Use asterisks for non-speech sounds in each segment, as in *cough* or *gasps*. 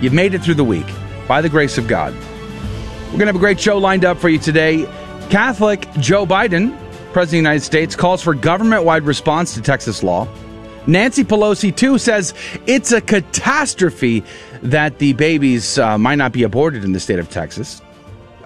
You've made it through the week by the grace of God. We're going to have a great show lined up for you today. Catholic Joe Biden, President of the United States, calls for government wide response to Texas law. Nancy Pelosi, too, says it's a catastrophe that the babies uh, might not be aborted in the state of Texas.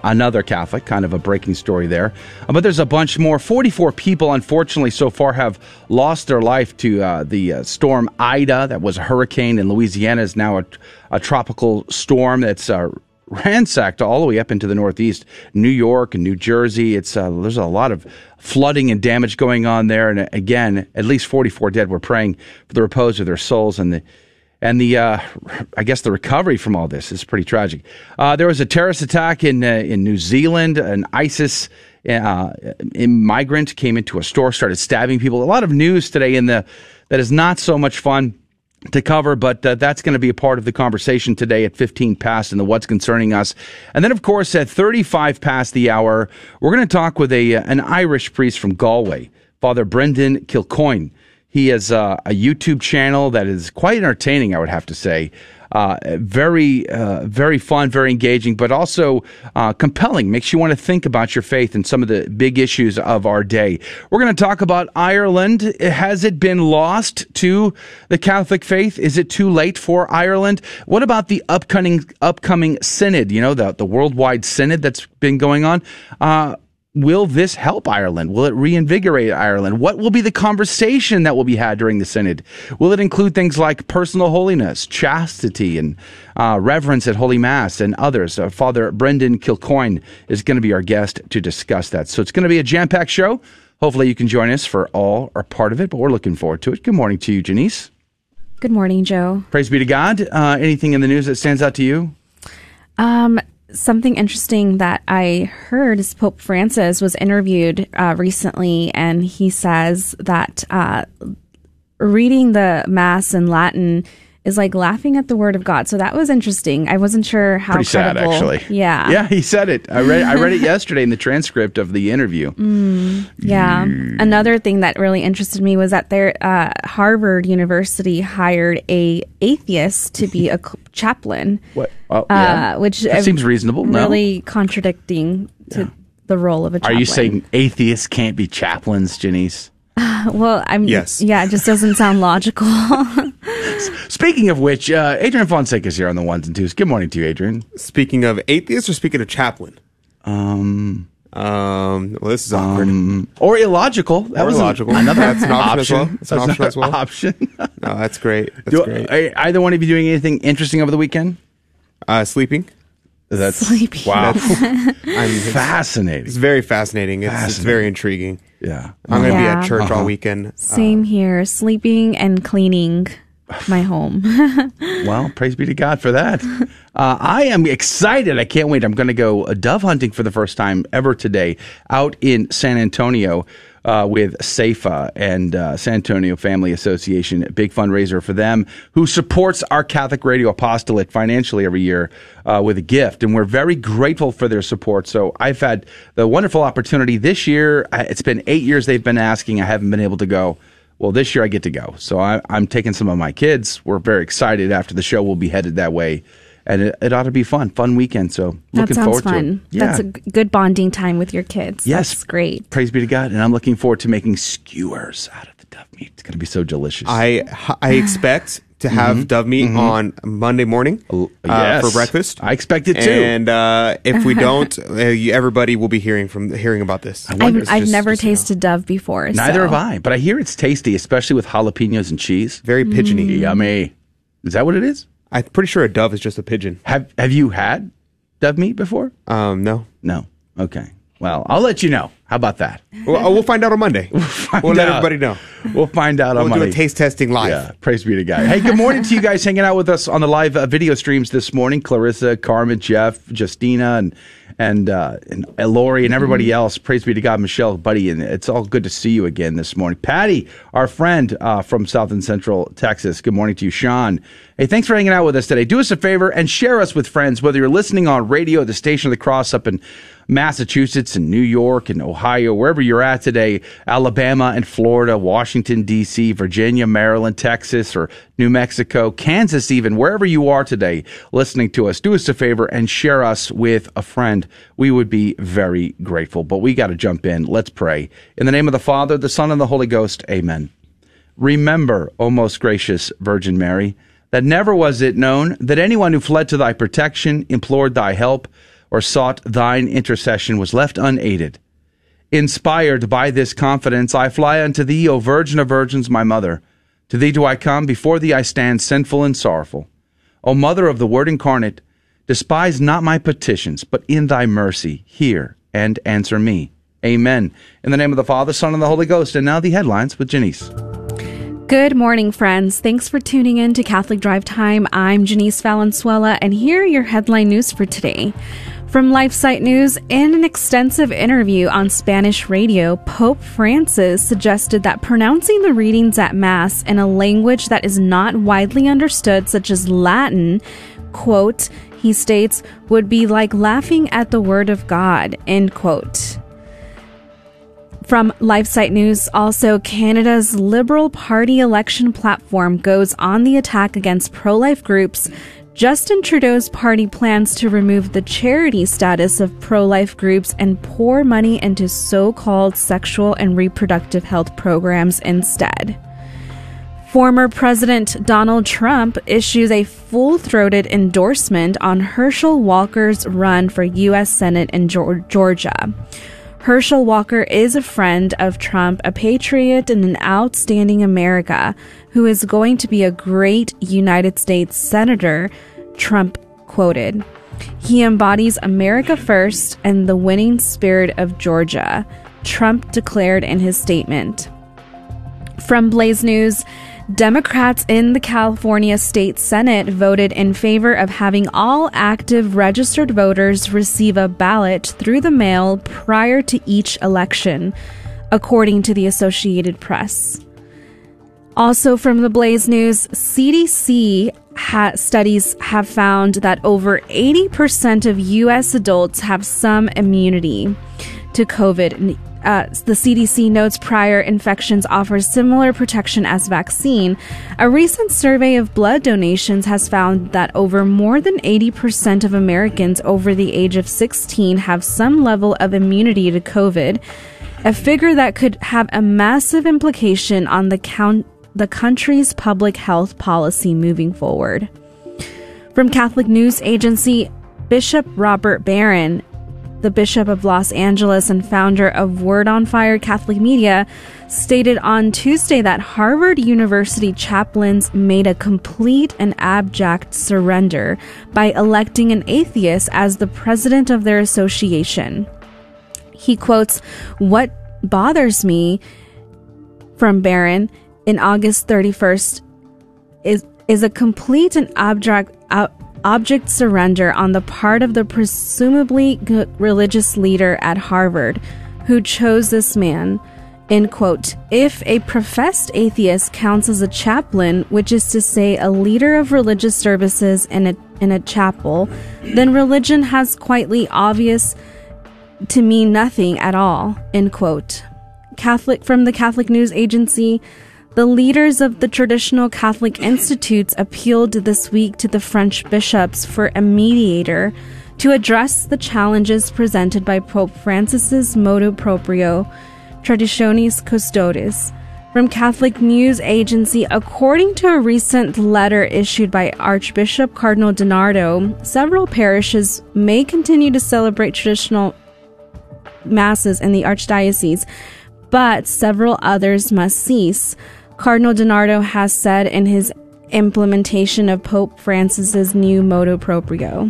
Another Catholic, kind of a breaking story there. Uh, but there's a bunch more. 44 people, unfortunately, so far have lost their life to uh, the uh, storm Ida, that was a hurricane in Louisiana, is now a, a tropical storm that's uh, ransacked all the way up into the Northeast, New York and New Jersey. It's uh, there's a lot of flooding and damage going on there. And again, at least 44 dead. We're praying for the repose of their souls and the and the uh, I guess the recovery from all this is pretty tragic. Uh, there was a terrorist attack in uh, in New Zealand. An ISIS uh, migrant came into a store, started stabbing people. A lot of news today in the that is not so much fun to cover, but uh, that's going to be a part of the conversation today at 15 past in the What's Concerning Us. And then, of course, at 35 past the hour, we're going to talk with a an Irish priest from Galway, Father Brendan Kilcoyne. He has uh, a YouTube channel that is quite entertaining, I would have to say. Uh, very, uh, very fun, very engaging, but also uh, compelling. Makes you want to think about your faith and some of the big issues of our day. We're going to talk about Ireland. Has it been lost to the Catholic faith? Is it too late for Ireland? What about the upcoming upcoming synod? You know, the the worldwide synod that's been going on. Will this help Ireland? Will it reinvigorate Ireland? What will be the conversation that will be had during the synod? Will it include things like personal holiness, chastity, and uh, reverence at Holy Mass, and others? Uh, Father Brendan Kilcoyne is going to be our guest to discuss that. So it's going to be a jam packed show. Hopefully, you can join us for all or part of it, but we're looking forward to it. Good morning to you, Janice. Good morning, Joe. Praise be to God. Uh, anything in the news that stands out to you? Um, something interesting that I heard is Pope Francis was interviewed uh, recently, and he says that uh, reading the Mass in Latin is like laughing at the word of God. So that was interesting. I wasn't sure how pretty credible. sad actually. Yeah, yeah, he said it. I read I read it *laughs* yesterday in the transcript of the interview. Mm, yeah. Mm. Another thing that really interested me was that their uh, Harvard University hired a atheist to be a chaplain. What? Oh, yeah. uh, which that seems reasonable. Really no? contradicting to yeah. the role of a chaplain. Are you saying atheists can't be chaplains, Janice? *laughs* well, I'm yes. Yeah, it just doesn't sound *laughs* logical. *laughs* Speaking of which, uh, Adrian Fonseca is here on the ones and twos. Good morning to you, Adrian. Speaking of atheists or speaking of chaplain? Um. Um. Well, this is awkward. Um, or illogical. That or was illogical. Another that's an option, option. as well. That's an option as well. Option. no, that's great. That's Do, great. Are either one of you doing anything interesting over the weekend? Uh, sleeping. That's sleeping. Wow. *laughs* I'm *laughs* fascinating. It's very fascinating. It's, fascinating. it's very intriguing. Yeah. I'm going to yeah. be at church Uh-huh. all weekend. Same uh, here. Sleeping and cleaning my home. *laughs* well, praise be to God for that. Uh, I am excited. I can't wait. I'm going to go dove hunting for the first time ever today out in San Antonio. Uh, with SAFA and uh, San Antonio Family Association, a big fundraiser for them, who supports our Catholic Radio Apostolate financially every year uh, with a gift. And we're very grateful for their support. So I've had the wonderful opportunity this year. It's been eight years they've been asking. I haven't been able to go. Well, this year I get to go. So I, I'm taking some of my kids. We're very excited. After the show, we'll be headed that way and it, it, ought to be fun, fun weekend. So looking that forward fun. to it. Yeah. That's a good bonding time with your kids. Yes, That's great. Praise be to God, and I'm looking forward to making skewers out of the dove meat. It's going to be so delicious. I I expect to *sighs* have mm-hmm. dove meat mm-hmm. on Monday morning uh, yes. for breakfast. I expect it too. And uh, if we *laughs* don't, uh, everybody will be hearing from hearing about this. I've, I've just, never just, tasted you know. dove before. Neither so. have I, but I hear it's tasty, especially with jalapenos and cheese. Very pigeony, Mm. yummy. Is that what it is? I'm pretty sure a dove is just a pigeon. Have Have you had dove meat before? Um, no, no. Okay. Well, I'll let you know How about that? Well, we'll find out on Monday. *laughs* We'll, find let everybody know. We'll find out on We'll do a taste testing live. Yeah, praise be to God. Hey, good morning to you guys hanging out with us on the live uh, video streams this morning. Clarissa, Carmen, Jeff, Justina, and and uh, and Lori and everybody else. Praise be to God, Michelle, buddy, and it's all good to see you again this morning. Patty, our friend uh, from South and Central Texas. Good morning to you, Sean. Hey, thanks for hanging out with us today. Do us a favor and share us with friends, whether you're listening on radio, the station of the cross up in Massachusetts and New York and Ohio, wherever you're at today, Alabama and Florida, Washington, D.C., Virginia, Maryland, Texas, or New Mexico, Kansas, even, wherever you are today listening to us, do us a favor and share us with a friend. We would be very grateful. But we got to jump in. Let's pray. In the name of the Father, the Son, and the Holy Ghost, amen. Remember, O most gracious Virgin Mary, that never was it known that anyone who fled to thy protection, implored thy help, or sought thine intercession was left unaided. Inspired by this confidence, I fly unto thee, O Virgin of Virgins, my mother. To thee do I come, before thee I stand sinful and sorrowful. O Mother of the Word incarnate, despise not my petitions, but in thy mercy hear and answer me. Amen. In the name of the Father, Son, and the Holy Ghost. And now the headlines with Janice. Good morning, friends. Thanks for tuning in to Catholic Drive Time. I'm Janice Valenzuela, and here are your headline news for today. From LifeSite News, in an extensive interview on Spanish radio, Pope Francis suggested that pronouncing the readings at Mass in a language that is not widely understood, such as Latin, quote, he states, would be like laughing at the Word of God, end quote. From LifeSite News, also, Canada's Liberal Party election platform goes on the attack against pro life groups. Justin Trudeau's party plans to remove the charity status of pro life groups and pour money into so called sexual and reproductive health programs instead. Former President Donald Trump issues a full throated endorsement on Herschel Walker's run for U.S. Senate in Georgia. Herschel Walker is a friend of Trump, a patriot, and an outstanding America who is going to be a great United States Senator, Trump quoted. He embodies America first and the winning spirit of Georgia, Trump declared in his statement. From Blaze News, Democrats in the California State Senate voted in favor of having all active registered voters receive a ballot through the mail prior to each election, according to the Associated Press. Also, from the Blaze News, CDC ha- studies have found that over 80% of U.S. adults have some immunity to COVID. Uh, the CDC notes prior infections offer similar protection as vaccine. A recent survey of blood donations has found that over more than 80% of Americans over the age of 16 have some level of immunity to COVID, a figure that could have a massive implication on the count the country's public health policy moving forward. From Catholic News Agency, Bishop Robert Barron, the Bishop of Los Angeles and founder of Word on Fire Catholic Media, stated on Tuesday that Harvard University chaplains made a complete and abject surrender by electing an atheist as the president of their association. He quotes, What bothers me from Barron in August 31st is is a complete and abject, object surrender on the part of the presumably religious leader at Harvard who chose this man. End quote. If a professed atheist counts as a chaplain, which is to say a leader of religious services in a in a chapel, then religion has quietly obvious to mean nothing at all. End quote. Catholic from the Catholic News Agency. The leaders of the traditional Catholic institutes appealed this week to the French bishops for a mediator to address the challenges presented by Pope Francis's motu proprio, Traditionis Custodes. From Catholic News Agency, according to a recent letter issued by Archbishop Cardinal DiNardo, several parishes may continue to celebrate traditional masses in the archdiocese, but several others must cease. Cardinal DiNardo has said in his implementation of Pope Francis's new motu proprio.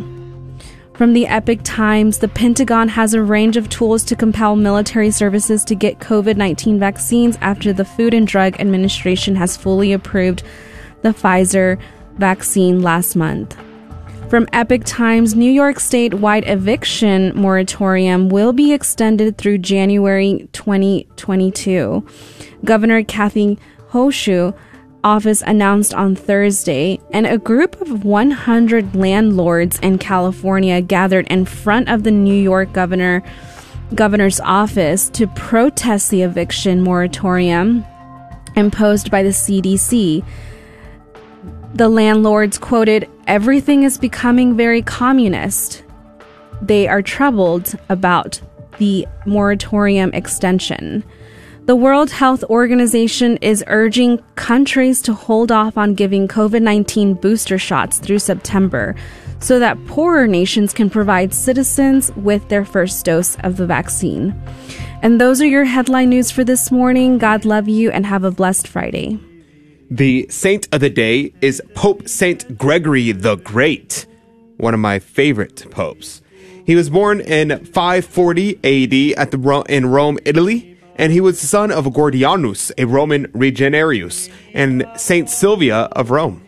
From the Epoch Times, the Pentagon has a range of tools to compel military services to get COVID 19 vaccines after the Food and Drug Administration has fully approved the Pfizer vaccine last month. From Epoch Times, New York State wide eviction moratorium will be extended through January 2022. Governor Kathy Hochul office announced on Thursday, and a group of 100 landlords in California gathered in front of the New York governor governor's office to protest the eviction moratorium imposed by the CDC. The landlords quoted, "Everything is becoming very communist." They are troubled about the moratorium extension. The World Health Organization is urging countries to hold off on giving COVID 19 booster shots through September so that poorer nations can provide citizens with their first dose of the vaccine. And those are your headline news for this morning. God love you and have a blessed Friday. The saint of the day is Pope Saint Gregory the Great, one of my favorite popes. He was born in 540 AD at the in Rome, Italy and he was the son of Gordianus, a Roman regionarius, and Saint Sylvia of Rome.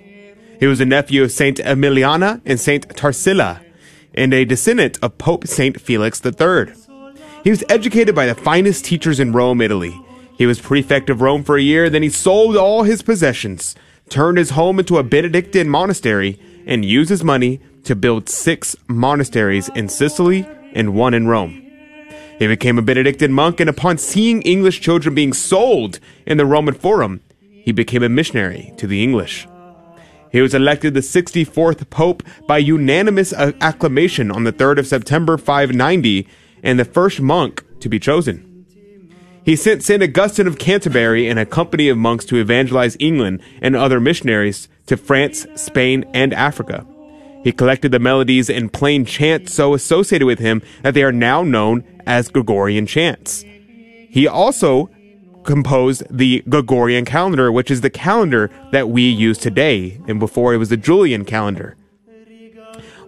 He was a nephew of Saint Emiliana and Saint Tarsila, and a descendant of Pope Saint Felix III. He was educated by the finest teachers in Rome, Italy. He was prefect of Rome for a year, then he sold all his possessions, turned his home into a Benedictine monastery, and used his money to build six monasteries in Sicily and one in Rome. He became a Benedictine monk, and upon seeing English children being sold in the Roman Forum, he became a missionary to the English. He was elected the 64th Pope by unanimous uh, acclamation on the 3rd of September 590 and the first monk to be chosen. He sent St. Augustine of Canterbury and a company of monks to evangelize England and other missionaries to France, Spain, and Africa. He collected the melodies and plain chants so associated with him that they are now known as Gregorian chants. He also composed the Gregorian calendar, which is the calendar that we use today, and before it was the Julian calendar.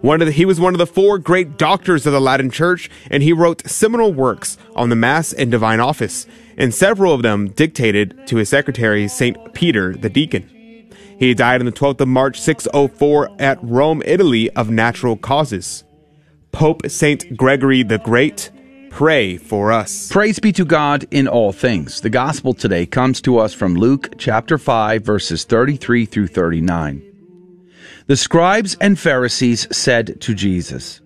One of the, he was one of the four great doctors of the Latin Church, and he wrote seminal works on the Mass and Divine Office, and several of them dictated to his secretary, Saint Peter the Deacon. He died on the 12th of March 604 at Rome, Italy, of natural causes. Pope Saint Gregory the Great, pray for us. Praise be to God in all things. The gospel today comes to us from Luke chapter 5, verses 33 through 39. The scribes and Pharisees said to Jesus,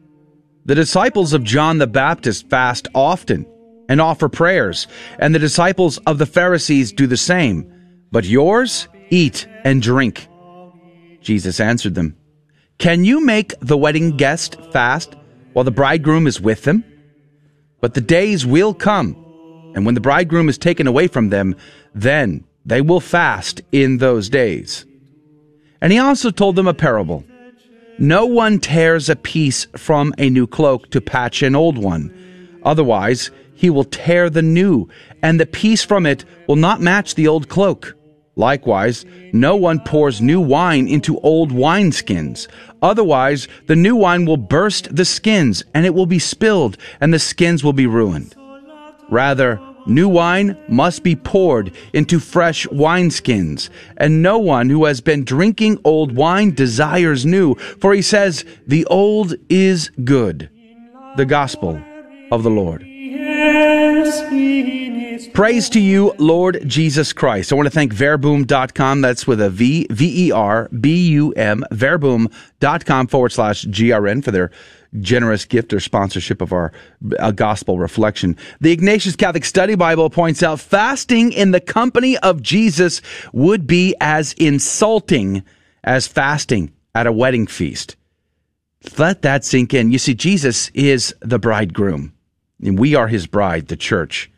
The disciples of John the Baptist fast often and offer prayers, and the disciples of the Pharisees do the same. But yours Eat and drink. Jesus answered them, Can you make the wedding guest fast while the bridegroom is with them? But the days will come, and when the bridegroom is taken away from them, then they will fast in those days. And he also told them a parable. No one tears a piece from a new cloak to patch an old one. Otherwise, he will tear the new, and the piece from it will not match the old cloak. Likewise, no one pours new wine into old wineskins. Otherwise, the new wine will burst the skins, and it will be spilled, and the skins will be ruined. Rather, new wine must be poured into fresh wineskins, and no one who has been drinking old wine desires new, for he says, The old is good. The Gospel of the Lord. Praise to you, Lord Jesus Christ. I want to thank Verbum.com. That's with a V, V E R B U M, Verbum.com forward slash GRN for their generous gift or sponsorship of our uh, gospel reflection. The Ignatius Catholic Study Bible points out fasting in the company of Jesus would be as insulting as fasting at a wedding feast. Let that sink in. You see, Jesus is the bridegroom, and we are his bride, the church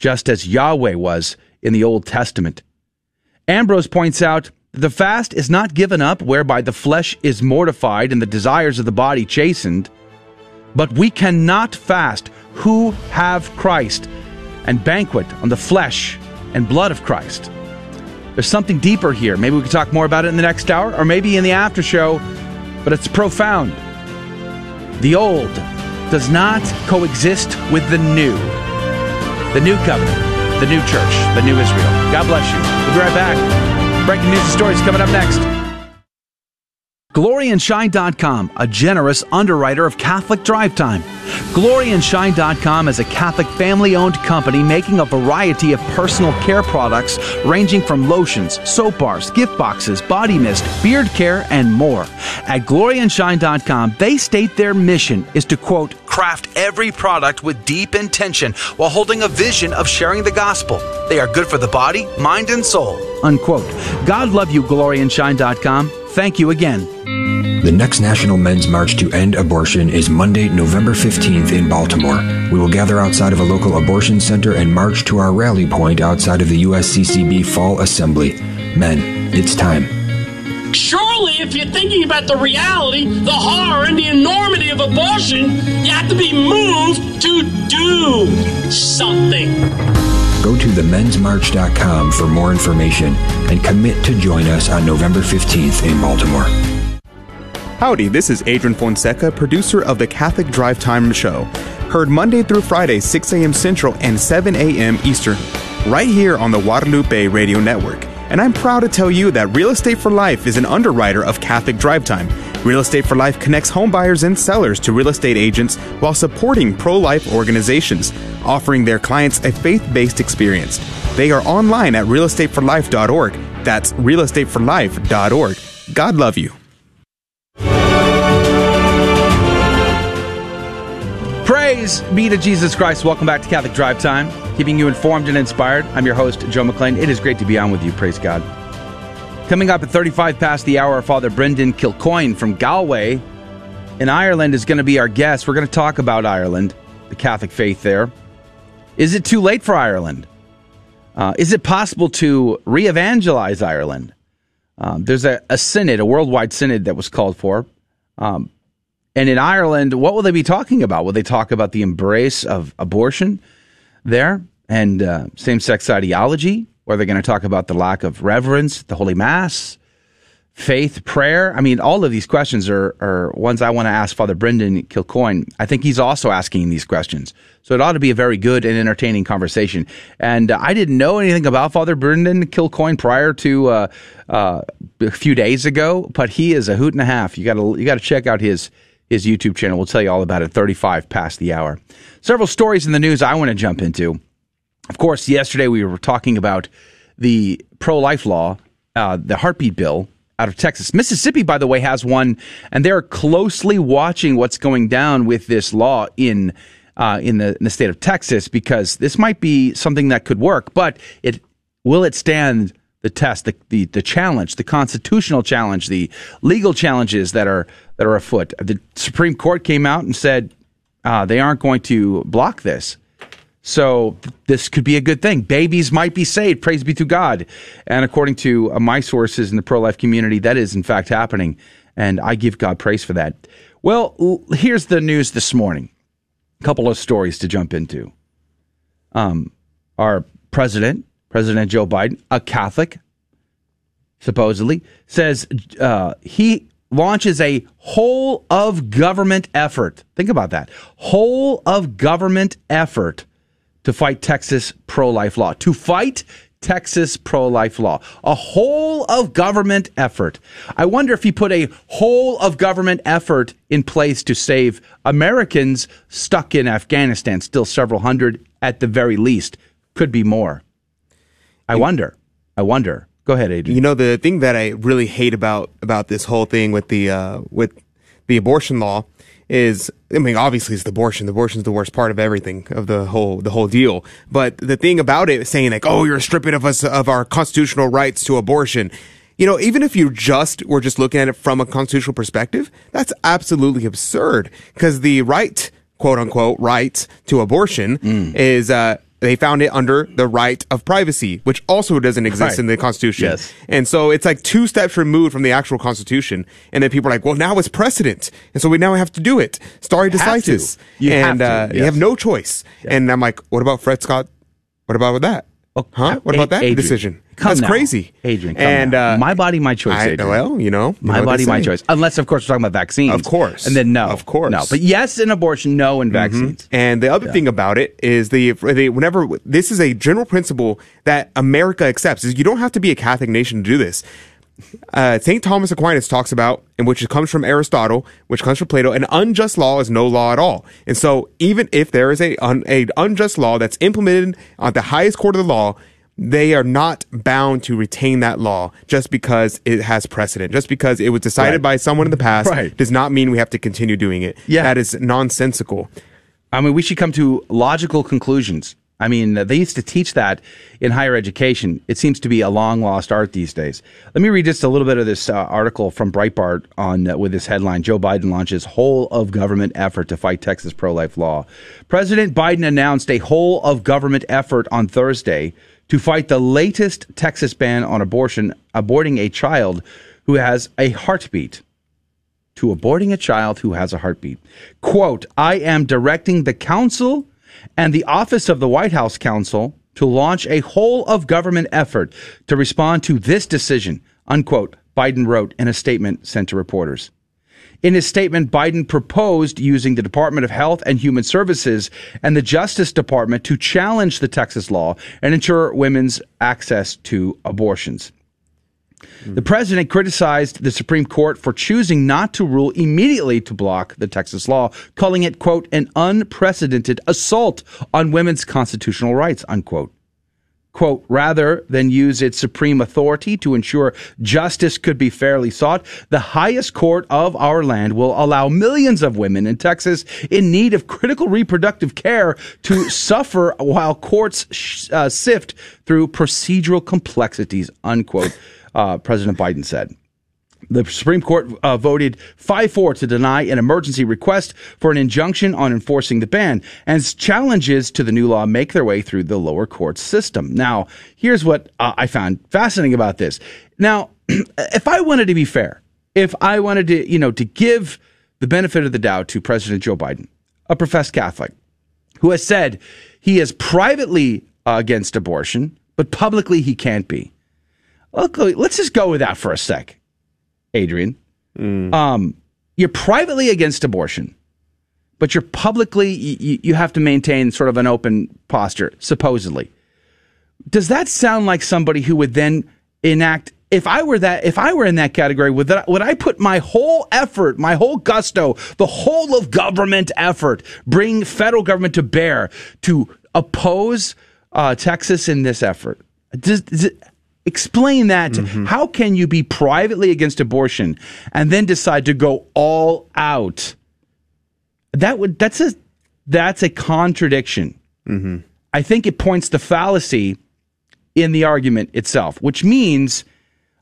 just as Yahweh was in the Old Testament. Ambrose points out that the fast is not given up whereby the flesh is mortified and the desires of the body chastened, but we cannot fast who have Christ and banquet on the flesh and blood of Christ. There's something deeper here. Maybe we can talk more about it in the next hour or maybe in the after show, but it's profound. The old does not coexist with the new. The new covenant, the new church, the new Israel. God bless you. We'll be right back. Breaking news and stories coming up next. GloryandShine.com, a generous underwriter of Catholic Drive Time. GloryandShine.com is a Catholic family owned company making a variety of personal care products ranging from lotions, soap bars, gift boxes, body mist, beard care, and more. At GloryandShine.com, they state their mission is to quote, craft every product with deep intention while holding a vision of sharing the gospel. They are good for the body, mind, and soul. Unquote. God love you, GloryandShine.com. Thank you again. The next National Men's March to End Abortion is Monday, November 15th in Baltimore. We will gather outside of a local abortion center and march to our rally point outside of the USCCB Fall Assembly. Men, it's time. Surely, if you're thinking about the reality, the horror, and the enormity of abortion, you have to be moved to do something. Go to themensmarch.com for more information and commit to join us on November 15th in Baltimore. Howdy, this is Adrian Fonseca, producer of the Catholic Drive Time Show. Heard Monday through Friday, 6 a.m. Central and 7 a.m. Eastern, right here on the Guadalupe Radio Network. And I'm proud to tell you that Real Estate for Life is an underwriter of Catholic Drive Time. Real Estate for Life connects home buyers and sellers to real estate agents while supporting pro life organizations, offering their clients a faith based experience. They are online at realestateforlife.org. That's realestateforlife.org. God love you. Praise be to Jesus Christ. Welcome back to Catholic Drive Time, keeping you informed and inspired. I'm your host, Joe McClain. It is great to be on with you. Praise God. Coming up at 35 past the hour, Father Brendan Kilcoyne from Galway in Ireland is going to be our guest. We're going to talk about Ireland, the Catholic faith there. Is it too late for Ireland? Uh, is it possible to re evangelize Ireland? Um, there's a, a, synod, a worldwide synod that was called for. Um, and in Ireland, what will they be talking about? Will they talk about the embrace of abortion there and uh, same sex ideology? Or are they going to talk about the lack of reverence, the Holy Mass, faith, prayer? I mean, all of these questions are, are ones I want to ask Father Brendan Kilcoyne. I think he's also asking these questions. So it ought to be a very good and entertaining conversation. And uh, I didn't know anything about Father Brendan Kilcoyne prior to uh, uh, a few days ago, but he is a hoot and a half. You got to you got to check out his his YouTube channel. We'll tell you all about it 35 past the hour. Several stories in the news I want to jump into. Of course, yesterday we were talking about the pro life law, uh, the heartbeat bill out of Texas. Mississippi, by the way, has one, and they're closely watching what's going down with this law in. Uh, in the in the state of Texas, because this might be something that could work, but it will it stand the test, the, the, the challenge, the constitutional challenge, the legal challenges that are that are afoot. The Supreme Court came out and said uh, they aren't going to block this. So th- this could be a good thing. Babies might be saved. Praise be to God. And according to uh, my sources in the pro life community, that is in fact happening. And I give God praise for that. Well, l- here's the news this morning. A couple of stories to jump into. Um, our president, President Joe Biden, a Catholic, supposedly, says uh, he launches a whole of government effort. Think about that. Whole of government effort to fight Texas pro life law. To fight Texas pro life law. A whole of government effort. I wonder if he put a whole of government effort in place to save Americans stuck in Afghanistan, still several hundred at the very least. Could be more. I wonder. I wonder. Go ahead, Adrian. You know the thing that I really hate about about this whole thing with the uh, with the abortion law is I mean obviously it's the abortion. The abortion is the worst part of everything of the whole the whole deal. But the thing about it is saying like oh you're stripping of us of our constitutional rights to abortion. You know, even if you just were just looking at it from a constitutional perspective, that's absolutely absurd because the right, quote unquote, right to abortion Mm. is, uh, they found it under the right of privacy, which also doesn't exist Right. in the Constitution. Yes. And so it's like two steps removed from the actual Constitution. And then people are like, well, now it's precedent. And so we now have to do it. Stare Have decisis. You have and to, uh, you have no choice. And I'm like, what about Dred Scott? What about with that? huh? What about that Adrian, decision? Come That's now. crazy, Adrian. And uh, my body, my choice. I- Adrian. well, you know, you my know body, my choice. Unless, of course, we're talking about vaccines. Of course. and then no, Of course. no. But yes, in abortion, no in vaccines. And the other thing about it is the, the whenever this is a general principle that America accepts is you don't have to be a Catholic nation to do this. Uh, Saint Thomas Aquinas talks about, and which it comes from Aristotle, which comes from Plato, an unjust law is no law at all. And so, even if there is a un, a unjust law that's implemented at the highest court of the law, they are not bound to retain that law just because it has precedent. Just because it was decided Right. by someone in the past Right. does not mean we have to continue doing it. Yeah. that is nonsensical. I mean, we should come to logical conclusions. I mean, they used to teach that in higher education. It seems to be a long lost art these days. Let me read just a little bit of this uh, article from Breitbart on uh, with this headline: Joe Biden launches whole of government effort to fight Texas pro life law. President Biden announced a whole of government effort on Thursday to fight the latest Texas ban on abortion, aborting a child who has a heartbeat to aborting a child who has a heartbeat. Quote, I am directing the council and the office of the White House counsel to launch a whole of government effort to respond to this decision, unquote, Biden wrote in a statement sent to reporters. In his statement, Biden proposed using the Department of Health and Human Services and the Justice Department to challenge the Texas law and ensure women's access to abortions. Hmm. The president criticized the Supreme Court for choosing not to rule immediately to block the Texas law, calling it, quote, an unprecedented assault on women's constitutional rights, unquote. Quote, rather than use its supreme authority to ensure justice could be fairly sought, the highest court of our land will allow millions of women in Texas in need of critical reproductive care to *laughs* suffer while courts sh- uh, sift through procedural complexities, unquote, uh, President Biden said. The Supreme Court uh, voted 5 4 to deny an emergency request for an injunction on enforcing the ban, as challenges to the new law make their way through the lower court system. Now, here's what uh, I found fascinating about this. Now, *clears throat* if I wanted to be fair, if I wanted to, you know, to give the benefit of the doubt to President Joe Biden, a professed Catholic, who has said he is privately uh, against abortion, but publicly he can't be. Look, let's just go with that for a sec. Adrian. Um, you're privately against abortion, but you're publicly, you, you have to maintain sort of an open posture, supposedly. Does that sound like somebody who would then enact? If I were that, if I were in that category, would that, would I put my whole effort, my whole gusto, the whole of government effort, bring federal government to bear to oppose uh, Texas in this effort? Does, does it, explain that. to- How can you be privately against abortion and then decide to go all out? That would that's a that's a contradiction. I think it points to fallacy in the argument itself, which means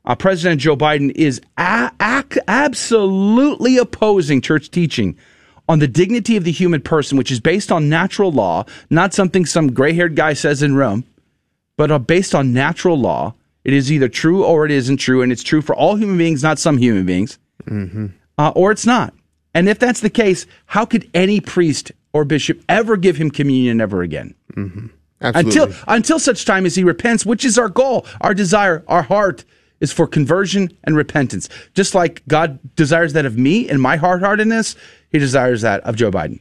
uh, President Joe Biden is a- ac- absolutely opposing church teaching on the dignity of the human person, which is based on natural law, not something some gray haired guy says in Rome, but uh, based on natural law. It is either true or it isn't true, and it's true for all human beings, not some human beings, uh, or it's not. And if that's the case, how could any priest or bishop ever give him communion ever again? Absolutely. Until until such time as he repents, which is our goal, our desire, our heart is for conversion and repentance. Just like God desires that of me and my hard heartedness, He desires that of Joe Biden.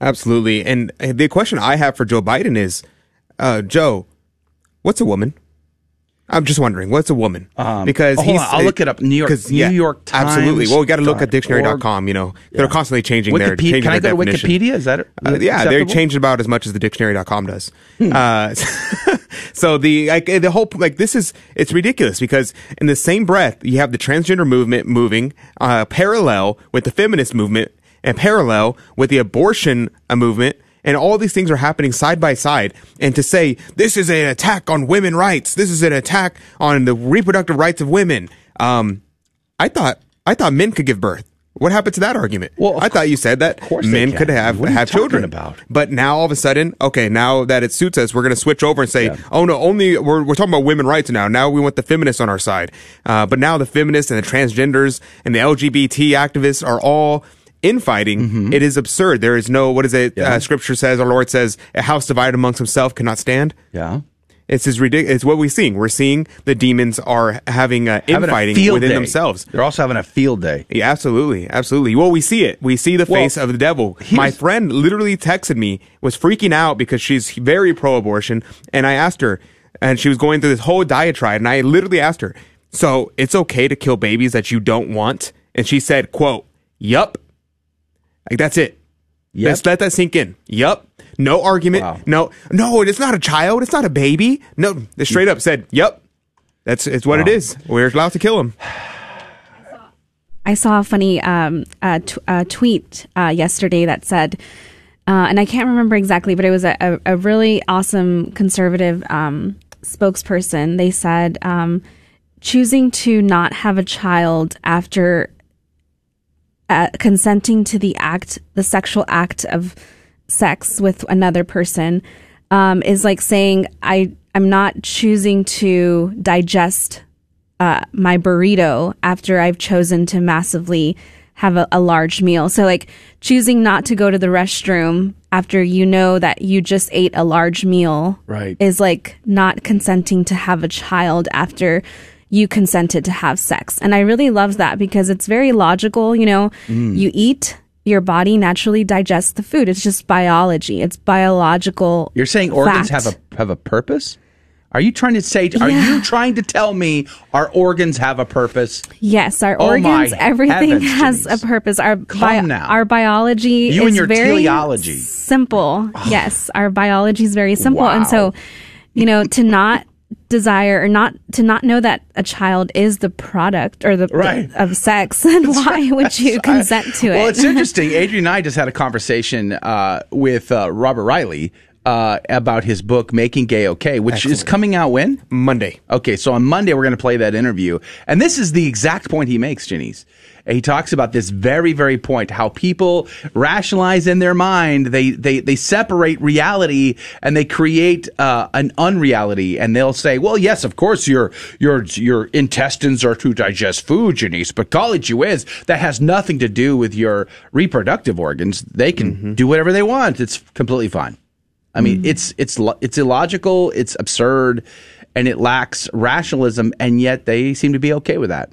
Absolutely. And the question I have for Joe Biden is, uh, Joe, what's a woman? I'm just wondering, what's a woman? because oh, hold he's, on, I'll look it up. New York- New York Times. Absolutely. Well, we got to look at dictionary.com. You know, they're constantly changing their. Wikipedia, changing can I their go to. Wikipedia? Is that Uh, yeah, they acceptable? change about as much as the dictionary.com does. Hmm. Uh, *laughs* so the like the whole like this is it's ridiculous because in the same breath you have the transgender movement moving uh, parallel with the feminist movement and parallel with the abortion uh, movement. And all these things are happening side by side. And to say this is an attack on women rights, this is an attack on the reproductive rights of women. Um, I thought I thought men could give birth. What happened to that argument? Well, I thought you said that men could have What are you have children about? But now all of a sudden, okay, now that it suits us, we're going to switch over and say, oh no, only we're, we're talking about women rights now. Now we want the feminists on our side. Uh, but now the feminists and the transgenders and the LGBT activists are all infighting. It is absurd. There is no, what is it? Mm-hmm. Yeah. Uh, scripture says, our Lord says, a house divided amongst himself cannot stand. Yeah. It's as ridiculous. It's what we're seeing. We're seeing the demons are having uh, Having a infighting within day. themselves. They're also having a field day. Yeah, absolutely, absolutely. Well, we see it. We see the Well, face of the devil. My friend literally texted me, was freaking out because she's very pro-abortion, and I asked her, and she was going through this whole diatribe, and I literally asked her, "So it's okay to kill babies that you don't want?" And she said, "Quote, yup." Like that's it. Yep. Let's let that sink in. Yup. No argument. Wow. No, no, it's not a child. It's not a baby. No, they straight up said, "Yup." That's it's what it Wow. is. We're allowed to kill him. I saw a funny um, uh, t- uh, tweet uh, yesterday that said, uh, and I can't remember exactly, but it was a, a, a really awesome conservative um, spokesperson. They said, um, choosing to not have a child after uh, consenting to the act, the sexual act of sex with another person, um, is like saying, I, I'm not choosing to digest uh, my burrito after I've chosen to massively have a, a large meal. So, like choosing not to go to the restroom after you know that you just ate a large meal Right. is like not consenting to have a child after you consented to have sex. And I really love that because it's very logical. You know, Mm. you eat, your body naturally digests the food. It's just biology, it's biological. You're saying organs fact. have a have a purpose? Are you trying to say? Are Yeah. you trying to tell me our organs have a purpose? Yes, our Oh organs, everything has Denise. a purpose. Our Calm now. our biology You is and your very teleology. simple. yes, our biology is very simple, Wow. and so you know to not desire or not to not know that a child is the product or the Right. of sex, *laughs* then why would you consent to it? Well, it's *laughs* interesting. Adrian and I just had a conversation uh, with uh, Robert Reilly uh, about his book "Making Gay Okay," which is coming out when Monday. Okay, so on Monday we're going to play that interview, and this is the exact point he makes, Janice. He talks about this very, very point: how people rationalize in their mind, they they they separate reality and they create uh, an unreality, and they'll say, "Well, yes, of course, your your your intestines are to digest food, Janice, but college you is that has nothing to do with your reproductive organs. They can do whatever they want. It's completely fine." I mean, it's it's it's illogical, it's absurd, and it lacks rationalism, and yet they seem to be okay with that.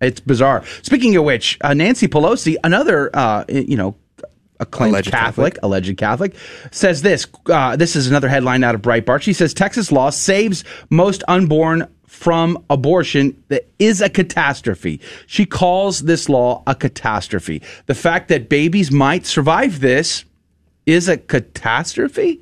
It's bizarre. Speaking of which, uh, Nancy Pelosi, another uh, you know acclaimed Alleged Catholic, Catholic. alleged Catholic, says this. Uh, this is another headline out of Breitbart. She says Texas law saves most unborn from abortion that is a catastrophe. She calls this law a catastrophe. The fact that babies might survive this is a catastrophe.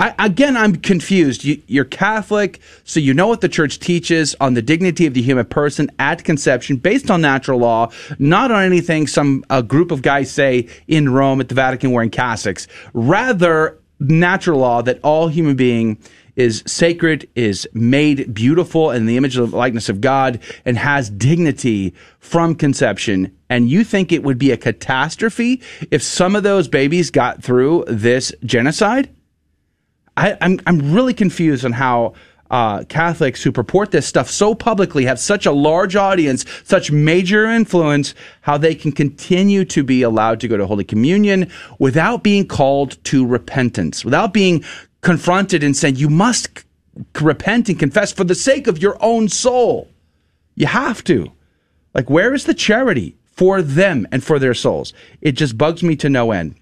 I, again, I'm confused. You, you're Catholic, so you know what the church teaches on the dignity of the human person at conception, based on natural law, not on anything some a group of guys say in Rome at the Vatican wearing cassocks. Rather, natural law that all human being is sacred, is made beautiful in the image and likeness of God, and has dignity from conception. And you think it would be a catastrophe if some of those babies got through this genocide? I, I'm I'm really confused on how uh, Catholics who purport this stuff so publicly have such a large audience, such major influence, how they can continue to be allowed to go to Holy Communion without being called to repentance, without being confronted and said, you must c- repent and confess for the sake of your own soul. You have to. Like, where is the charity for them and for their souls? It just bugs me to no end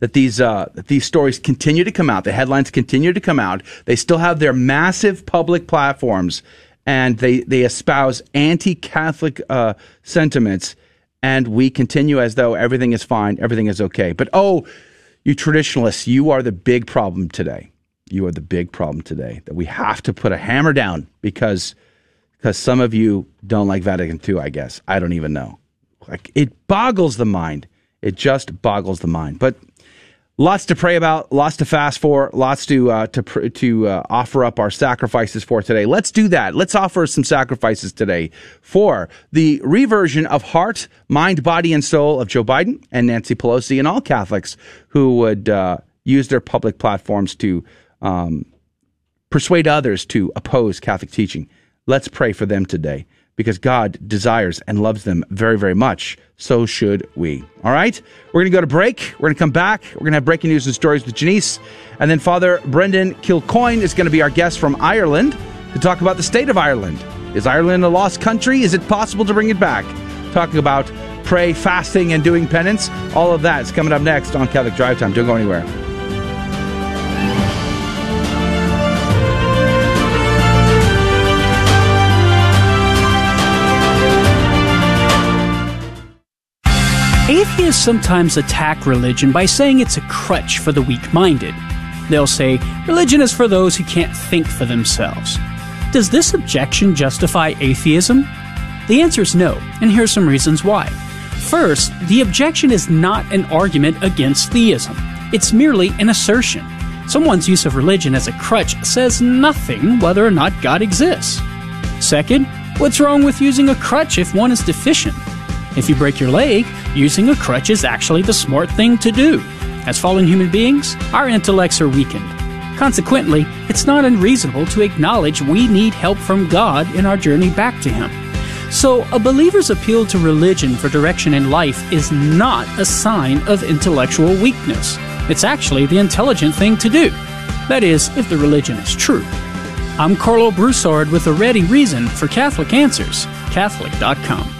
that these uh, that these stories continue to come out. The headlines continue to come out. They still have their massive public platforms, and they they espouse anti-Catholic uh, sentiments. And we continue as though everything is fine, everything is okay. But oh, you traditionalists, you are the big problem today. You are the big problem today. That we have to put a hammer down because because some of you don't like Vatican II. I guess I don't even know. Like it boggles the mind. It just boggles the mind. But lots to pray about, lots to fast for, lots to uh, to pr- to uh, offer up our sacrifices for today. Let's do that. Let's offer some sacrifices today for the reversion of heart, mind, body, and soul of Joe Biden and Nancy Pelosi and all Catholics who would uh, use their public platforms to um, persuade others to oppose Catholic teaching. Let's pray for them today because God desires and loves them very, very much. So should we. All right? We're going to go to break. We're going to come back. We're going to have breaking news and stories with Janice. And then Father Brendan Kilcoyne is going to be our guest from Ireland to talk about the state of Ireland. Is Ireland a lost country? Is it possible to bring it back? Talking about pray, fasting, and doing penance. All of that is coming up next on Catholic Drive Time. Don't go anywhere. Atheists sometimes attack religion by saying it's a crutch for the weak minded. They'll say, religion is for those who can't think for themselves. Does this objection justify atheism? The answer is no, and here's some reasons why. First, the objection is not an argument against theism, it's merely an assertion. Someone's use of religion as a crutch says nothing whether or not God exists. Second, what's wrong with using a crutch if one is deficient? If you break your leg, using a crutch is actually the smart thing to do. As fallen human beings, our intellects are weakened. Consequently, it's not unreasonable to acknowledge we need help from God in our journey back to Him. So, a believer's appeal to religion for direction in life is not a sign of intellectual weakness. It's actually the intelligent thing to do. That is, if the religion is true. I'm Karlo Broussard with a ready reason for Catholic Answers, Catholic.com.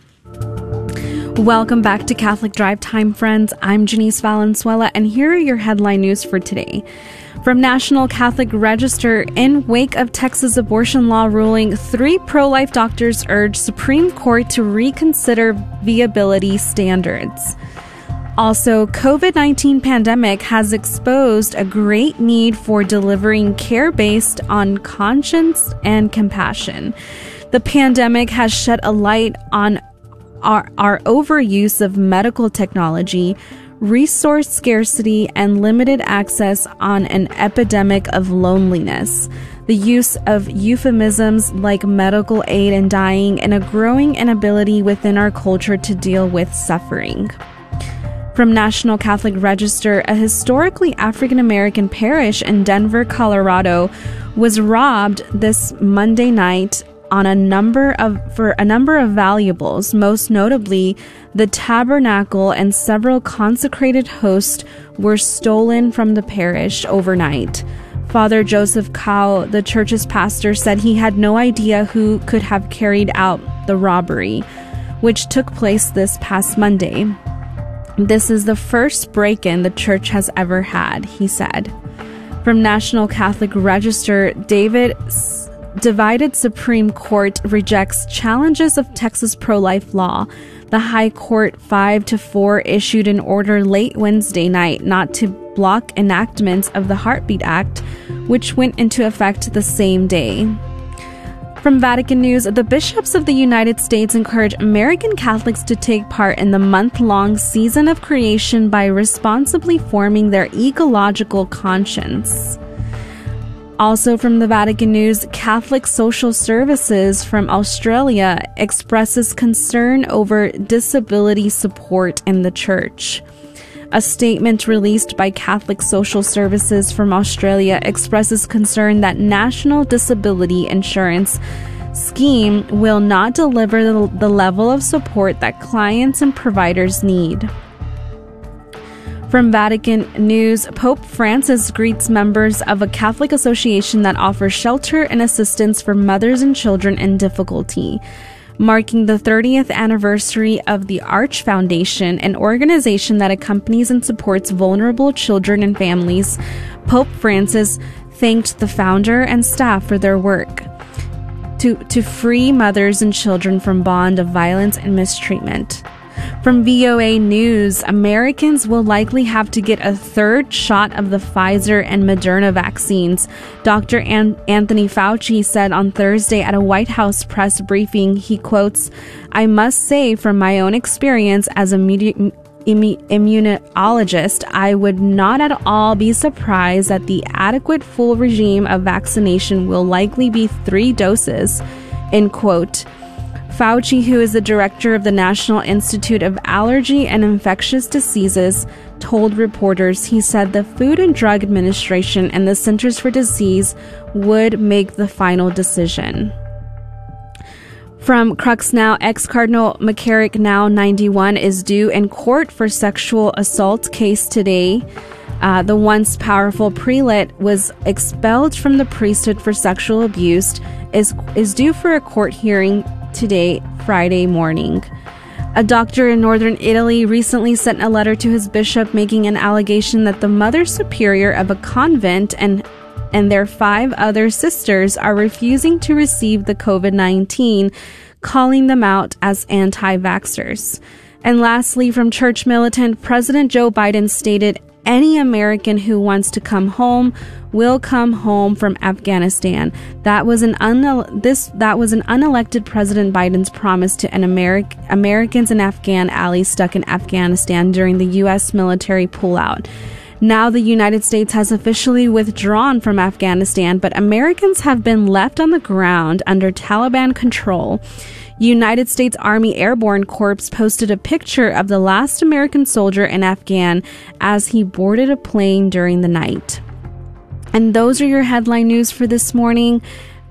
Welcome back to Catholic Drive Time, friends. I'm Janice Valenzuela, and here are your headline news for today. From National Catholic Register, in wake of Texas abortion law ruling, three pro life doctors urge Supreme Court to reconsider viability standards. Also, COVID-19 pandemic has exposed a great need for delivering care based on conscience and compassion. The pandemic has shed a light on our, our overuse of medical technology, resource scarcity, and limited access on an epidemic of loneliness, the use of euphemisms like medical aid and dying, and a growing inability within our culture to deal with suffering. From National Catholic Register, a historically African American parish in Denver, Colorado, was robbed this Monday night on a number of for a number of valuables, most notably the tabernacle and several consecrated hosts were stolen from the parish overnight. Father Joseph Cow, the church's pastor, said he had no idea who could have carried out the robbery, which took place this past Monday. This is the first break in the church has ever had, he said. From National Catholic Register, David divided Supreme Court rejects challenges of Texas pro-life law. The High Court 5 to 4 issued an order late Wednesday night not to block enactments of the Heartbeat Act, which went into effect the same day. From Vatican News, the bishops of the United States encourage American Catholics to take part in the month long season of creation by responsibly forming their ecological conscience. Also from the Vatican News, Catholic Social Services from Australia expresses concern over disability support in the church. A statement released by Catholic Social Services from Australia expresses concern that National Disability Insurance scheme will not deliver the, level of support that clients and providers need. From Vatican News, Pope Francis greets members of a Catholic association that offers shelter and assistance for mothers and children in difficulty. Marking the 30th anniversary of the Arch Foundation, an organization that accompanies and supports vulnerable children and families, Pope Francis thanked the founder and staff for their work to, to free mothers and children from bond of violence and mistreatment. From VOA News, Americans will likely have to get a third shot of the Pfizer and Moderna vaccines. Dr. An- Anthony Fauci said on Thursday at a White House press briefing, he quotes, I must say from my own experience as a media- immunologist, I would not at all be surprised that the adequate full regime of vaccination will likely be three doses. End quote. Fauci, who is the director of the National Institute of Allergy and Infectious Diseases, told reporters he said the Food and Drug Administration and the Centers for Disease would make the final decision. From Crux Now, ex Cardinal McCarrick, now 91, is due in court for sexual assault case today. Uh, the once powerful prelate was expelled from the priesthood for sexual abuse. is is due for a court hearing today, Friday morning. A doctor in northern Italy recently sent a letter to his bishop making an allegation that the mother superior of a convent and and their five other sisters are refusing to receive the COVID 19, calling them out as anti vaxxers. And lastly, from Church Militant, President Joe Biden stated any American who wants to come home will come home from Afghanistan. That was an une- this that was an unelected President Biden's promise to an Ameri- Americans and Afghan allies stuck in Afghanistan during the U.S. military pullout. Now, the United States has officially withdrawn from Afghanistan, but Americans have been left on the ground under Taliban control. United States Army Airborne Corps posted a picture of the last American soldier in Afghan as he boarded a plane during the night. And those are your headline news for this morning.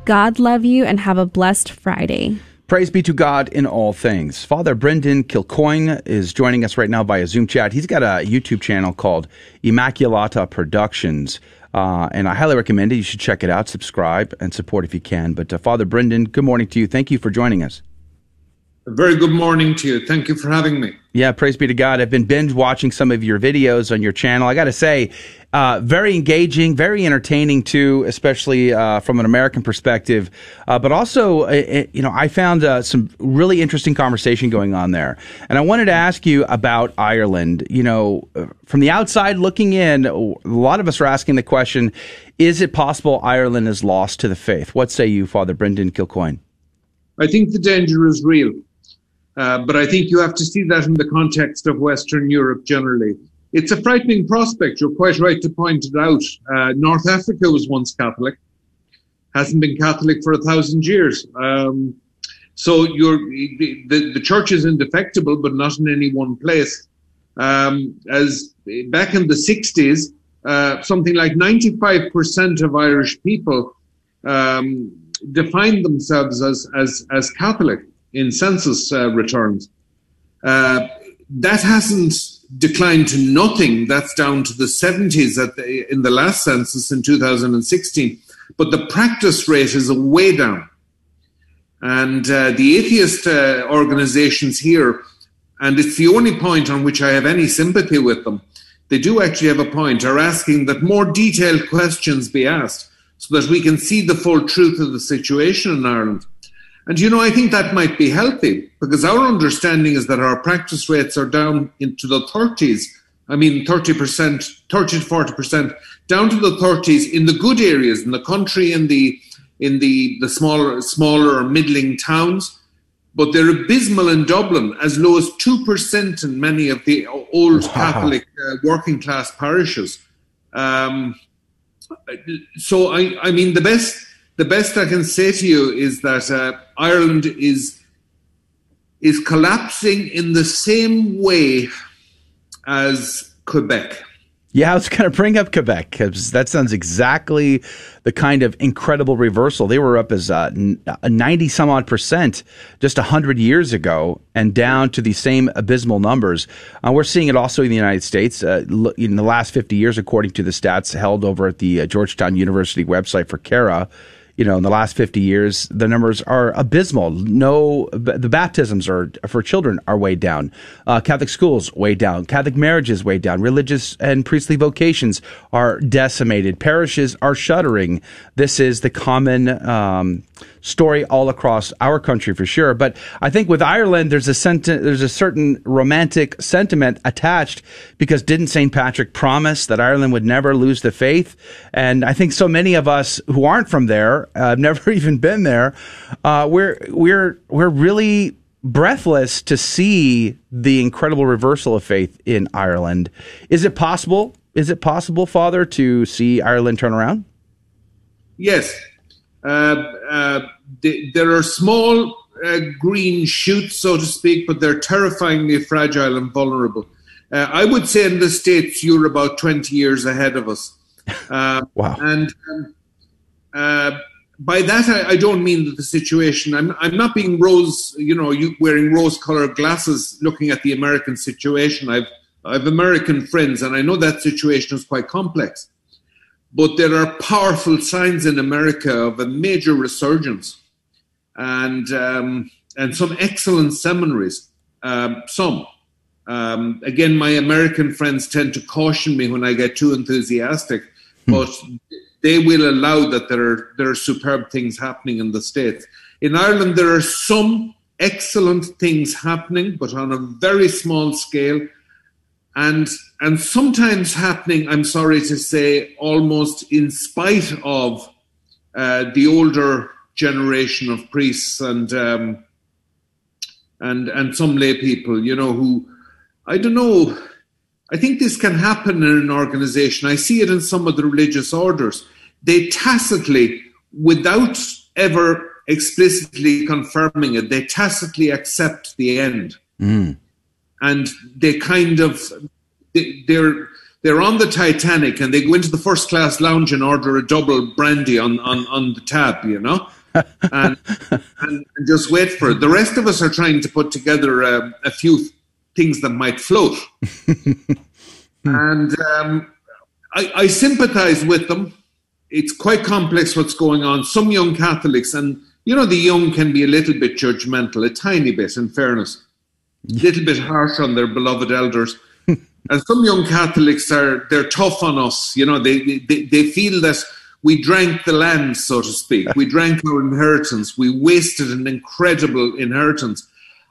God love you and have a blessed Friday. Praise be to God in all things. Father Brendan Kilcoyne is joining us right now via Zoom chat. He's got a YouTube channel called Immaculata Productions. Uh, and I highly recommend it. You should check it out, subscribe, and support if you can. But uh, Father Brendan, good morning to you. Thank you for joining us. A very good morning to you. Thank you for having me. Yeah, praise be to God. I've been binge watching some of your videos on your channel. I got to say, uh, very engaging, very entertaining too, especially uh, from an American perspective. Uh, but also, uh, uh, you know, I found uh, some really interesting conversation going on there. And I wanted to ask you about Ireland. You know, from the outside looking in, a lot of us are asking the question: Is it possible Ireland is lost to the faith? What say you, Father Brendan Kilcoyne? I think the danger is real. Uh, but I think you have to see that in the context of Western Europe generally. It's a frightening prospect. You're quite right to point it out. Uh, North Africa was once Catholic, hasn't been Catholic for a thousand years. Um, so you're, the, the church is indefectible, but not in any one place. Um, as back in the 60s, uh, something like 95% of Irish people um, defined themselves as, as, as Catholic in census uh, returns. Uh, that hasn't declined to nothing. That's down to the 70s the, in the last census in 2016. But the practice rate is way down. And uh, the atheist uh, organizations here, and it's the only point on which I have any sympathy with them, they do actually have a point, are asking that more detailed questions be asked so that we can see the full truth of the situation in Ireland. And you know, I think that might be healthy because our understanding is that our practice rates are down into the 30s. I mean, 30%, 30 to 40%, down to the 30s in the good areas in the country, in the in the, the smaller, smaller or middling towns. But they're abysmal in Dublin, as low as 2% in many of the old *laughs* Catholic uh, working class parishes. Um, so, I, I mean, the best the best I can say to you is that uh, Ireland is is collapsing in the same way as Quebec. Yeah, I was going to bring up Quebec because that sounds exactly the kind of incredible reversal. They were up as uh, a 90 some odd percent just 100 years ago and down to the same abysmal numbers. Uh, we're seeing it also in the United States. Uh, in the last 50 years, according to the stats held over at the uh, Georgetown University website for CARA, you know, in the last 50 years, the numbers are abysmal. No, the baptisms are for children are way down. Uh, Catholic schools way down. Catholic marriages way down. Religious and priestly vocations are decimated. Parishes are shuttering. This is the common um, story all across our country for sure. But I think with Ireland, there's a senti- there's a certain romantic sentiment attached because didn't St. Patrick promise that Ireland would never lose the faith? And I think so many of us who aren't from there I've *laughs* never even been there. Uh, we're we're we're really breathless to see the incredible reversal of faith in Ireland. Is it possible? Is it possible, Father, to see Ireland turn around? Yes. Uh, uh, there are small uh, green shoots, so to speak, but they're terrifyingly fragile and vulnerable. Uh, I would say in the States, you're about 20 years ahead of us. Uh, *laughs* wow. And um, by that I, I, don't mean that the situation. I'm I'm not being rose, you know, you wearing rose-colored glasses, looking at the American situation. I've I've American friends, and I know that situation is quite complex. But there are powerful signs in America of a major resurgence, and um, and some excellent seminaries. Um, some. Um, again, my American friends tend to caution me when I get too enthusiastic, hmm. but they will allow that there are there are superb things happening in the states. In Ireland, there are some excellent things happening, but on a very small scale, and and sometimes happening. I'm sorry to say, almost in spite of uh, the older generation of priests and um, and and some lay people, you know, who I don't know I think this can happen in an organization. I see it in some of the religious orders. They tacitly, without ever explicitly confirming it, they tacitly accept the end. Mm. And they kind of, they're, they're on the Titanic and they go into the first class lounge and order a double brandy on, on, on the tab, you know? *laughs* and, and, just wait for it. The rest of us are trying to put together a, a few things that might float. *laughs* and um, I, I sympathize with them. It's quite complex what's going on. Some young Catholics, and you know, the young can be a little bit judgmental, a tiny bit, in fairness, a *laughs* little bit harsh on their beloved elders. And some young Catholics are they're tough on us. You know, they, they they feel that we drank the land, so to speak. We *laughs* drank our inheritance. We wasted an incredible inheritance.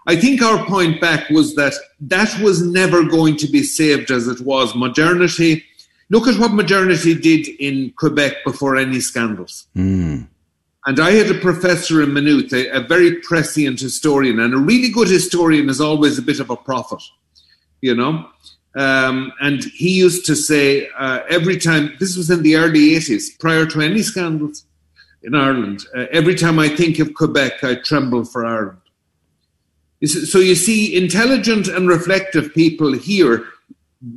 I think our point back was that that was never going to be saved as it was. Modernity, look at what modernity did in Quebec before any scandals. Mm. And I had a professor in Maynooth, a, a, very prescient historian, and a really good historian is always a bit of a prophet, you know. Um, and he used to say uh, every time, this was in the early 80s, prior to any scandals in Ireland, uh, every time I think of Quebec, I tremble for Ireland. So you see, intelligent and reflective people here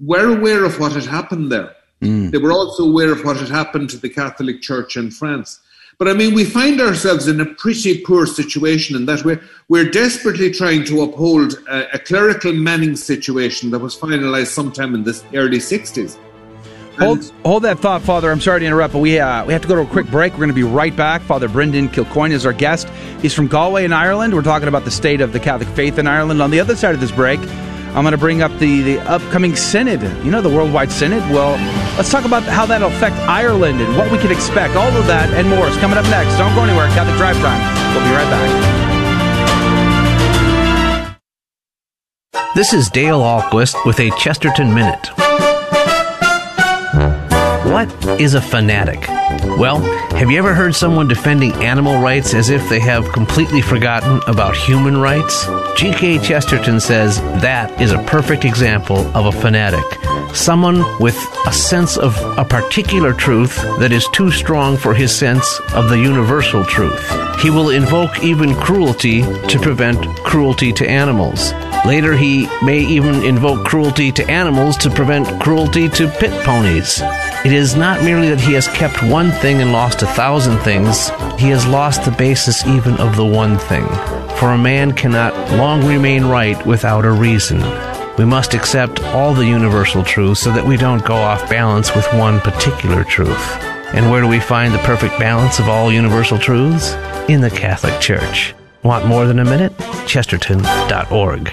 were aware of what had happened there. Mm. They were also aware of what had happened to the Catholic Church in France. But I mean, we find ourselves in a pretty poor situation in that we're, we're desperately trying to uphold a, a clerical Manning situation that was finalized sometime in the early 60s. Hold, hold that thought, Father. I'm sorry to interrupt, but we uh, we have to go to a quick break. We're going to be right back. Father Brendan Kilcoyne is our guest. He's from Galway in Ireland. We're talking about the state of the Catholic faith in Ireland. On the other side of this break, I'm going to bring up the, the upcoming synod. You know, the worldwide synod. Well, let's talk about how that'll affect Ireland and what we can expect. All of that and more is coming up next. Don't go anywhere. Catholic Drive Time. We'll be right back. This is Dale Ahlquist with a Chesterton Minute. What is a fanatic? Well, have you ever heard someone defending animal rights as if they have completely forgotten about human rights? G.K. Chesterton says that is a perfect example of a fanatic. Someone with a sense of a particular truth that is too strong for his sense of the universal truth. He will invoke even cruelty to prevent cruelty to animals. Later, he may even invoke cruelty to animals to prevent cruelty to pit ponies. It is not merely that he has kept one thing and lost a thousand things, he has lost the basis even of the one thing. For a man cannot long remain right without a reason. We must accept all the universal truths so that we don't go off balance with one particular truth. And where do we find the perfect balance of all universal truths? In the Catholic Church. Want more than a minute? Chesterton.org.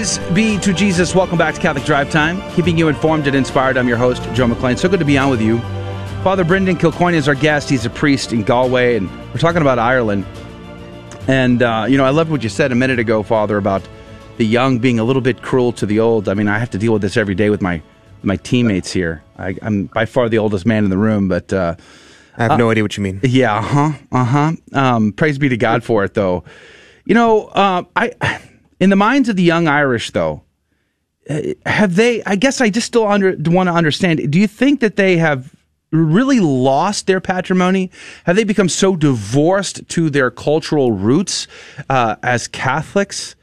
Praise be to Jesus. Welcome back to Catholic Drive Time, keeping you informed and inspired. I'm your host, Joe McClain. So good to be on with you. Father Brendan Kilcoyne is our guest. He's a priest in Galway, and we're talking about Ireland. And, uh, you know, I loved what you said a minute ago, Father, about the young being a little bit cruel to the old. I mean, I have to deal with this every day with my my teammates here. I, am by far the oldest man in the room, but uh, I have uh, no idea what you mean. Yeah, uh huh, uh huh. Um, praise be to God for it, though. You know, uh, I in the minds of the young Irish, though, uh, have they? I guess I just still under, want to understand. Do you think that they have really lost their patrimony? Have they become so divorced to their cultural roots uh, as Catholics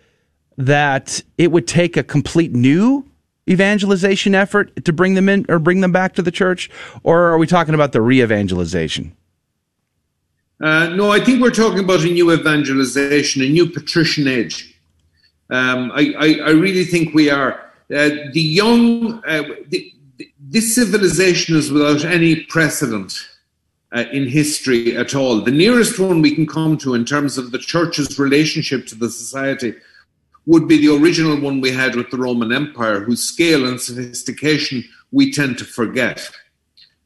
that it would take a complete new evangelization effort to bring them in or bring them back to the church? Or are we talking about the re evangelization? Uh, no, I think we're talking about a new evangelization, a new patrician age. Um, I, I, I, really think we are. Uh, the young, uh, the, this civilization is without any precedent uh, in history at all. The nearest one we can come to in terms of the church's relationship to the society would be the original one we had with the Roman Empire, whose scale and sophistication we tend to forget.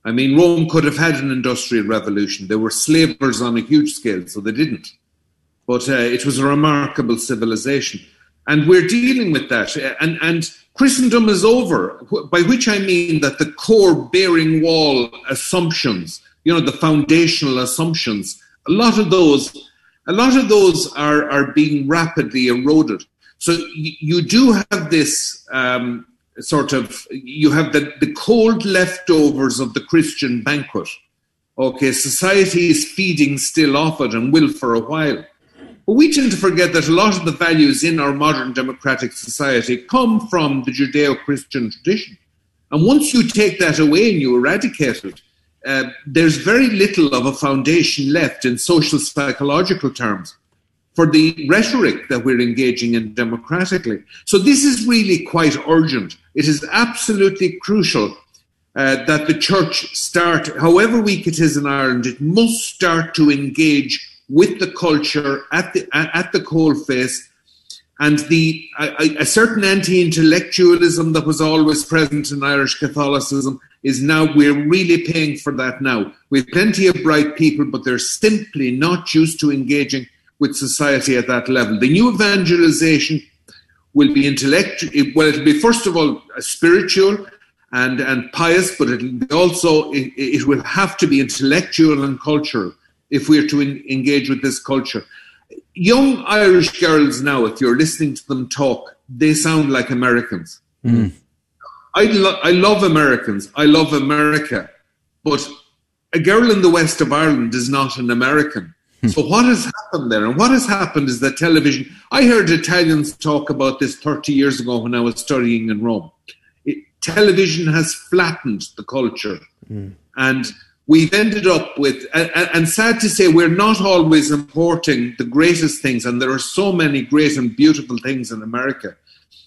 I mean, Rome could have had an industrial revolution. There were slavers on a huge scale, so they didn't. But uh, it was a remarkable civilization. And we're dealing with that. And, and Christendom is over, by which I mean that the core bearing wall assumptions, you know, the foundational assumptions, a lot of those, a lot of those are, are being rapidly eroded. So you, you do have this um, sort of, you have the, the cold leftovers of the Christian banquet. Okay, society is feeding still off it and will for a while. But we tend to forget that a lot of the values in our modern democratic society come from the Judeo Christian tradition. And once you take that away and you eradicate it, uh, there's very little of a foundation left in social psychological terms for the rhetoric that we're engaging in democratically. So this is really quite urgent. It is absolutely crucial uh, that the church start, however weak it is in Ireland, it must start to engage with the culture at the at the coalface and the a, a certain anti-intellectualism that was always present in Irish Catholicism is now we're really paying for that now. We have plenty of bright people, but they're simply not used to engaging with society at that level. The new evangelization will be intellectual. Well, it'll be first of all spiritual and and pious, but it'll also it, it will have to be intellectual and cultural if we're to in, engage with this culture. Young Irish girls now, if you're listening to them talk, they sound like Americans. Mm. I, lo- I love Americans. I love America. But a girl in the west of Ireland is not an American. Hmm. So what has happened there? And what has happened is that television. I heard Italians talk about this 30 years ago when I was studying in Rome. It, television has flattened the culture, mm. and we've ended up with, and, and, sad to say, we're not always importing the greatest things, and there are so many great and beautiful things in America.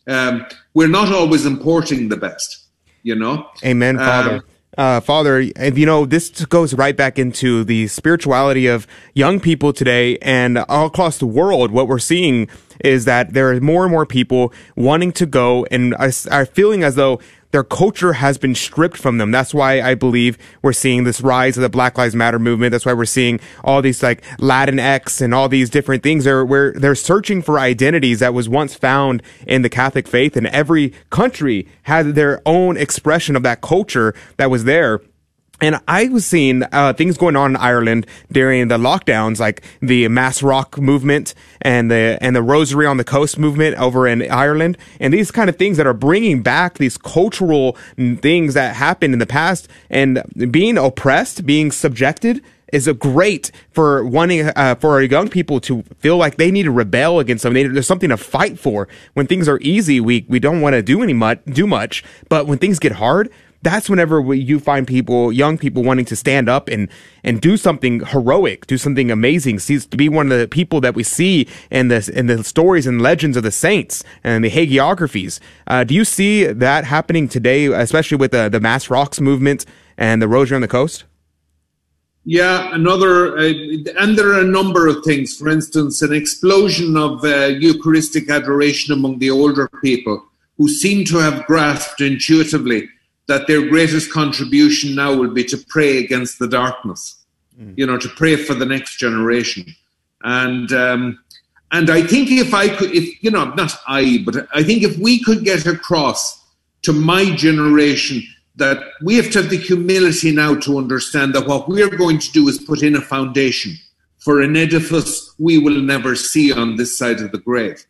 Um, we're not always importing the best, you know? Amen, Father. Um, uh, Father, you know, this goes right back into the spirituality of young people today and all across the world. What we're seeing is that there are more and more people wanting to go and are feeling as though their culture has been stripped from them. That's why I believe we're seeing this rise of the Black Lives Matter movement. That's why we're seeing all these like Latinx and all these different things. They're where they're searching for identities that was once found in the Catholic faith, and every country had their own expression of that culture that was there and I was seeing uh, things going on in Ireland during the lockdowns, like the mass rock movement and the and the Rosary on the Coast movement over in Ireland, and these kind of things that are bringing back these cultural things that happened in the past, and being oppressed, being subjected is a great for wanting uh, for our young people to feel like they need to rebel against something. There's something to fight for. When things are easy, we we don't want to do any much, do much. But when things get hard, that's whenever you find people, young people, wanting to stand up and and do something heroic, do something amazing. To be one of the people that we see in the in the stories and legends of the saints and the hagiographies. Uh, do you see that happening today, especially with the the mass rocks movement and the Rosary on the Coast? Yeah, another, uh, and there are a number of things. For instance, an explosion of uh, Eucharistic adoration among the older people who seem to have grasped intuitively that their greatest contribution now will be to pray against the darkness, mm. you know, to pray for the next generation. And um, and I think if I could, if you know, not I, but I think if we could get across to my generation that we have to have the humility now to understand that what we're going to do is put in a foundation for an edifice we will never see on this side of the grave.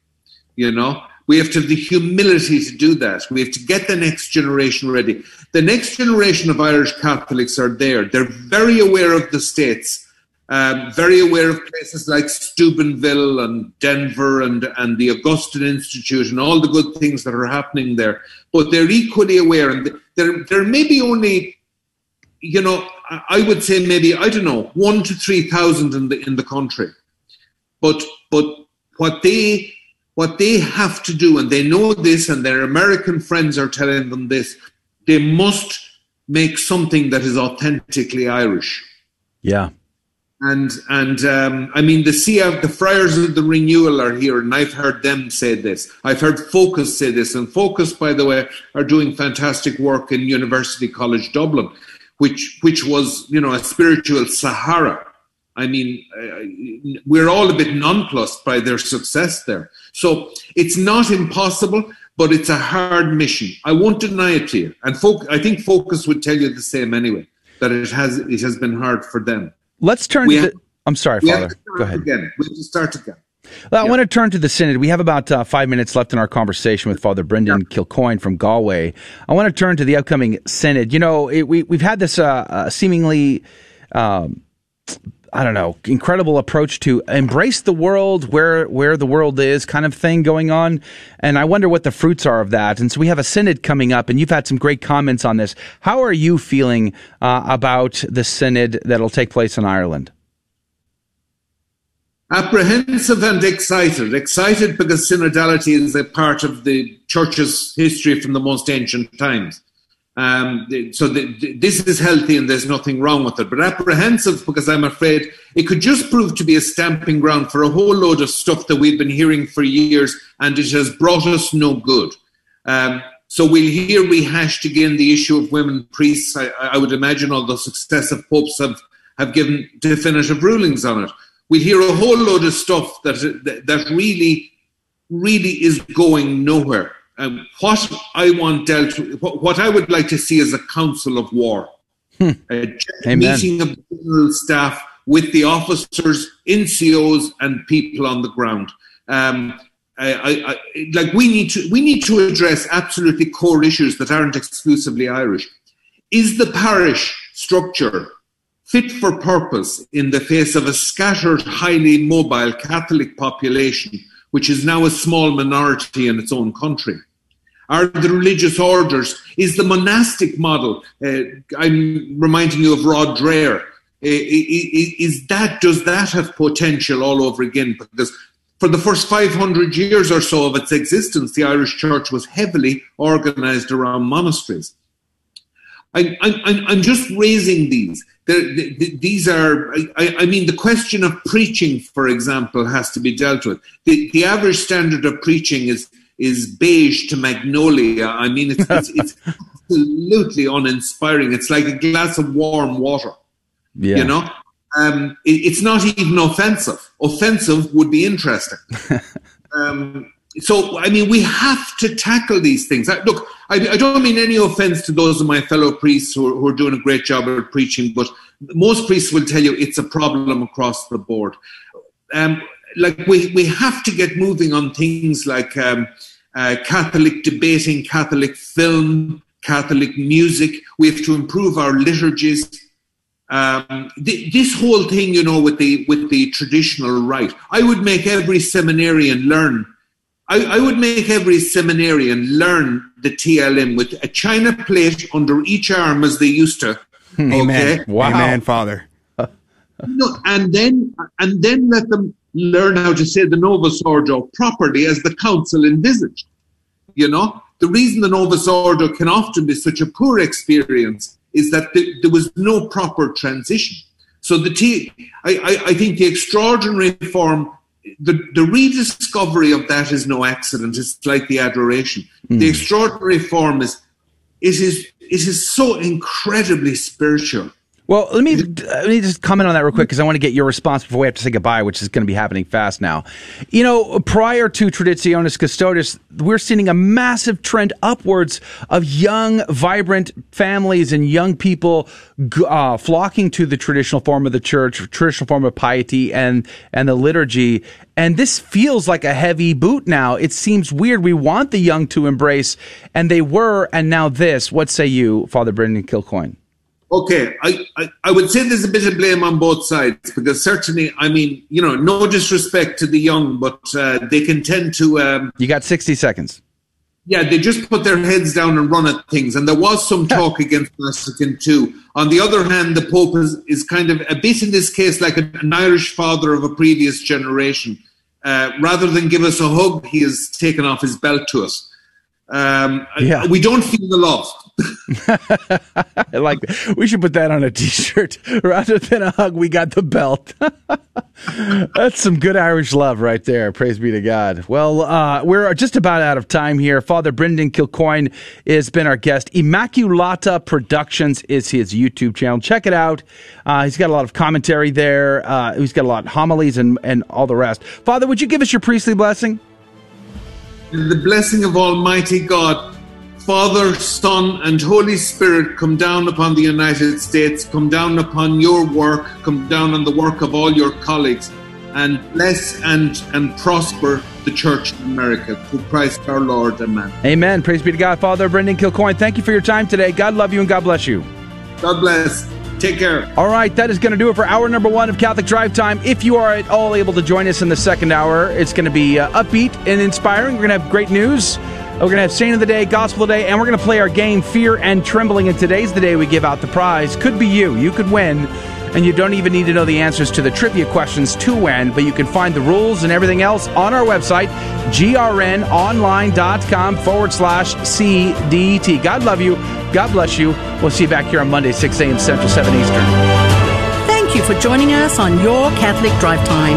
You know, we have to have the humility to do that. We have to get the next generation ready. The next generation of Irish Catholics are there. They're very aware of the states, um, very aware of places like Steubenville and Denver and, and the Augustine Institute and all the good things that are happening there. But they're equally aware, and there, there may be only, you know, I would say maybe I don't know one to three thousand in the in the country, but but what they what they have to do, and they know this, and their American friends are telling them this, they must make something that is authentically Irish. Yeah. And and um, I mean the CF, the Friars of the Renewal are here, and I've heard them say this. I've heard Focus say this, and Focus, by the way, are doing fantastic work in University College Dublin, which which was you know a spiritual Sahara I mean, uh, we're all a bit nonplussed by their success there. So it's not impossible, but it's a hard mission. I won't deny it to you. And folk, I think Focus would tell you the same anyway, that it has it has been hard for them. Let's turn we to. Have, the, I'm sorry, Father. Go ahead. Again. We have to start again. Well, I want to turn to the Synod. We have about uh, five minutes left in our conversation with Father Brendan yeah. Kilcoyne from Galway. I want to turn to the upcoming Synod. You know, it, we, we've had this uh, uh, seemingly um, I don't know, incredible approach to embrace the world where where the world is kind of thing going on. And I wonder what the fruits are of that. And so we have a synod coming up, and you've had some great comments on this. How are you feeling uh, about the synod that'll take place in Ireland? Apprehensive and excited. Excited because synodality is a part of the church's history from the most ancient times. Um, so the, this is healthy and there's nothing wrong with it. But apprehensive because I'm afraid it could just prove to be a stamping ground for a whole load of stuff that we've been hearing for years and it has brought us no good. Um, so we'll hear rehashed again the issue of women priests. I, I would imagine all the successive popes have, have given definitive rulings on it. We'll hear a whole load of stuff that, that really, really is going nowhere. Um, what I want dealt with, what, what, I would like to see is a council of war, hmm. a meeting of general staff with the officers, NCOs, and people on the ground. Um, I, I, I, like we need to we need to address absolutely core issues that aren't exclusively Irish. Is the parish structure fit for purpose in the face of a scattered, highly mobile Catholic population which is now a small minority in its own country? Are the religious orders? Is the monastic model? Uh, I'm reminding you of Rod Dreher. Is that does that have potential all over again? Because for the first 500 years or so of its existence, the Irish Church was heavily organised around monasteries. I, am just raising these. These are, I, I, mean, the question of preaching, for example, has to be dealt with. The, the average standard of preaching is is beige to magnolia. I mean, it's, it's, it's *laughs* absolutely uninspiring. It's like a glass of warm water. Yeah. You know, um, it, it's not even offensive. Offensive would be interesting. *laughs* um, so, I mean, we have to tackle these things. I, look, I, I, don't mean any offense to those of my fellow priests who are, who are, doing a great job at preaching, but most priests will tell you it's a problem across the board. Um, like we, we have to get moving on things like um, uh, Catholic debating, Catholic film, Catholic music. We have to improve our liturgies. Um, th- this whole thing, you know, with the with the traditional rite, I would make every seminarian learn I, I, would make every seminarian learn the TLM with a china plate under each arm as they used to. Hmm. Amen. Okay? Wow. Amen, Father. *laughs* no, and then and then let them learn how to say the Novus Ordo properly as the council envisaged. You know, the reason the Novus Ordo can often be such a poor experience is that the, there was no proper transition. So the T, I, I, I think the extraordinary form the, the rediscovery of that is no accident. It's like the adoration. Mm. The extraordinary form is it is it is so incredibly spiritual. Well, let me let me just comment on that real quick because I want to get your response before we have to say goodbye, which is going to be happening fast now. You know, prior to Traditionis Custodes, we're seeing a massive trend upwards of young, vibrant families and young people uh, flocking to the traditional form of the church, traditional form of piety, and and the liturgy. And this feels like a heavy boot now. It seems weird. We want the young to embrace, and they were, and now this. What say you, Father Brendan Kilcoyne? Okay, I, I, I, would say there's a bit of blame on both sides because certainly, I mean, you know, no disrespect to the young, but uh, they can tend to. Um, you got 60 seconds. Yeah, they just put their heads down and run at things. And there was some talk against Vatican II. On the other hand, the Pope is, is kind of a bit in this case like a, an Irish father of a previous generation. Uh, rather than give us a hug, he has taken off his belt to us. Um, yeah. We don't feel the love. *laughs* like we should put that on a t-shirt. *laughs* Rather than a hug we got the belt. *laughs* That's some good irish love right there. Praise be to god. Well uh, we're just about out of time here. Father brendan kilcoyne has been our guest. Immaculata productions is his youtube channel. Check it out. Uh, he's got a lot of commentary there. Uh, he's got a lot of homilies and, and all the rest. Father would you give us your priestly blessing? The blessing of almighty god Father, Son, and Holy Spirit come down upon the United States, come down upon your work, come down on the work of all your colleagues, and bless and, and prosper the Church in America. Through Christ our Lord. Amen. Amen. Praise be to God. Father Brendan Kilcoyne, thank you for your time today. God love you and God bless you. God bless. Take care. All right, that is going to do it for hour number one of Catholic Drive Time. If you are at all able to join us in the second hour, it's going to be uh, upbeat and inspiring. We're going to have great news. We're going to have Saint of the Day, Gospel of the Day, and we're going to play our game Fear and Trembling. And today's the day we give out the prize. Could be you. You could win. And you don't even need to know the answers to the trivia questions to win, but you can find the rules and everything else on our website, grnonline.com forward slash CDT. God love you. God bless you. We'll see you back here on Monday, 6 a.m. Central, 7 Eastern. Thank you for joining us on Your Catholic Drive Time,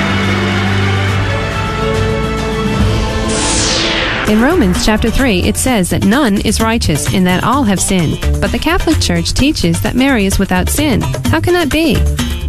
In Romans chapter 3, it says that none is righteous in that all have sinned. But the Catholic Church teaches that Mary is without sin. How can that be?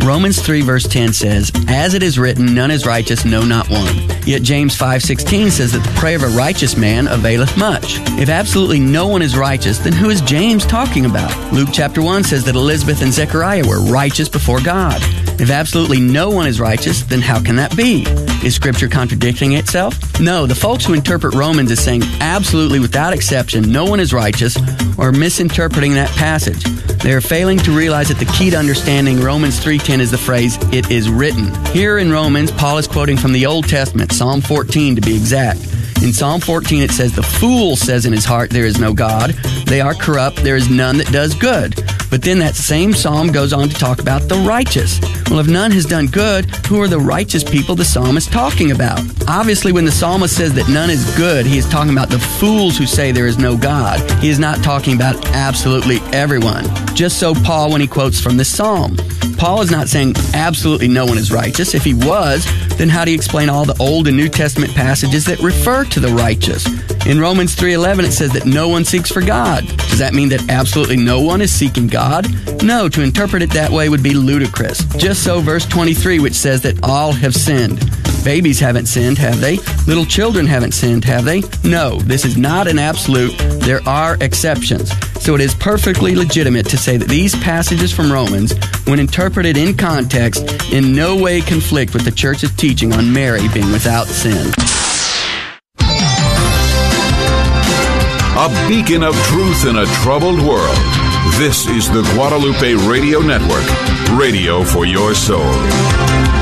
Romans 3 verse 10 says, As it is written, none is righteous, no not one. Yet James 5.16 says that the prayer of a righteous man availeth much. If absolutely no one is righteous, then who is James talking about? Luke chapter 1 says that Elizabeth and Zechariah were righteous before God. If absolutely no one is righteous, then how can that be? Is Scripture contradicting itself? No, the folks who interpret Romans as saying absolutely without exception no one is righteous are misinterpreting that passage. They are failing to realize that the key to understanding Romans 3.10 is the phrase, it is written. Here in Romans, Paul is quoting from the Old Testament, Psalm 14 to be exact. In Psalm 14, it says, The fool says in his heart, There is no God. They are corrupt. There is none that does good. But then that same psalm goes on to talk about the righteous. Well, if none has done good, who are the righteous people the psalm is talking about? Obviously, when the psalmist says that none is good, he is talking about the fools who say there is no God. He is not talking about absolutely everyone. Just so Paul when he quotes from this psalm. Paul is not saying absolutely no one is righteous. If he was, then how do you explain all the Old and New Testament passages that refer to the righteous? In Romans 3:11 it says that no one seeks for God. Does that mean that absolutely no one is seeking God? No, to interpret it that way would be ludicrous. Just so verse 23 which says that all have sinned. Babies haven't sinned, have they? Little children haven't sinned, have they? No, this is not an absolute. There are exceptions. So it is perfectly legitimate to say that these passages from Romans, when interpreted in context, in no way conflict with the church's teaching on Mary being without sin. A beacon of truth in a troubled world. This is the Guadalupe Radio Network, radio for your soul.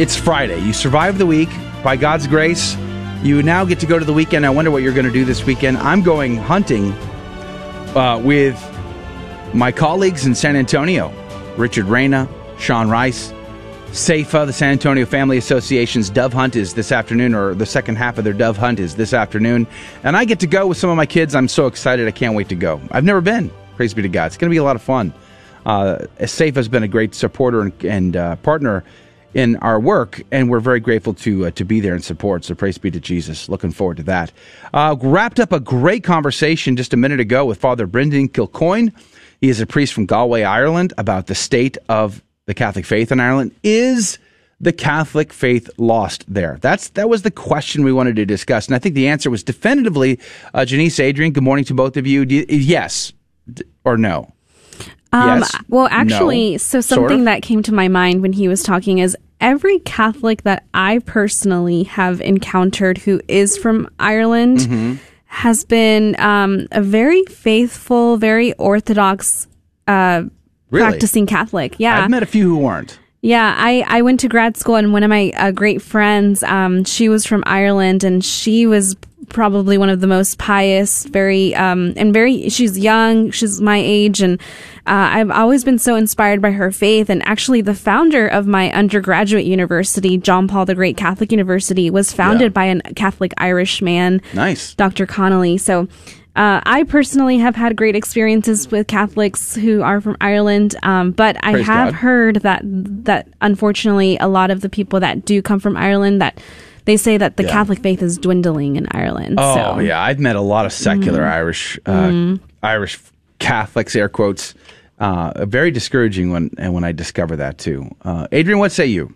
It's Friday. You survived the week by God's grace. You now get to go to the weekend. I wonder what you're going to do this weekend. I'm going hunting uh, with my colleagues in San Antonio Richard Reyna, Sean Rice, SAFA, the San Antonio Family Association's dove hunt is this afternoon, or the second half of their dove hunt is this afternoon. And I get to go with some of my kids. I'm so excited. I can't wait to go. I've never been. Praise be to God. It's going to be a lot of fun. Uh, SAFA has been a great supporter and, and uh, partner in our work, and we're very grateful to uh, to be there and support. So praise be to Jesus. Looking forward to that. Uh, wrapped up a great conversation just a minute ago with Father Brendan Kilcoyne. He is a priest from Galway, Ireland, about the state of the Catholic faith in Ireland. Is the Catholic faith lost there? That's that was the question we wanted to discuss, and I think the answer was definitively uh, Janice Adrian. Good morning to both of you. You, yes or no? Um, Yes? Well, actually, No? so Sort something of? that came to my mind when he was talking is every Catholic that I personally have encountered who is from Ireland Mm-hmm. has been um, a very faithful, very orthodox, uh, Really? practicing Catholic. Yeah, I've met a few who weren't. yeah, I, I went to grad school, and one of my uh, great friends, um, she was from Ireland, and she was probably one of the most pious, very, um, and very, she's young, she's my age, and uh, I've always been so inspired by her faith. And actually, the founder of my undergraduate university, John Paul the Great Catholic University, was founded by a Catholic Irish man. Nice. Dr. Connolly. So uh, I personally have had great experiences with Catholics who are from Ireland, um, but I Praise have God. heard that that unfortunately a lot of the people that do come from Ireland that they say that the Yeah. Catholic faith is dwindling in Ireland. Oh so. yeah, I've met a lot of secular Mhm. Irish uh, Mhm. Irish Catholics, air quotes. Uh, very discouraging when and when I discover that too. Uh, Adrian, what say you?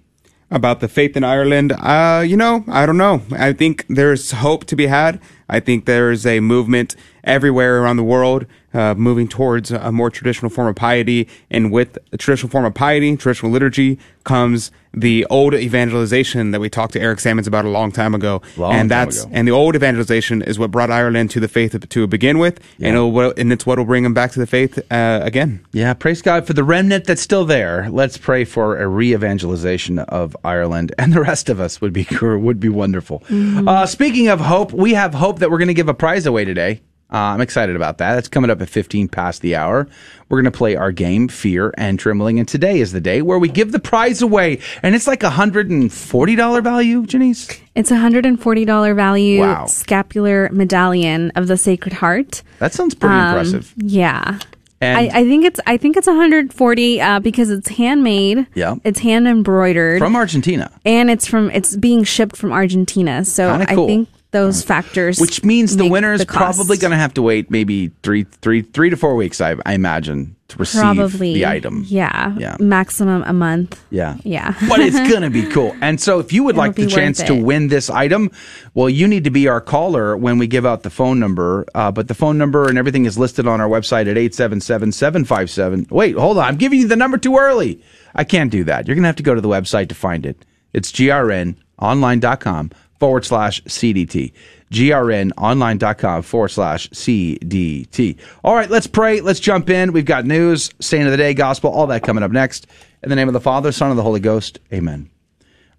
about the faith in Ireland. Uh, you know, I don't know. I think there's hope to be had. I think there's a movement everywhere around the world uh, moving towards a more traditional form of piety. And with a traditional form of piety, traditional liturgy, comes the old evangelization that we talked to Eric Sammons about a long time ago. Long and that's ago. and the old evangelization is what brought Ireland to the faith to begin with, and it'll, and it's what will bring them back to the faith uh, again. Yeah, praise God for the remnant that's still there. Let's pray for a re-evangelization of Ireland, and the rest of us would be *laughs* would be wonderful. Mhm. Uh, speaking of hope, we have hope that we're going to give a prize away today. Uh, I'm excited about that. That's coming up at 15 past the hour. We're going to play our game, Fear and Trembling. And today is the day where we give the prize away. And it's like a $140 value, Janice? It's a $140 value Wow. scapular medallion of the Sacred Heart. That sounds pretty Um, impressive. Yeah. I, I think it's I think it's 140 uh, because it's handmade. Yeah. It's hand embroidered From Argentina. and it's from it's being shipped from Argentina. So Kinda I think those factors, Which means the winner is probably going to have to wait maybe three, three, three to four weeks, I, I imagine, to receive probably the item. Yeah. Yeah. Maximum a month. Yeah. Yeah. *laughs* but it's going to be cool. *laughs* And so if you would It'll like the chance to win this item, well, you need to be our caller when we give out the phone number. Uh, but the phone number and everything is listed on our website at 877-757. Wait, hold on. I'm giving you the number too early. I can't do that. You're going to have to go to the website to find it. It's grnonline.com forward slash CDT. grnonline.com forward slash CDT. All right, let's pray. Let's jump in. We've got news, saint of the day, gospel, all that coming up next. In the name of the Father, Son, and the Holy Ghost. Amen.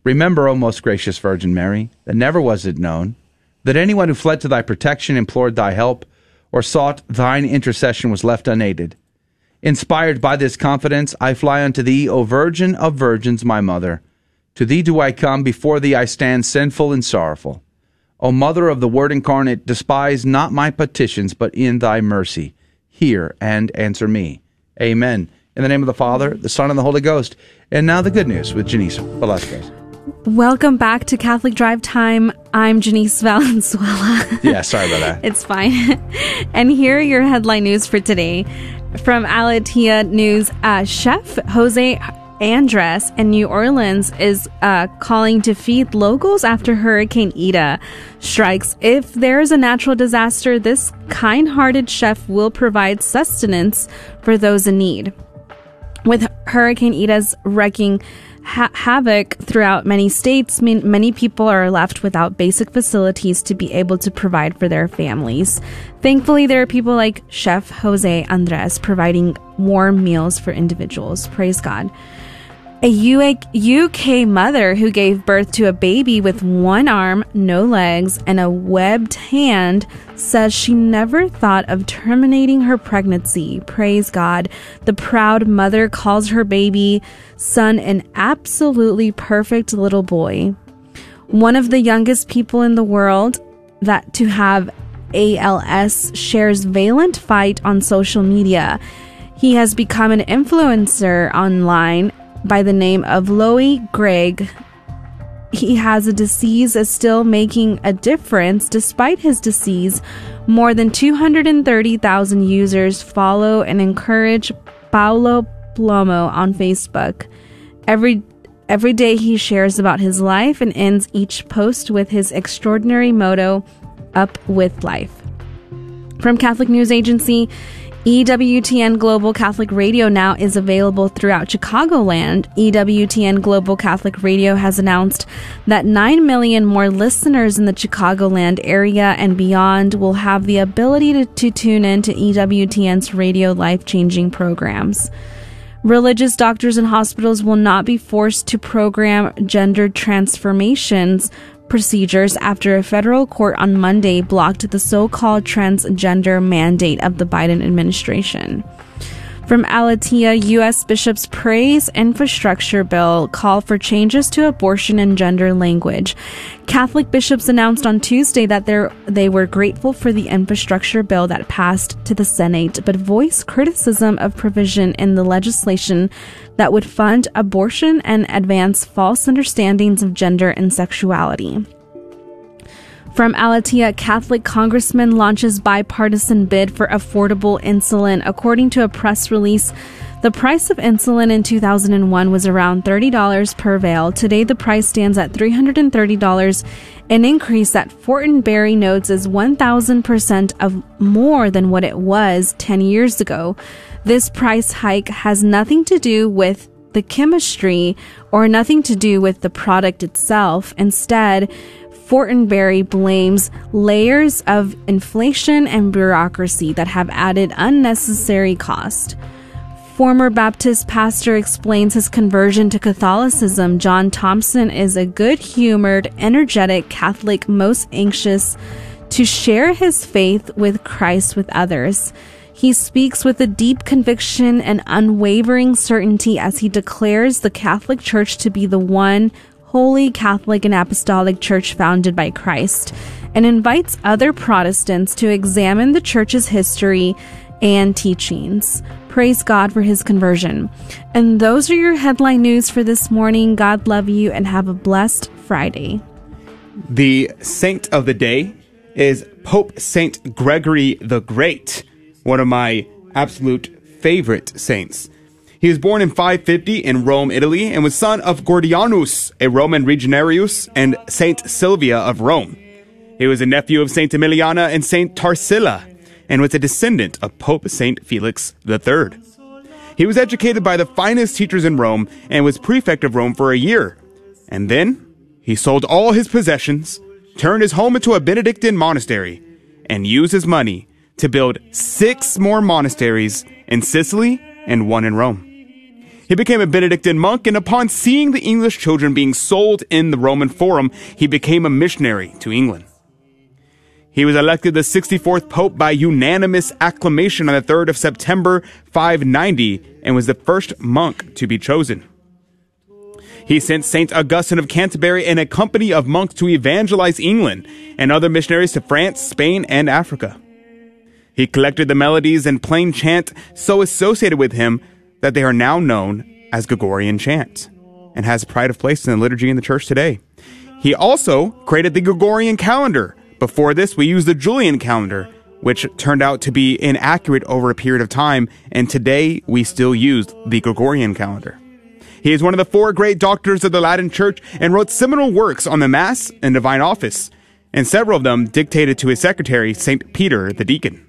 Remember, O most gracious Virgin Mary, that never was it known that anyone who fled to thy protection, implored thy help, or sought thine intercession was left unaided. Inspired by this confidence, I fly unto thee, O Virgin of Virgins, my mother. To thee do I come, before thee I stand sinful and sorrowful. O Mother of the Word incarnate, despise not my petitions, but in thy mercy hear and answer me. Amen. In the name of the Father, the Son, and the Holy Ghost. And now the good news with Janice Velasquez. Welcome back to Catholic Drive Time. I'm Janice *laughs* Valenzuela. Yeah, sorry about that. It's fine. *laughs* and here are your headline news for today. From Aleteia News, uh, Chef Jose Andres in New Orleans is uh, calling to feed locals after Hurricane Ida strikes. If there is a natural disaster, this kind hearted chef will provide sustenance for those in need. With Hurricane Ida's wrecking ha- havoc throughout many states, man- many people are left without basic facilities to be able to provide for their families. Thankfully, there are people like Chef Jose Andres providing warm meals for individuals. Praise God. A UK mother who gave birth to a baby with one arm, no legs, and a webbed hand says she never thought of terminating her pregnancy. Praise God. The proud mother calls her baby son an absolutely perfect little boy. One of the youngest people in the world that to have ALS shares valiant fight on social media. He has become an influencer online by the name of Loie Gregg. He has a disease is still making a difference despite his disease. More than 230,000 users follow and encourage Paulo Plomo on Facebook. Every every day he shares about his life and ends each post with his extraordinary motto, up with life. From Catholic News Agency, EWTN Global Catholic Radio now is available throughout Chicagoland. EWTN Global Catholic Radio has announced that 9 million more listeners in the Chicagoland area and beyond will have the ability to, to tune in to EWTN's radio life changing programs. Religious doctors and hospitals will not be forced to program gender transformations procedures after a federal court on Monday blocked the so called transgender mandate of the Biden administration. From Aleteia, U.S. bishops praise infrastructure bill call for changes to abortion and gender language. Catholic bishops announced on Tuesday that they were grateful for the infrastructure bill that passed to the Senate, but voiced criticism of provision in the legislation that would fund abortion and advance false understandings of gender and sexuality. From Aleteia, Catholic congressman launches bipartisan bid for affordable insulin. According to a press release, the price of insulin in 2001 was around $30 per vial. Today, the price stands at $330, an increase that Fortenberry notes is 1,000% of more than what it was 10 years ago. This price hike has nothing to do with the chemistry or nothing to do with the product itself. Instead, Fortenberry blames layers of inflation and bureaucracy that have added unnecessary cost. Former Baptist pastor explains his conversion to Catholicism. John Thompson is a good humored, energetic Catholic, most anxious to share his faith with Christ with others. He speaks with a deep conviction and unwavering certainty as he declares the Catholic Church to be the one holy Catholic and Apostolic Church founded by Christ, and invites other Protestants to examine the Church's history and teachings. Praise God for his conversion. And those are your headline news for this morning. God love you and have a blessed Friday. The saint of the day is Pope Saint Gregory the Great, one of my absolute favorite saints. He was born in 550 in Rome, Italy, and was son of Gordianus, a Roman regionarius, and Saint Sylvia of Rome. He was a nephew of Saint Emiliana and Saint Tarsila, and was a descendant of Pope Saint Felix III. He was educated by the finest teachers in Rome and was prefect of Rome for a year. And then he sold all his possessions, turned his home into a Benedictine monastery, and used his money to build six more monasteries in Sicily and one in Rome. He became a Benedictine monk, and upon seeing the English children being sold in the Roman Forum, he became a missionary to England. He was elected the 64th Pope by unanimous acclamation on the 3rd of September 590 and was the first monk to be chosen. He sent St. Augustine of Canterbury and a company of monks to evangelize England and other missionaries to France, Spain, and Africa. He collected the melodies and plain chant so associated with him that they are now known as Gregorian chant and has pride of place in the liturgy in the church today. He also created the Gregorian calendar. Before this, we used the Julian calendar, which turned out to be inaccurate over a period of time, and today we still use the Gregorian calendar. He is one of the four great doctors of the Latin Church and wrote seminal works on the Mass and Divine Office, and several of them dictated to his secretary, St. Peter the Deacon.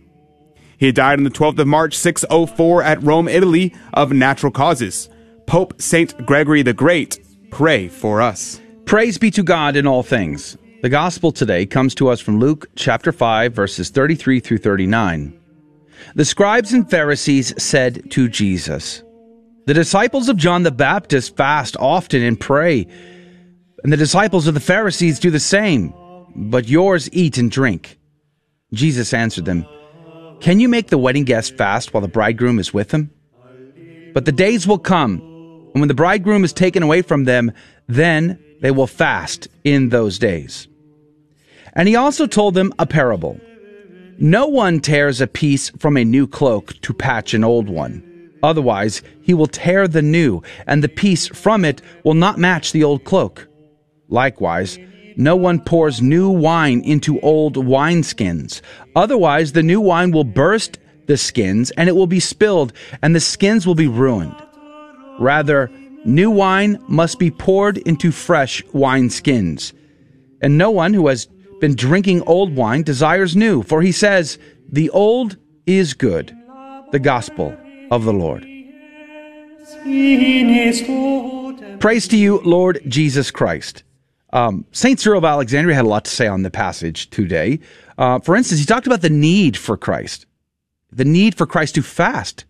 He died on the 12th of March 604 at Rome, Italy, of natural causes. Pope St. Gregory the Great, pray for us. Praise be to God in all things. The gospel today comes to us from Luke chapter 5, verses 33 through 39. The scribes and Pharisees said to Jesus, The disciples of John the Baptist fast often and pray, and the disciples of the Pharisees do the same, but yours eat and drink. Jesus answered them, Can you make the wedding guests fast while the bridegroom is with them? But the days will come, and when the bridegroom is taken away from them, then they will fast in those days. And he also told them a parable. No one tears a piece from a new cloak to patch an old one. Otherwise, he will tear the new, and the piece from it will not match the old cloak. Likewise, no one pours new wine into old wineskins. Otherwise, the new wine will burst the skins, and it will be spilled, and the skins will be ruined. Rather, new wine must be poured into fresh wineskins. And no one who has been drinking old wine desires new, for he says, The old is good. The gospel of the Lord. Praise to you, Lord Jesus Christ. Um, Saint Cyril of Alexandria had a lot to say on the passage today. Uh, for instance, he talked about the need for Christ, the need for Christ to fast.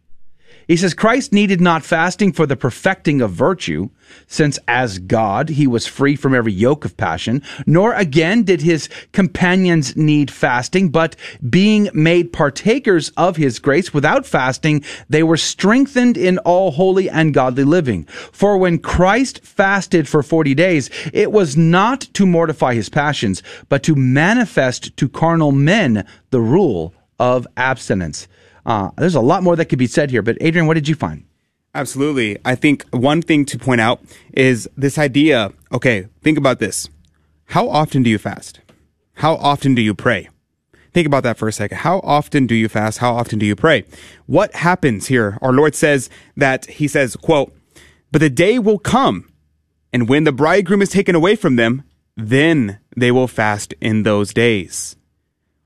He says Christ needed not fasting for the perfecting of virtue, since as God he was free from every yoke of passion, nor again did his companions need fasting, but being made partakers of his grace without fasting, they were strengthened in all holy and godly living. For when Christ fasted for forty days, it was not to mortify his passions, but to manifest to carnal men the rule of abstinence. Uh, there's a lot more that could be said here, but Adrian, what did you find? Absolutely. I think one thing to point out is this idea. Okay, think about this. How often do you fast? How often do you pray? Think about that for a second. How often do you fast? How often do you pray? What happens here? Our Lord says that He says, quote, but the day will come, and when the bridegroom is taken away from them, then they will fast in those days.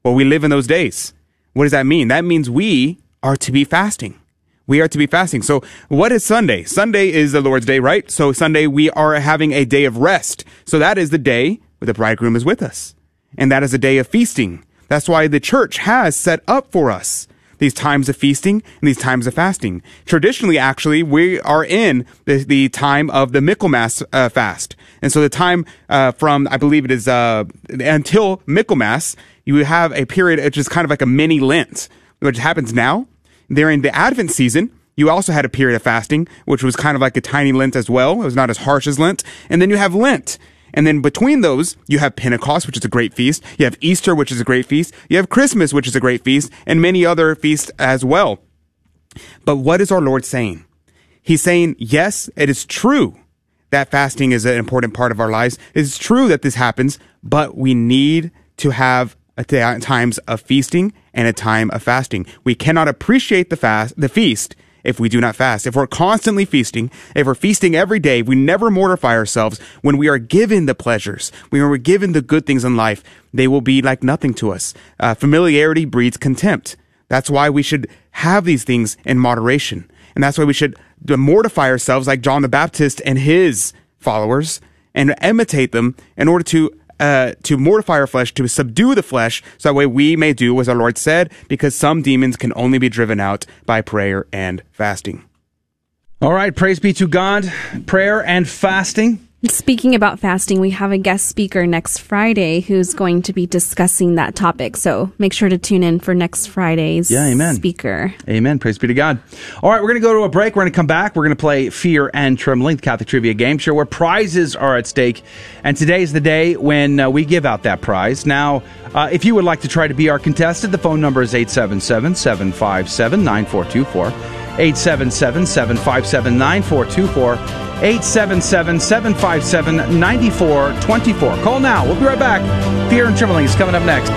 Well, we live in those days. What does that mean? That means we are to be fasting. We are to be fasting. So what is Sunday? Sunday is the Lord's day, right? So Sunday we are having a day of rest. So that is the day where the bridegroom is with us. And that is a day of feasting. That's why the church has set up for us these times of feasting and these times of fasting. Traditionally, actually, we are in the, the time of the Michaelmas uh, fast. And so the time uh, from, I believe it is uh, until Michaelmas, you have a period which is kind of like a mini Lent, which happens now. During the Advent season, you also had a period of fasting, which was kind of like a tiny Lent as well. It was not as harsh as Lent. And then you have Lent. And then between those, you have Pentecost, which is a great feast. You have Easter, which is a great feast. You have Christmas, which is a great feast, and many other feasts as well. But what is our Lord saying? He's saying, yes, it is true that fasting is an important part of our lives. It's true that this happens, but we need to have times of feasting and a time of fasting. We cannot appreciate the fast, the feast if we do not fast. If we're constantly feasting, if we're feasting every day, we never mortify ourselves when we are given the pleasures, when we're given the good things in life, they will be like nothing to us. Uh, familiarity breeds contempt. That's why we should have these things in moderation. And that's why we should mortify ourselves like John the Baptist and his followers and imitate them in order to uh, to mortify our flesh, to subdue the flesh, so that way we may do as our Lord said, because some demons can only be driven out by prayer and fasting. All right, praise be to God. Prayer and fasting. Speaking about fasting, we have a guest speaker next Friday who's going to be discussing that topic. So make sure to tune in for next Friday's Yeah, amen. speaker. Amen. Praise be to God. All right, we're going to go to a break. We're going to come back. We're going to play Fear and Trembling, the Catholic Trivia Game Show, where prizes are at stake. And today is the day when uh, we give out that prize. Now, uh, if you would like to try to be our contestant, the phone number is 877 757 9424. 877 757 9424. 877 757 9424. Call now. We'll be right back. Fear and Trembling is coming up next.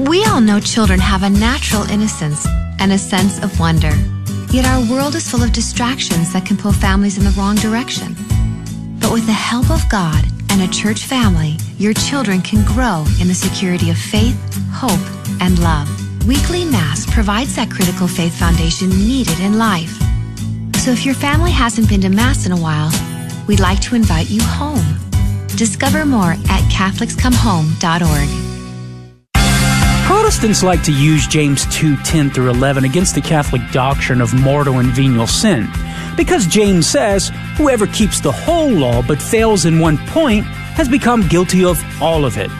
We all know children have a natural innocence and a sense of wonder. Yet our world is full of distractions that can pull families in the wrong direction. But with the help of God and a church family, your children can grow in the security of faith, hope, and love. Weekly Mass provides that critical faith foundation needed in life. So if your family hasn't been to Mass in a while, we'd like to invite you home. Discover more at CatholicsComeHome.org. Protestants like to use James 2 10 through 11 against the Catholic doctrine of mortal and venial sin. Because James says, whoever keeps the whole law but fails in one point has become guilty of all of it.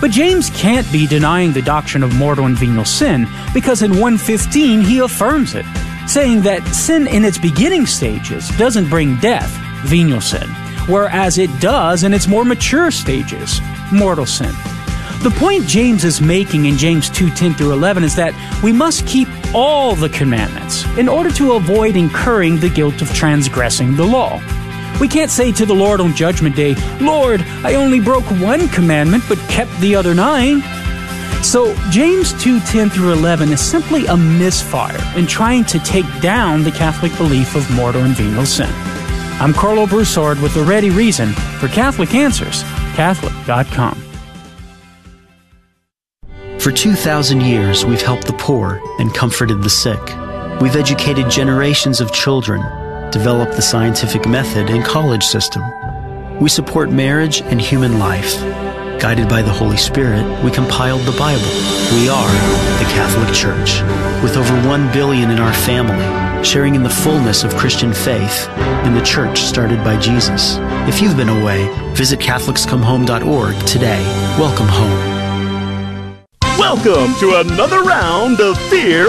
But James can't be denying the doctrine of mortal and venial sin because in 115 he affirms it, saying that sin in its beginning stages doesn't bring death, venial sin, whereas it does in its more mature stages, mortal sin. The point James is making in James 2 10 through 11 is that we must keep all the commandments in order to avoid incurring the guilt of transgressing the law. We can't say to the Lord on Judgment Day, Lord, I only broke one commandment but kept the other nine. So James 2 10 through 11 is simply a misfire in trying to take down the Catholic belief of mortal and venial sin. I'm Karlo Broussard with the ready reason for Catholic Answers, Catholic.com. For 2,000 years, we've helped the poor and comforted the sick. We've educated generations of children, developed the scientific method and college system. We support marriage and human life. Guided by the Holy Spirit, we compiled the Bible. We are the Catholic Church, with over 1 billion in our family, sharing in the fullness of Christian faith in the church started by Jesus. If you've been away, visit CatholicsComeHome.org today. Welcome home. Welcome to another round of Fear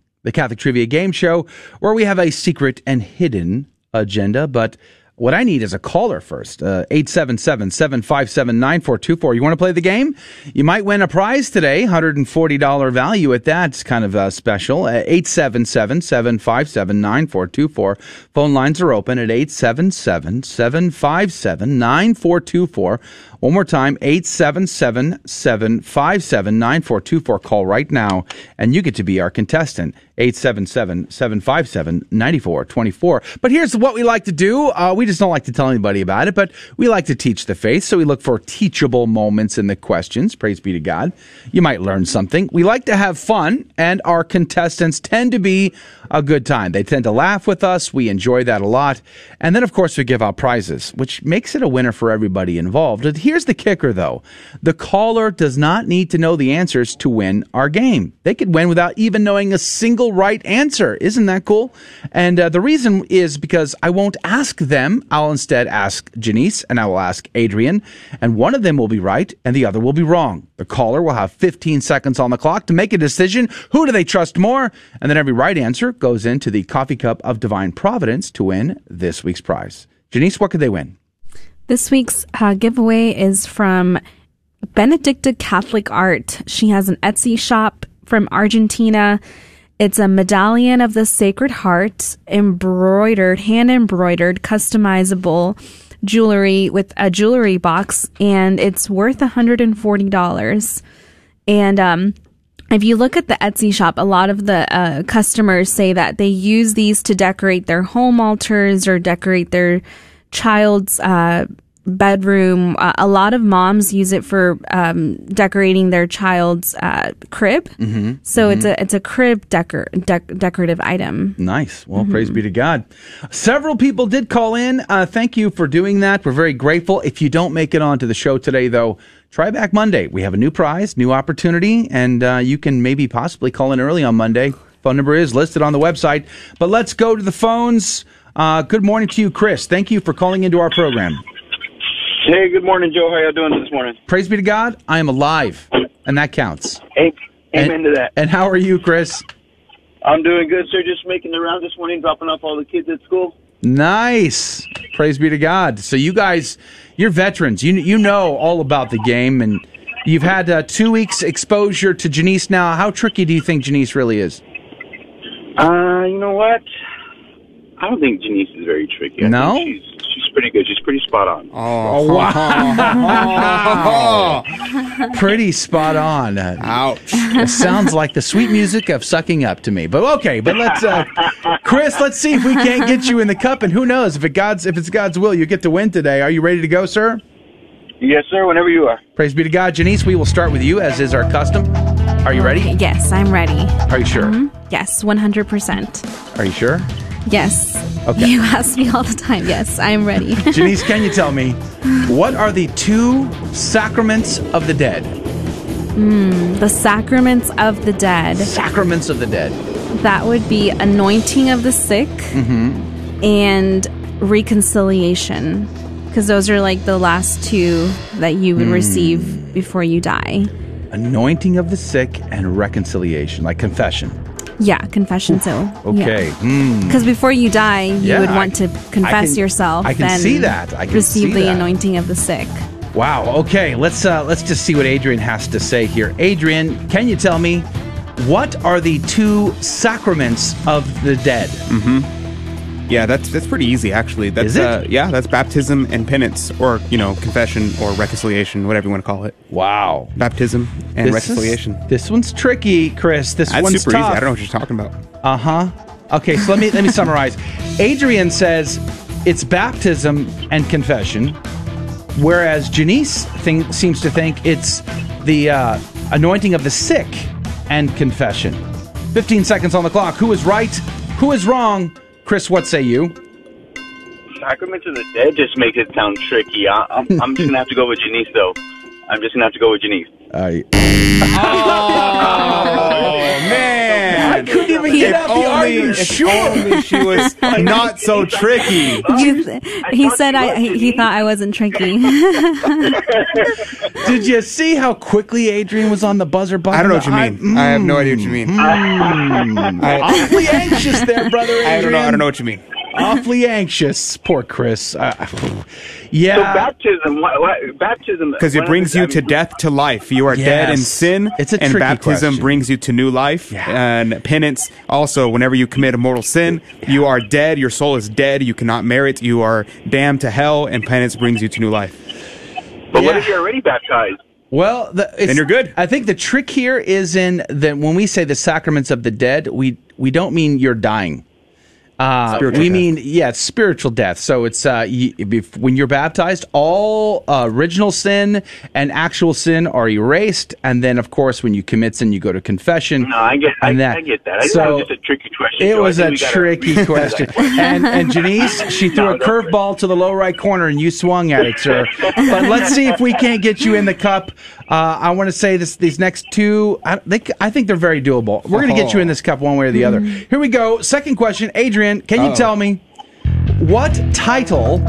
the Catholic Trivia Game Show, where we have a secret and hidden agenda. But what I need is a caller first. Uh, 877 757 9424. You want to play the game? You might win a prize today, $140 value at that. It's kind of uh, special. 877 757 9424. Phone lines are open at 877 757 9424. One more time, 877 757 9424. Call right now, and you get to be our contestant. 877 757 9424. But here's what we like to do. Uh, we just don't like to tell anybody about it, but we like to teach the faith. So we look for teachable moments in the questions. Praise be to God. You might learn something. We like to have fun, and our contestants tend to be a good time. They tend to laugh with us. We enjoy that a lot. And then, of course, we give out prizes, which makes it a winner for everybody involved. And Here's the kicker, though the caller does not need to know the answers to win our game. They could win without even knowing a single right answer. Isn't that cool? And uh, the reason is because I won't ask them. I'll instead ask Janice and I will ask Adrian, and one of them will be right and the other will be wrong. The caller will have 15 seconds on the clock to make a decision. Who do they trust more? And then every right answer goes into the coffee cup of divine providence to win this week's prize. Janice, what could they win? This week's uh, giveaway is from Benedicta Catholic Art. She has an Etsy shop from Argentina. It's a medallion of the Sacred Heart, embroidered, hand embroidered, customizable jewelry with a jewelry box, and it's worth $140. And um, if you look at the Etsy shop, a lot of the uh, customers say that they use these to decorate their home altars or decorate their child's uh, bedroom. Uh, a lot of moms use it for um, decorating their child's uh, crib. Mm-hmm. So it's a it's a crib decor dec- decorative item. Nice. Well, praise be to God. Several people did call in. Uh, thank you for doing that. We're very grateful. If you don't make it onto the show today, though, try back Monday. We have a new prize, new opportunity, and uh, you can maybe possibly call in early on Monday. Phone number is listed on the website. But let's go to the phones. Uh, good morning to you, Chris. Thank you for calling into our program. Hey, good morning, Joe. How y'all doing this morning? Praise be to God. I am alive, and that counts. Hey, amen and, to that. And how are you, Chris? I'm doing good, sir. Just making the round this morning, dropping off all the kids at school. Nice. Praise be to God. So you guys, you're veterans. You you know all about the game, and you've had uh, two weeks exposure to Janice. Now, how tricky do you think Janice really is? Uh, you know what? I don't think Janice is very tricky. I No? think she's she's pretty good. She's pretty spot on. Oh, *laughs* wow. *laughs* Pretty spot on. Ouch. It sounds like the sweet music of sucking up to me. But okay, but let's uh Chris, let's see if we can't get you in the cup and who knows if it God's if it's God's will you get to win today. Are you ready to go, sir? Yes, sir. Whenever you are. Praise be to God. Janice, we will start with you as is our custom. Are you ready? Yes, I'm ready. Are you sure? Mhm. Yes, 100%. Are you sure? Yes. Okay. You *laughs* ask me all the time. Yes, I'm ready. *laughs* Janice, can you tell me what are the two sacraments of the dead? Mm, the sacraments of the dead. Sacraments of the dead. That would be anointing of the sick Mm-hmm. and reconciliation. Because those are like the last two that you would Hmm. receive before you die. Anointing of the sick and reconciliation, like confession. Yeah, confession. So Okay. Hmm. Because before you die, you Yeah, would I- want to confess can- yourself. I can and see that. I can receive see the that. anointing of the sick. Wow. Okay. Let's uh, let's just see what Adrian has to say here. Adrian, can you tell me what are the two sacraments of the dead? Mm-hmm. Yeah, that's that's pretty easy actually. That's Is it? Uh, yeah, that's baptism and penance, or you know, confession or reconciliation, whatever you want to call it. Wow. Baptism and This is- reconciliation. this one's tricky, Chris. This that's one's super tough. easy. I don't know what you're talking about. Uh huh. Okay, so let me let me *laughs* summarize. Adrian says it's baptism and confession, whereas Janice think, seems to think it's the uh, anointing of the sick and confession. Fifteen seconds on the clock. Who is right? Who is wrong? Chris, what say you? Sacraments of the dead just makes it sound tricky. I, I'm, I'm just gonna have to go with Janice, though. I'm just gonna have to go with Janice. I. Oh man! I couldn't even If get out the only- argument. if Sure. only she was *laughs* not so tricky. You- he said I, he, he thought I wasn't tricky. *laughs* Did you see how quickly Adrian was on the buzzer button? I don't know what you mean. Mm-hmm. I have no idea what you mean. Mm-hmm. I- Awfully anxious there, brother. Adrian. I don't know. I don't know what you mean. Awfully anxious. Poor Chris. Uh, *laughs* yeah. So baptism, what, what, baptism, Because it brings is- you I mean, to death to life. You are dead in sin. It's a and baptism question. brings you to new life. And penance also, whenever you commit a mortal sin, you are dead. Your soul is dead. You cannot merit. You are damned to hell. And penance brings you to new life. But what if you're already baptized? Well, the, it's, Then you're good. I think the trick here is in that when we say the sacraments of the dead, we we don't mean you're dying. Uh, Spiritual we death. mean yeah, it's spiritual death. So it's uh, y- bef- when you're baptized, all uh, original sin and actual sin are erased, and then of course when you commit sin, you go to confession. No, I get, I, and I get that. I think so that was just a tricky question. it Joe. I was a we gotta- tricky question. *laughs* and, and Janice, she threw *laughs* No, a curveball to the low right corner, and you swung at it, sir. But let's see if we can't get you in the cup. Uh, I want to say this: these next two, I, they, I think they're very doable. We're going to get you in this cup one way or the other. Here we go. Second question, Adrian. Can you Uh-oh. tell me what title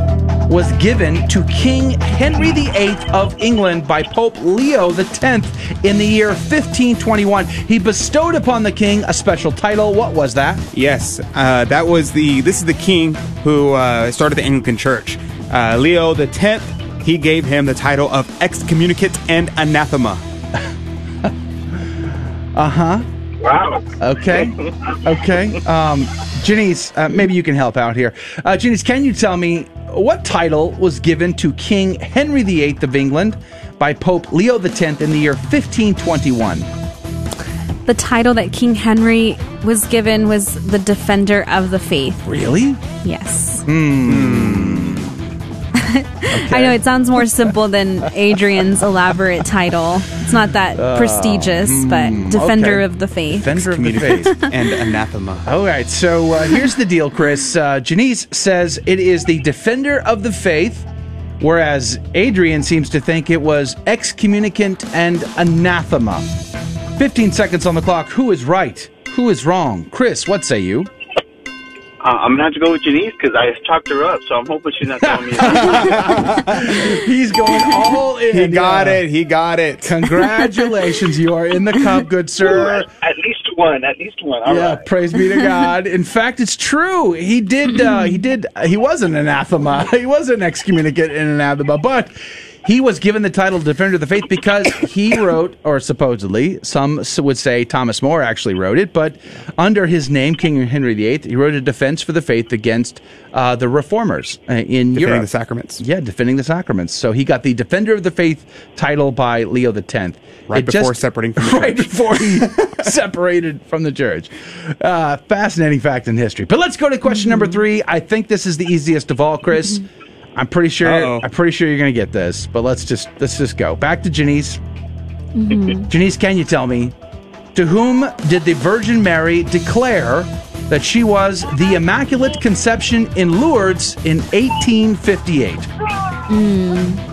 was given to King Henry VIII of England by Pope Leo X in the year 1521? He bestowed upon the king a special title. What was that? Yes, uh, that was the. This is the king who uh, started the Anglican Church. Uh, Leo X. He gave him the title of excommunicate and anathema. *laughs* Uh huh. Wow. Okay. Okay. Um, Janice, uh, maybe you can help out here. Uh, Janice, can you tell me what title was given to King Henry VIII of England by Pope Leo X in the year 1521? The title that King Henry was given was the Defender of the Faith. Really? Yes. Hmm. I know it sounds more simple than Adrian's elaborate title. It's not that Uh, prestigious, hmm, but Defender okay. of the Faith. Defender of the faith. *laughs* and anathema. All right, so uh, here's the deal, Chris. Uh, Janice says it is the defender of the faith, whereas Adrian seems to think it was excommunicant and anathema. 15 seconds on the clock. Who is right? Who is wrong? Chris, what say you? Uh, I'm gonna have to go with Janice because I chalked her up, so I'm hoping she's not telling me. *laughs* He's going all in. He got yeah. it. He got it. Congratulations, you are in the cup, good sir. at least one. At least one. All yeah, right. praise be to God. In fact, it's true. He did. Uh, he did. He was an anathema. *laughs* He was an excommunicate and anathema, but. He was given the title Defender of the Faith because he wrote, or supposedly, some would say Thomas More actually wrote it, but under his name, King Henry VIII, he wrote a defense for the faith against uh, the reformers uh, in Defending Europe. the sacraments. Yeah, defending the sacraments. So he got the Defender of the Faith title by Leo X. Right before separating from the *laughs* right church. before he *laughs* separated from the church. Uh, fascinating fact in history. But let's go to question number three. I think this is the easiest of all, Chris. I'm pretty sure. Uh-oh. I'm pretty sure you're going to get this. But let's just let's just go back to Janice. Mm-hmm. *laughs* Janice, can you tell me to whom did the Virgin Mary declare that she was the Immaculate Conception in Lourdes in 1858? Hmm.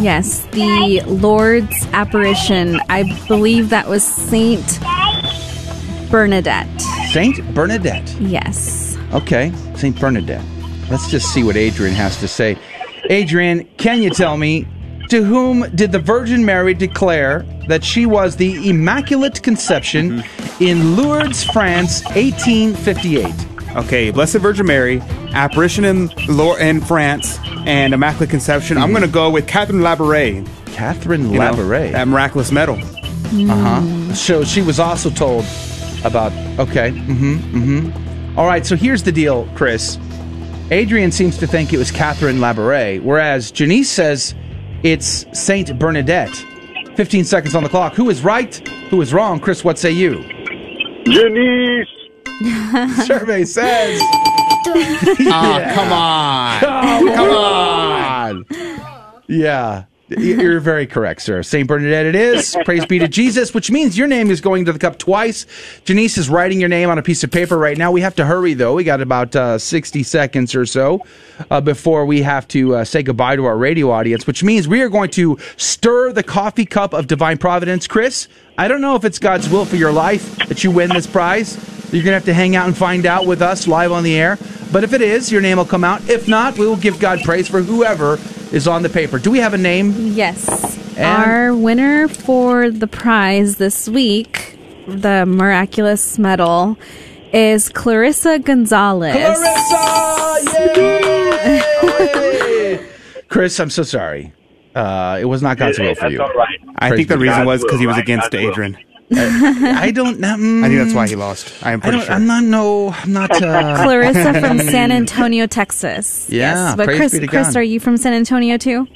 Yes, the Lourdes apparition. I believe that was Saint Bernadette. Saint Bernadette. Yes. Okay, St. Bernadette. Let's just see what Adrian has to say. Adrian, can you tell me to whom did the Virgin Mary declare that she was the Immaculate Conception in Lourdes, France, 1858? Okay, Blessed Virgin Mary, apparition in Lor- in France, and Immaculate Conception. I'm going to go with Catherine Labouré. Catherine You know, Labouré. that miraculous medal. Uh huh. So she was also told about. Okay. Mm-hmm. Mm-hmm. All right. So here's the deal, Chris. Adrian seems to think it was Catherine Labouré, whereas Janice says it's Saint Bernadette. 15 seconds on the clock. Who is right? Who is wrong? Chris, what say you? Janice. *laughs* Survey says. Ah, come on. *laughs* Come on. Yeah. You're very correct, sir. St. Bernadette it is. *laughs* Praise be to Jesus, which means your name is going to the cup twice. Janice is writing your name on a piece of paper right now. We have to hurry, though. We got about uh, 60 seconds or so uh, before we have to uh, say goodbye to our radio audience, which means we are going to stir the coffee cup of divine providence. Chris, I don't know if it's God's will for your life that you win this prize. You're going to have to hang out and find out with us live on the air. But if it is, your name will come out. If not, we will give God praise for whoever is on the paper. Do we have a name? Yes. And- Our winner for the prize this week, the miraculous medal, is Clarissa Gonzalez. Clarissa! Yay! Chris, I'm so sorry. Uh, it was not God's will for That's you. all right. I Praise think the be reason God. was because he was against God's will. Adrian. I don't know. mm, I think that's why he lost. I am pretty don't, sure. I'm not. No, I'm not. Uh, *laughs* Clarissa from *laughs* San Antonio, Texas. Yeah, Yes. But Chris, be to Chris, God. are you from San Antonio too?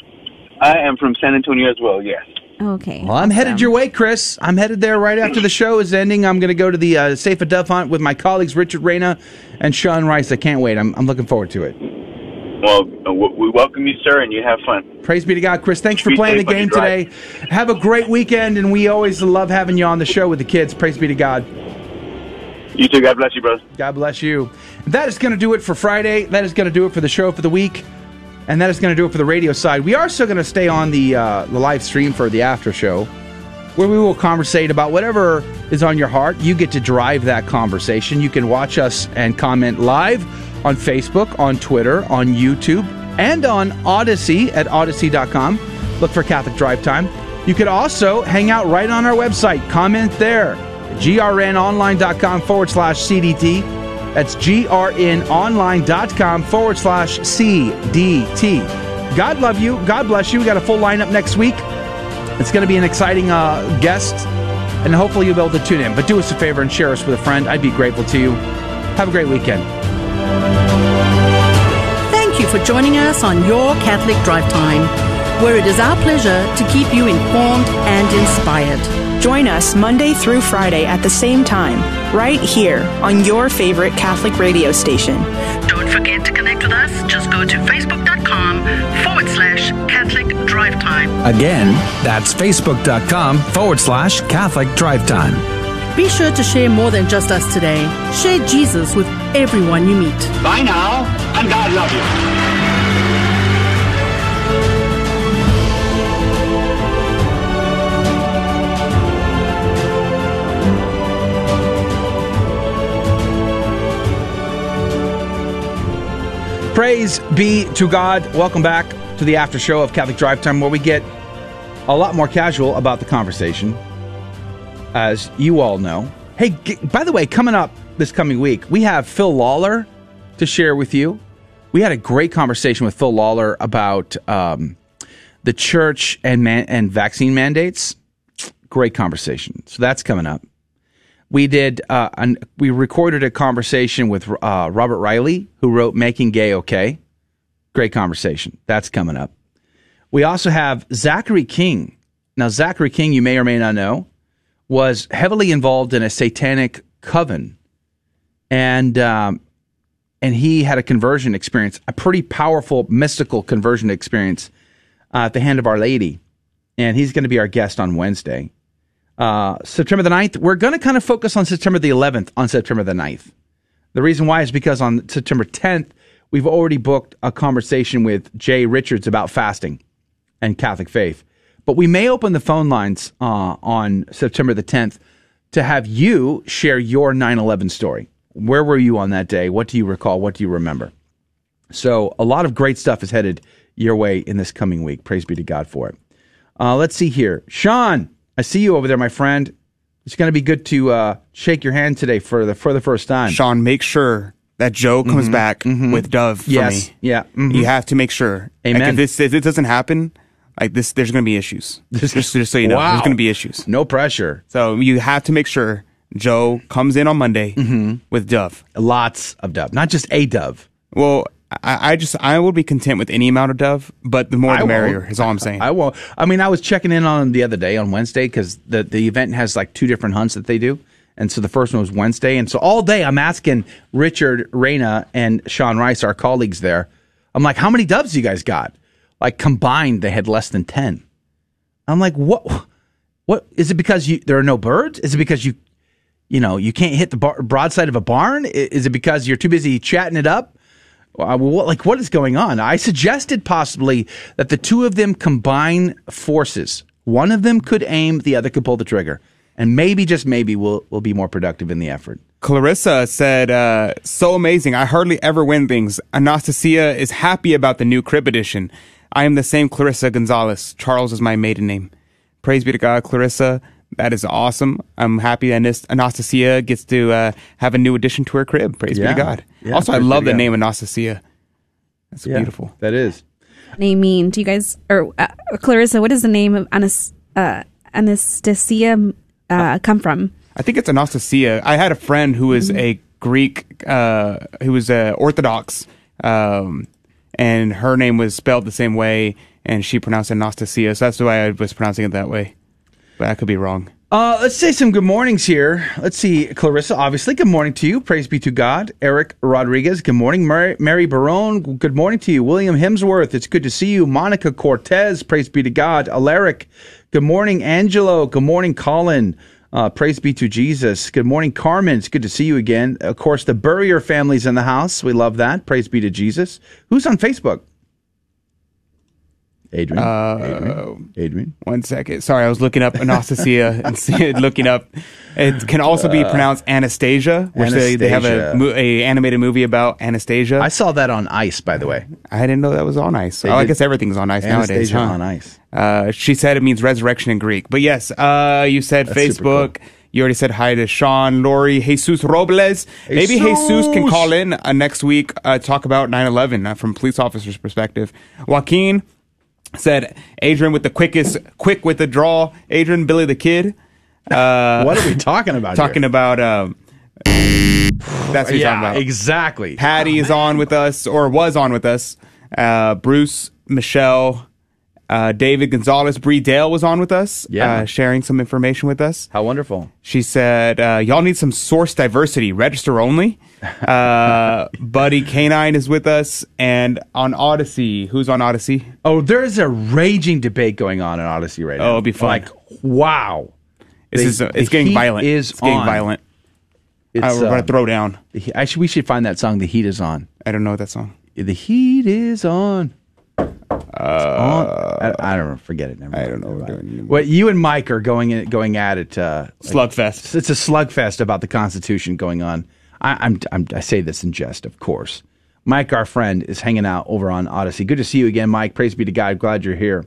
I am from San Antonio as well. Yes. Okay. Well, I'm headed your way, Chris. I'm headed there right after the show is ending. I'm going to go to the uh, SAFA Dove hunt with my colleagues Richard Reyna and Sean Rice. I can't wait. I'm, I'm looking forward to it. Well, uh, we welcome you, sir, and you have fun. Praise be to God, Chris. Thanks for playing the safe on your game today. Have a great weekend, and we always love having you on the show with the kids. Praise be to God. You too. God bless you, brother. God bless you. That is going to do it for Friday. That is going to do it for the show for the week. And that is going to do it for the radio side. We are still going to stay on the, uh, the live stream for the after show, where we will conversate about whatever is on your heart. You get to drive that conversation. You can watch us and comment live on Facebook, on Twitter, on YouTube, and on Odysee at odysee.com. Look for Catholic Drive Time. You could also hang out right on our website, comment there, grnonline.com forward slash CDT. That's grnonline.com forward slash CDT. God love you. God bless you. We got a full lineup next week. It's going to be an exciting uh, guest, and hopefully you'll be able to tune in. But do us a favor and share us with a friend. I'd be grateful to you. Have a great weekend. Thank you for joining us on Your Catholic Drive Time, where it is our pleasure to keep you informed and inspired. Join us Monday through Friday at the same time, right here on your favorite Catholic radio station. Don't forget to connect with us. Just go to facebook.com forward slash Catholic Drive Time. Again, that's facebook.com forward slash Catholic Drive Time. Be sure to share more than just us today. Share Jesus with everyone you meet. Bye now, and God love you. Praise be to God. Welcome back to the after show of Catholic Drive Time, where we get a lot more casual about the conversation, as you all know. Hey, g- by the way, coming up this coming week, we have Phil Lawler to share with you. We had a great conversation with Phil Lawler about um, the church and man- and vaccine mandates. Great conversation. So that's coming up. We did. Uh, an, we recorded a conversation with uh, Robert Reilly, who wrote "Making Gay Okay." Great conversation. That's coming up. We also have Zachary King. Now, Zachary King, you may or may not know, was heavily involved in a satanic coven, and um, and he had a conversion experience, a pretty powerful mystical conversion experience uh, at the hand of Our Lady, and he's going to be our guest on Wednesday. Uh, September the 9th, we're going to kind of focus on September the 11th on September the 9th. The reason why is because on September 10th, we've already booked a conversation with Jay Richards about fasting and Catholic faith. But we may open the phone lines uh, on September the 10th to have you share your 9 11 story. Where were you on that day? What do you recall? What do you remember? So, a lot of great stuff is headed your way in this coming week. Praise be to God for it. Uh, let's see here. Sean, I see you over there, my friend. It's going to be good to uh, shake your hand today for the for the first time. Sean, make sure that Joe comes Mhm, back mhm. with Dove for Yes, me. yeah, mhm. You have to make sure. Like, Amen. if this if it doesn't happen, like this, there's going to be issues. *laughs* just, just so you know, Wow. there's going to be issues. No pressure. So you have to make sure Joe comes in on Monday mm-hmm. with Dove. Lots of Dove, not just a Dove. Well, I, I just I will be content with any amount of Dove, but the more the merrier is all I'm saying. I won't. I mean, I was checking in on the other day on Wednesday because the, the event has like two different hunts that they do. And so the first one was Wednesday. And so all day I'm asking Richard Reyna and Sean Rice, our colleagues there, I'm like, how many doves you guys got? Like combined, they had less than 10. I'm like, what? What is it because you, there are no birds? Is it because you, you know, you can't hit the bar, broadside of a barn? Is it because you're too busy chatting it up? Uh, what, like what is going on? I suggested possibly that the two of them combine forces. One of them could aim, the other could pull the trigger, and maybe just maybe we'll we'll be more productive in the effort. Clarissa said, uh, so amazing. I hardly ever win things. Anastasia is happy about the new crib edition. I am the same Clarissa Gonzalez. Charles is my maiden name. Praise be to God, Clarissa. That is awesome. I'm happy that Anastasia gets to uh, have a new addition to her crib. Praise be to God. Yeah, also, I love the God. name Anastasia. That's Yeah, beautiful. That is. name mean? Do you guys or uh, Clarissa? What does the name of Anas, uh, Anastasia uh, come from? I think it's Anastasia. I had a friend who was a Greek, uh, who was uh, Orthodox, um, and her name was spelled the same way, and she pronounced it Anastasia. So that's way I was pronouncing it that way. But I could be wrong. Uh, let's say some good mornings here. Let's see, Clarissa, obviously, good morning to you. Praise be to God. Eric Rodriguez, good morning. Mary, Mary Barone, good morning to you. William Hemsworth, it's good to see you. Monica Cortez, praise be to God. Alaric, good morning. Angelo, good morning. Colin, uh, praise be to Jesus. Good morning, Carmen. It's good to see you again. Of course, the Burrier family's in the house. We love that. Praise be to Jesus. Who's on Facebook? Adrian. Uh, Adrian. Adrian. One second. Sorry, I was looking up Anastasia *laughs* and see- looking up. It can also be Uh, pronounced Anastasia, which they, they have a, a animated movie about Anastasia. I saw that on Ice, by the way. I didn't know that was on Ice. They oh, I guess everything's on Ice nowadays. Anastasia huh? on Ice. Uh, she said it means resurrection in Greek. But yes, uh, you said That's Facebook. You already said hi to Sean, Lori, Jesus Robles. Maybe Jesus! Jesus can call in uh, next week, uh, talk about 9 11 uh, from police officer's perspective. Joaquin said Adrian with the quickest, quick with the draw. Adrian, Billy the Kid. Uh, *laughs* What are we talking about Talking here? about. Um, that's what you're Yeah, talking about. exactly. Patty is on with us, or was on with us. Uh, Bruce, Michelle, uh, David Gonzalez, Bree Dale was on with us, Yeah. uh, sharing some information with us. How wonderful. She said, uh, Y'all need some source diversity, register only. Uh, Buddy Canine is with us, and on Odysee, who's on Odysee? Oh, there's a raging debate going on in Odysee right now. Oh, it'll be fun. Like, wow. This is, it's getting violent. Is it's getting on. violent. It's, Uh, we're going to throw down. the he- Actually, we should find that song. The heat is on. I don't know that song. The heat is on. Uh, I, I don't know. Forget it. Never I don't know what we're doing. What you and Mike are going in, going at it. Uh, Slugfest. It's a slugfest about the Constitution going on. I, I'm I say this in jest, of course. Mike, our friend, is hanging out over on Odysee. Good to see you again, Mike. Praise be to God. Glad you're here.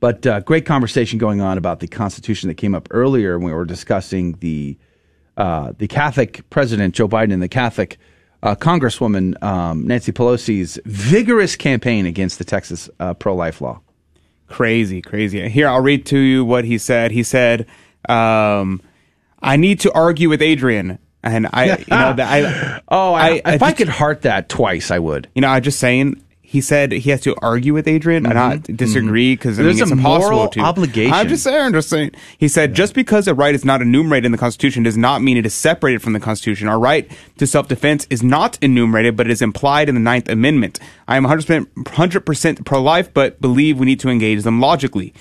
But uh, great conversation going on about the Constitution that came up earlier when we were discussing the uh, the Catholic President Joe Biden and the Catholic uh, Congresswoman um, Nancy Pelosi's vigorous campaign against the Texas uh, pro life law. Crazy, crazy. Here, I'll read to you what he said. He said, um, "I need to argue with Adrian." And I, you know, that I, *laughs* oh, I, if I, could heart that twice, I would. you know, I'm just saying. He said he has to argue with Adrian and not disagree because I There's mean, it's a impossible moral to. obligation. I'm just saying, just saying. He said just because a right is not enumerated in the Constitution does not mean it is separated from the Constitution. Our right to self-defense is not enumerated, but it is implied in the Ninth Amendment. I am 100 100% pro-life, but believe we need to engage them logically.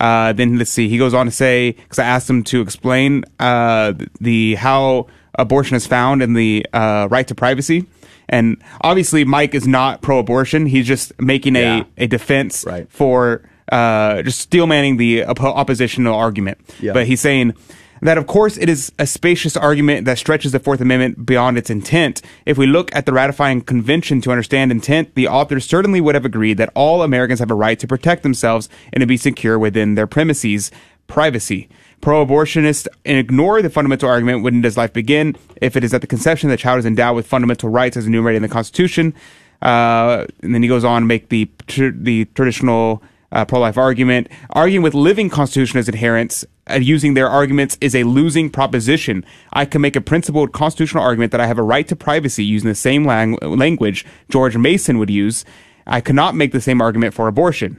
Uh, then let's see. He goes on to say, because I asked him to explain uh, the how abortion is found in the uh, right to privacy. And obviously, Mike is not pro-abortion. He's just making Yeah. a, a defense for uh, just steel manning the oppo- oppositional argument. Yeah. But he's saying that, of course, it is a spacious argument that stretches the Fourth Amendment beyond its intent. If we look at the ratifying convention to understand intent, the authors certainly would have agreed that all Americans have a right to protect themselves and to be secure within their premises, privacy. Pro-abortionists and ignore the fundamental argument when does life begin? If it is at the conception the child is endowed with fundamental rights as enumerated in the Constitution, uh, and then he goes on to make the tr- the traditional uh, pro-life argument. Arguing with living constitutionalist adherents uh, using their arguments is a losing proposition. I can make a principled constitutional argument that I have a right to privacy using the same lang- language George Mason would use. I cannot make the same argument for abortion.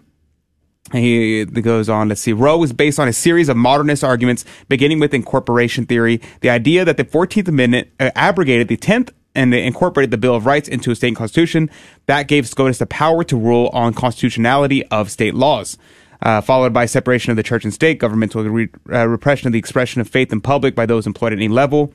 He goes on, let's see. Roe is based on a series of modernist arguments, beginning with incorporation theory, the idea that the 14th Amendment uh, abrogated the 10th and they incorporated the Bill of Rights into a state constitution. That gave SCOTUS the power to rule on constitutionality of state laws. Uh, followed by separation of the church and state, governmental re- uh, repression of the expression of faith in public by those employed at any level.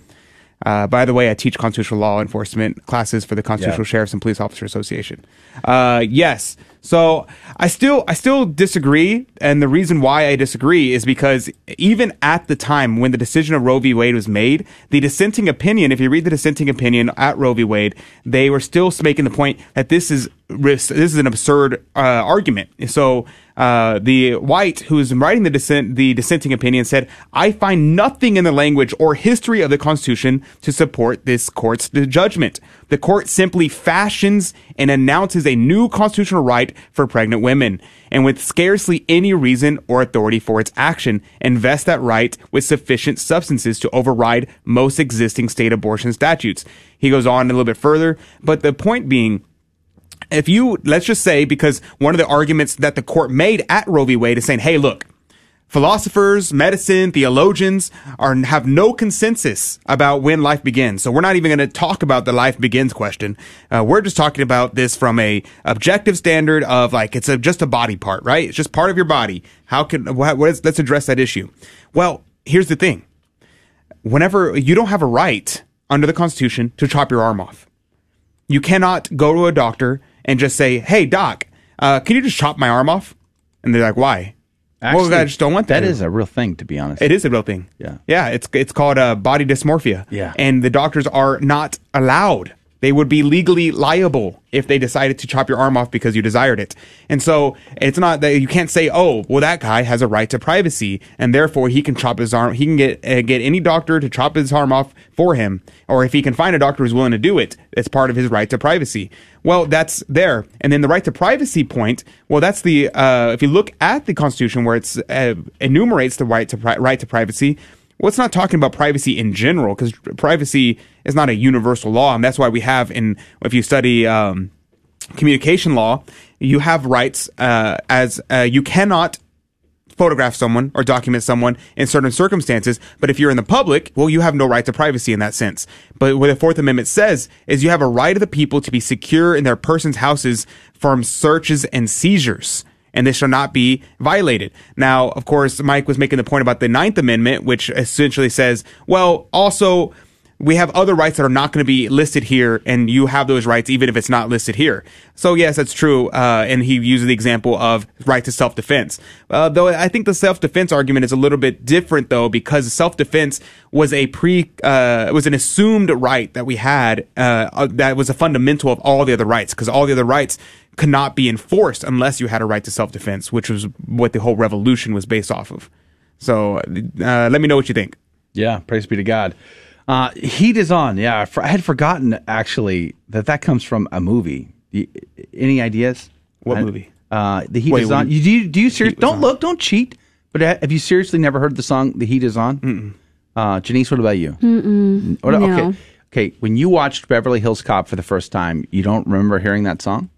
Uh, by the way, I teach constitutional law enforcement classes for the Constitutional Yeah. Sheriffs and Police Officer Association. Uh, yes. So I still, I still disagree. And the reason why I disagree is because even at the time when the decision of Roe v. Wade was made, the dissenting opinion, if you read the dissenting opinion at Roe v. Wade, they were still making the point that this is, this is an absurd, uh, argument. So, uh, the white who is writing the dissent, the dissenting opinion said, I find nothing in the language or history of the Constitution to support this court's judgment. The court simply fashions and announces a new constitutional right for pregnant women, and with scarcely any reason or authority for its action, invests that right with sufficient substances to override most existing state abortion statutes. He goes on a little bit further, but the point being, if you let's just say because one of the arguments that the court made at Roe v. Wade is saying, hey, look, philosophers, medicine, theologians are have no consensus about when life begins. So we're not even going to talk about the life begins question. Uh, we're just talking about this from a objective standard of like it's a, just a body part, right? It's just part of your body. How can what, what is, let's address that issue. Well, here's the thing. Whenever you don't have a right under the Constitution to chop your arm off, you cannot go to a doctor and just say, "Hey, doc, uh, can you just chop my arm off?" And they're like, "Why?" well, I just don't want That to. is a real thing, to be honest. It is a real thing. Yeah. Yeah, it's it's called uh, body dysmorphia. Yeah. And the doctors are not allowed. They would be legally liable if they decided to chop your arm off because you desired it. And so it's not that you can't say, "Oh, well that guy has a right to privacy and therefore he can chop his arm. He can get uh, get any doctor to chop his arm off for him or if he can find a doctor who's willing to do it, it's part of his right to privacy." Well, that's there. And then the right to privacy point, well that's the uh, if you look at the constitution where it uh, enumerates the right to pri- right to privacy, it's not talking about privacy in general because privacy is not a universal law, and that's why we have in if you study um, communication law, you have rights uh, as uh, you cannot photograph someone or document someone in certain circumstances. But if you're in the public, well, you have no right to privacy in that sense. But what the Fourth Amendment says is you have a right of the people to be secure in their persons' houses from searches and seizures. And this shall not be violated. Now, of course, Mike was making the point about the Ninth Amendment, which essentially says, well, also, we have other rights that are not going to be listed here, and you have those rights even if it's not listed here. So yes, that's true. Uh, and he uses the example of right to self-defense. Uh, though I think the self-defense argument is a little bit different though, because self-defense was a pre, uh, was an assumed right that we had, uh, uh, that was a fundamental of all the other rights, because all the other rights could not be enforced unless you had a right to self-defense, which was what the whole revolution was based off of. So, uh, let me know what you think. Yeah, praise be to God. Uh, Heat is on. Yeah, I for- I had forgotten actually that that comes from a movie. Y- Any ideas? What I- movie? Uh, the Heat Wait, is on. do you- You, do you, do you seriously? Don't on. look. Don't cheat. But have you seriously never heard the song "The Heat Is On"? Uh, Janice, what about you? Mm-mm. What- no. Okay. Okay. When you watched Beverly Hills Cop for the first time, you don't remember hearing that song?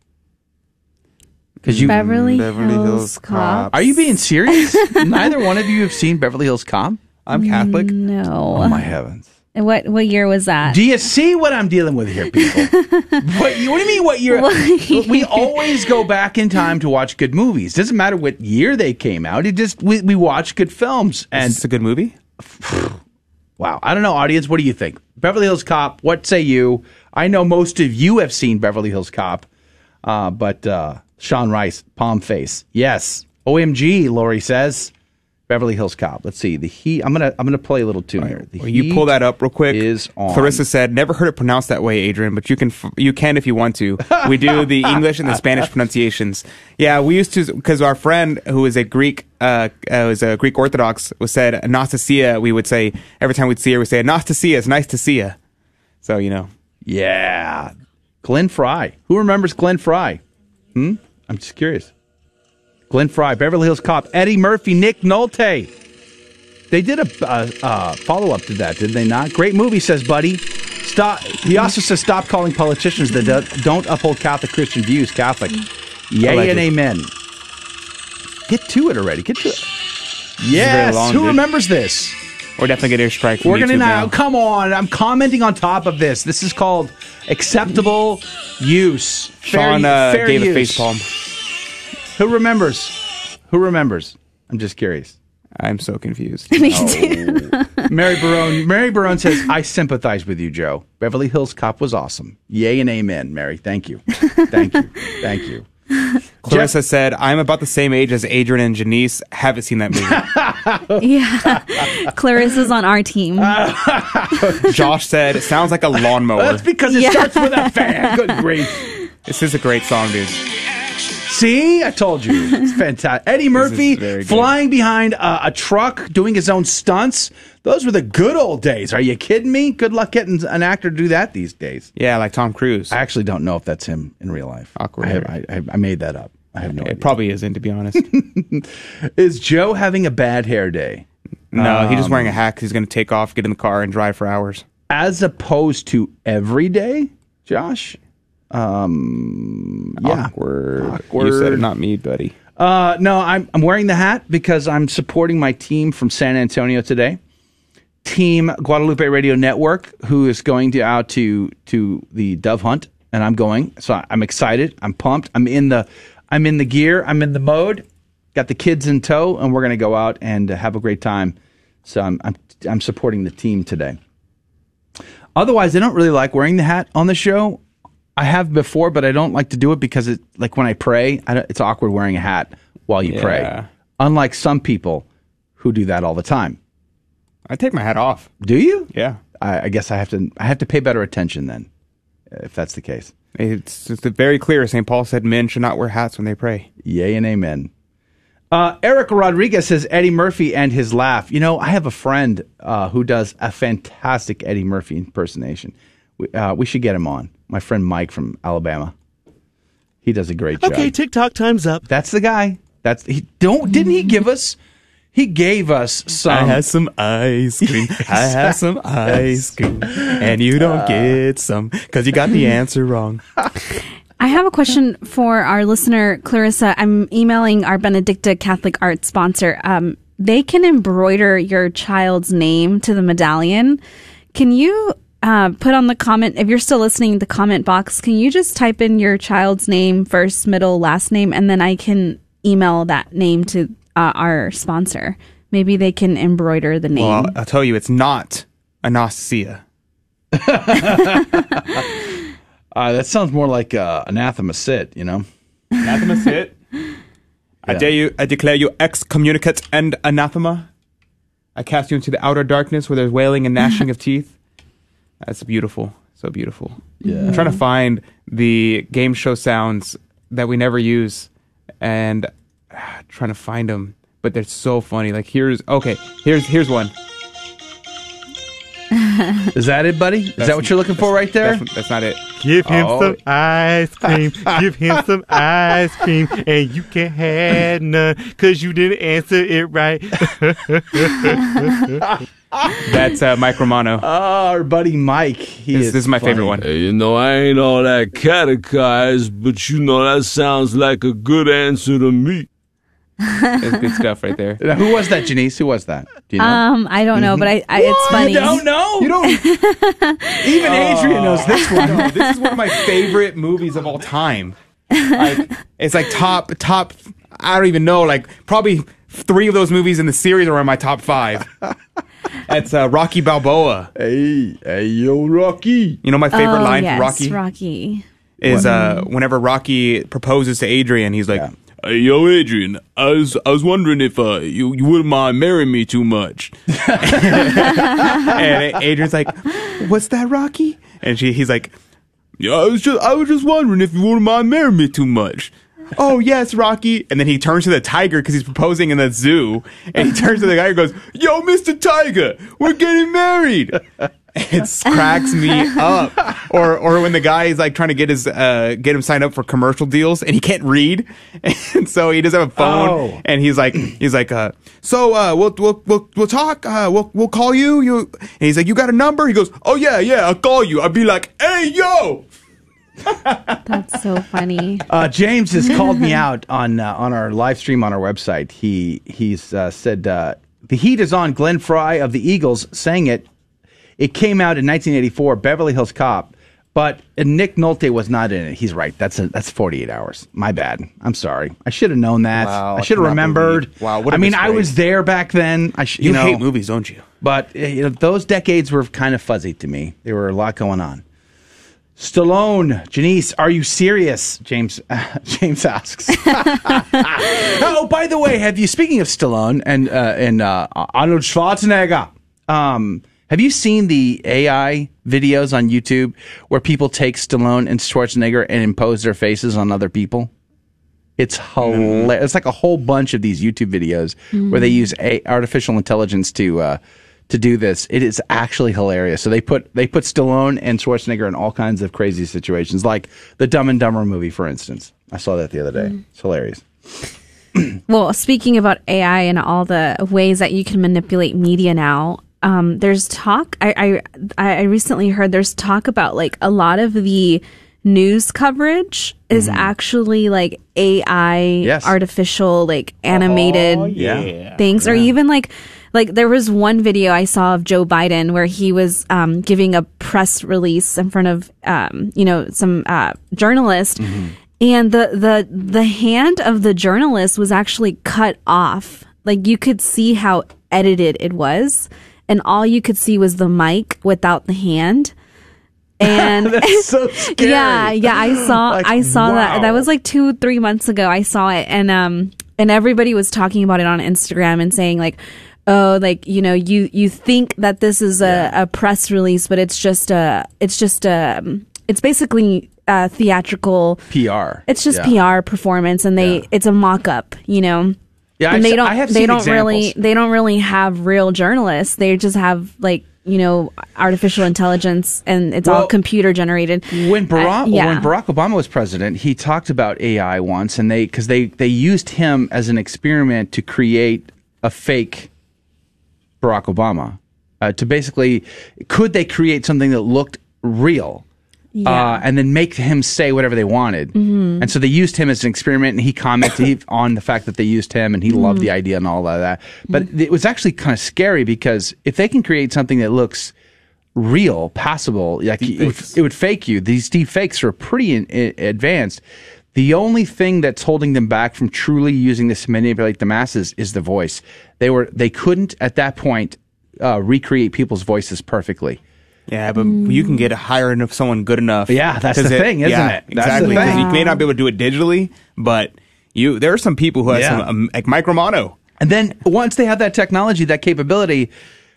Because you Beverly, Hills, Cop. Are you being serious? *laughs* Neither one of you have seen Beverly Hills Cop. I'm Catholic. No. Oh my heavens! And What what year was that? Do you see what I'm dealing with here, people? *laughs* what, you- what do you mean? What year? we always go back in time to watch good movies. Doesn't matter what year they came out. It just we, we watch good films. And it's a good movie. *sighs* wow, I don't know, audience. What do you think? Beverly Hills Cop. What say you? I know most of you have seen Beverly Hills Cop, uh, but uh, Sean Rice, palm face. Yes. OMG, Lori says. Beverly Hills Cop. Let's see. The Heat. I'm gonna I'm gonna play a little tune here. The Well, you pull that up real quick. Is on. Clarissa said, "Never heard it pronounced that way, Adrian, but you can you can if you want to. We do the *laughs* English and the Spanish pronunciations. Yeah, we used to because our friend who is a Greek uh, uh was a Greek Orthodox was said Anastasia. We would say every time we'd see her, we say Anastasia. It's nice to see you. So you know, Yeah. Glenn Frey. Who remembers Glenn Frey? Hmm? I'm just curious. Glenn Frey, Beverly Hills Cop, Eddie Murphy, Nick Nolte. They did a uh, uh, follow up to that, did they not? Great movie, says Buddy. Stop. He also says stop calling politicians that do- don't uphold Catholic Christian views Catholic. Yay Alleged. and amen. Get to it already. Get to it. Yes. long, Who dude. remembers this? we're definitely getting a strike. We're gonna now. Come on, I'm commenting on top of this. This is called acceptable use. Fair, Sean uh, fair gave use. a face palm. Who remembers? Who remembers? I'm just curious. I'm so confused. *laughs* Me too. Mary Barone. Mary Barone says, "I sympathize with you, Joe. Beverly Hills Cop was awesome. Yay and amen, Mary. Thank you, thank you, thank you." *laughs* Clarissa said, "I'm about the same age as Adrian and Janice. Haven't seen that movie." *laughs* yeah. Clarissa's on our team. *laughs* Josh said, "It sounds like a lawnmower." That's because it Yeah. starts with a fan. Good grief. This is a great song, dude. See, I told you. It's fantastic. Eddie Murphy flying behind a, a truck, doing his own stunts. Those were the good old days. Are you kidding me? Good luck getting an actor to do that these days. Yeah, like Tom Cruise. I actually don't know if that's him in real life. Awkward I, have. I, I, I made that up. I have no It idea. probably isn't, to be honest. *laughs* Is Joe having a bad hair day? No, he's just Um, wearing a hat he's going to take off, get in the car, and drive for hours. As opposed to every day, Josh? Um, yeah, awkward. You said it, not me, buddy. Uh, no, I'm I'm wearing the hat because I'm supporting my team from San Antonio today. Team Guadalupe Radio Network, who is going to out to to the dove hunt, and I'm going. So I'm excited. I'm pumped. I'm in the I'm in the gear. I'm in the mode. Got the kids in tow, and we're going to go out and uh, have a great time. So I'm I'm I'm supporting the team today. Otherwise, I don't really like wearing the hat on the show. I have before, but I don't like to do it because it like when I pray, I don't- it's awkward wearing a hat while you Yeah. pray. Unlike some people who do that all the time. I take my hat off. Do you? Yeah. I, I guess I have to. I have to pay better attention then, if that's the case. It's just very clear. St. Paul said men should not wear hats when they pray. Yay and amen. Uh, Eric Rodriguez says Eddie Murphy and his laugh. You know, I have a friend uh, who does a fantastic Eddie Murphy impersonation. We, uh, we should get him on. My friend Mike from Alabama. He does a great job. Okay, TikTok time's up. That's the guy. That's he. Don't didn't he give us? He gave us some. I had some ice cream. *laughs* I had some ice cream, and you don't get some because you got the answer wrong. I have a question for our listener, Clarissa. I'm emailing our Benedicta Catholic Art sponsor. Um, they can embroider your child's name to the medallion. Can you uh, put on the comment, if you're still listening, the comment box, can you just type in your child's name, first, middle, last name, and then I can email that name to uh, our sponsor? Maybe they can embroider the name. Well, I'll, I'll tell you, it's not Anastasia. *laughs* Uh, that sounds more like uh, anathema sit. You know. Anathema sit. I Yeah. dare you. I declare you excommunicate and anathema. I cast you into the outer darkness where there's wailing and gnashing of teeth. That's beautiful. So beautiful. Yeah. I'm trying to find the game show sounds that we never use, and ah, *sighs* trying to find them, but they're so funny. Like here's okay. Here's here's one. *laughs* Is that it, buddy? Is that what you're looking for right there? That's, that's not it. Give him Oh. some ice cream. *laughs* Give him some ice cream. And you can't have none because you didn't answer it right. *laughs* That's uh, Mike Romano. Oh, our buddy Mike. He This, is this is my funny. favorite one. Hey, you know, I ain't all that catechized, but you know, that sounds like a good answer to me. That's good stuff right there. Now, who was that, Janice? Who was that? Do you know? Um, I don't know, but I, I it's funny. You don't know? *laughs* You don't. Even Adrian knows this one. No, this is one of my favorite movies of all time. Like, it's like top top. I don't even know. Like probably three of those movies in the series are in my top five. It's uh, Rocky Balboa. Hey, hey, yo, Rocky. You know my favorite oh, line yes, from Rocky Rocky. is uh, whenever Rocky proposes to Adrian, he's like, Hey, yo, Adrian, I was I was wondering if uh, you you wouldn't mind marrying me too much. *laughs* and *laughs* Adrian's like, "What's that, Rocky?" And she, he's like, Yeah, I was just I was just wondering if you wouldn't mind marrying me too much. "Oh yes, Rocky." And then he turns to the tiger because he's proposing in the zoo, and he turns to the guy and goes, "Yo, Mister Tiger, we're getting married." It *laughs* cracks me up. Or or when the guy is like trying to get his uh get him signed up for commercial deals and he can't read, *laughs* and so he doesn't have a phone, Oh. and he's like he's like uh so uh we'll we'll we'll, we'll talk uh we'll we'll call you you and he's like you got a number he goes oh yeah yeah I'll call you I'll be like hey yo *laughs* That's so funny. Uh, James has called me out on uh, on our live stream on our website. He he's uh, said uh, the heat is on. Glenn Frey of the Eagles sang it. It came out in 1984, Beverly Hills Cop, but Nick Nolte was not in it. He's right. That's a, that's 48 hours. My bad. I'm sorry. I should have known that. Wow, I should have remembered. believe- wow, what a I mean, I was there back then. I sh- you, you, know, hate movies don't you but uh, you know, those decades were kind of fuzzy to me. There were a lot going on. Stallone, Janice, are you serious? James *laughs* James asks. *laughs* oh, by the way, have you speaking of Stallone and uh, and uh, Arnold Schwarzenegger? Um, have you seen the AI videos on YouTube where people take Stallone and Schwarzenegger and impose their faces on other people? It's hilarious. It's like a whole bunch of these YouTube videos where they use a- artificial intelligence to uh, to do this. It is actually hilarious. So they put they put Stallone and Schwarzenegger in all kinds of crazy situations, like the Dumb and Dumber movie, for instance. I saw that the other day. It's hilarious. *clears throat* Well, speaking about AI and all the ways that you can manipulate media now, um, there's talk. I, I I recently heard there's talk about like a lot of the news coverage is actually like AI Yes. artificial like animated Oh, yeah. things or even like like there was one video I saw of Joe Biden where he was um, giving a press release in front of um, you know some uh, journalist and the the the hand of the journalist was actually cut off. Like you could see how edited it was. And all you could see was the mic without the hand. *laughs* And That's *laughs* so scary. yeah yeah i saw *gasps* Like, i saw that. that was like two three months ago i saw it. And um and everybody was talking about it on instagram and saying like oh like you know you you think that this is a, a press release but it's just a it's just a it's basically a theatrical PR. it's just Yeah. pr performance and they it's a mock-up you know? Yeah, and I've they don't I have they don't really they don't really have real journalists. They just have like you know artificial intelligence and it's all computer generated. When Barack Uh, yeah. when Barack Obama was president, he talked about AI once, and they because they they used him as an experiment to create a fake Barack Obama. Uh, to basically, could they create something that looked real? Yeah. Uh, and then make him say whatever they wanted. Mhm. And so they used him as an experiment, and he commented *coughs* on the fact that they used him, and he loved Mhm. the idea and all of that. But it was actually kind of scary because if they can create something that looks real, passable, like it would, it would fake you. These deep fakes are pretty in, i advanced. The only thing that's holding them back from truly using this to manipulate the masses is the voice. They were they couldn't at that point uh, recreate people's voices perfectly. Yeah, but you can get a hire enough someone good enough. Yeah, that's the thing, isn't yeah, it? That's Exactly. You may not be able to do it digitally, but you there are some people who have Yeah. some um, like Mike Romano. And then once they have that technology, that capability,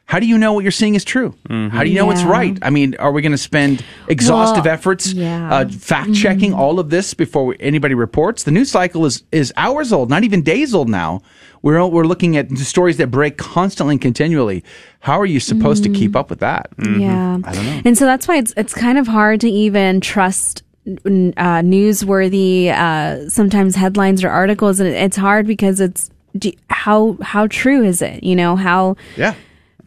how do you know what you're seeing is true? How do you know it's right? I mean, are we going to spend exhaustive Well, efforts yeah. uh, fact checking all of this before we, anybody reports? The news cycle is is hours old, not even days old now. We're we're looking at stories that break constantly and continually. How are you supposed to keep up with that? Yeah. I don't know. And so that's why it's it's kind of hard to even trust uh, newsworthy uh, sometimes headlines or articles, and it's hard because it's do, how how true is it? You know how Yeah.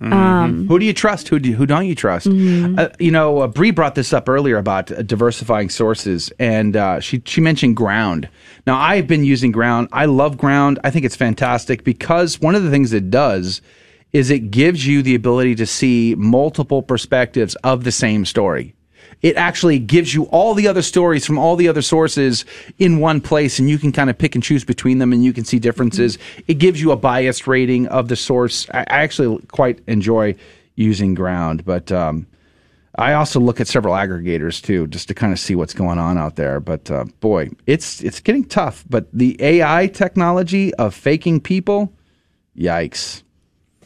Um, who do you trust? Who do who don't you trust? Mhm. Uh, you know, uh, Bree brought this up earlier about uh, diversifying sources, and uh, she she mentioned Ground. Now, I've been using Ground. I love Ground. I think it's fantastic because one of the things it does is it gives you the ability to see multiple perspectives of the same story. It actually gives you all the other stories from all the other sources in one place, and you can kind of pick and choose between them, and you can see differences. It gives you a biased rating of the source. I, actually quite enjoy using Ground, but um, I also look at several aggregators too, just to kind of see what's going on out there. But uh, boy, it's it's getting tough. But the AI technology of faking people, yikes!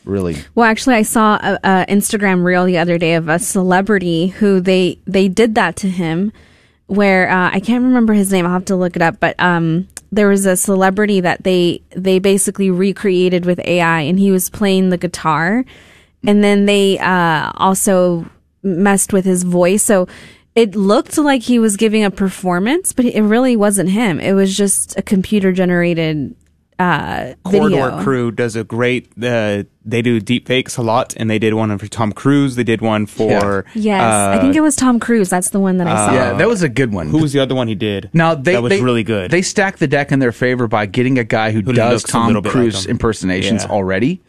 Really, Well, actually, I saw a, a Instagram reel the other day of a celebrity who they they did that to him, where uh, I can't remember his name. I'll have to look it up. But um, there was a celebrity that they they basically recreated with AI, and he was playing the guitar, and then they uh, also messed with his voice. So it looked like he was giving a performance, but it really wasn't him. It was just a computer generated uh, Corridor video. Crew does a great. Uh, they do deep fakes a lot, and they did one for Tom Cruise. They did one for. Yes, I think it was Tom Cruise. That's the one that I saw. yeah, that was a good one. Who was the other one he did? Now they that was they- really good. They stack the deck in their favor by getting a guy who, Who does Tom little bit like Cruise impersonations Yeah. already.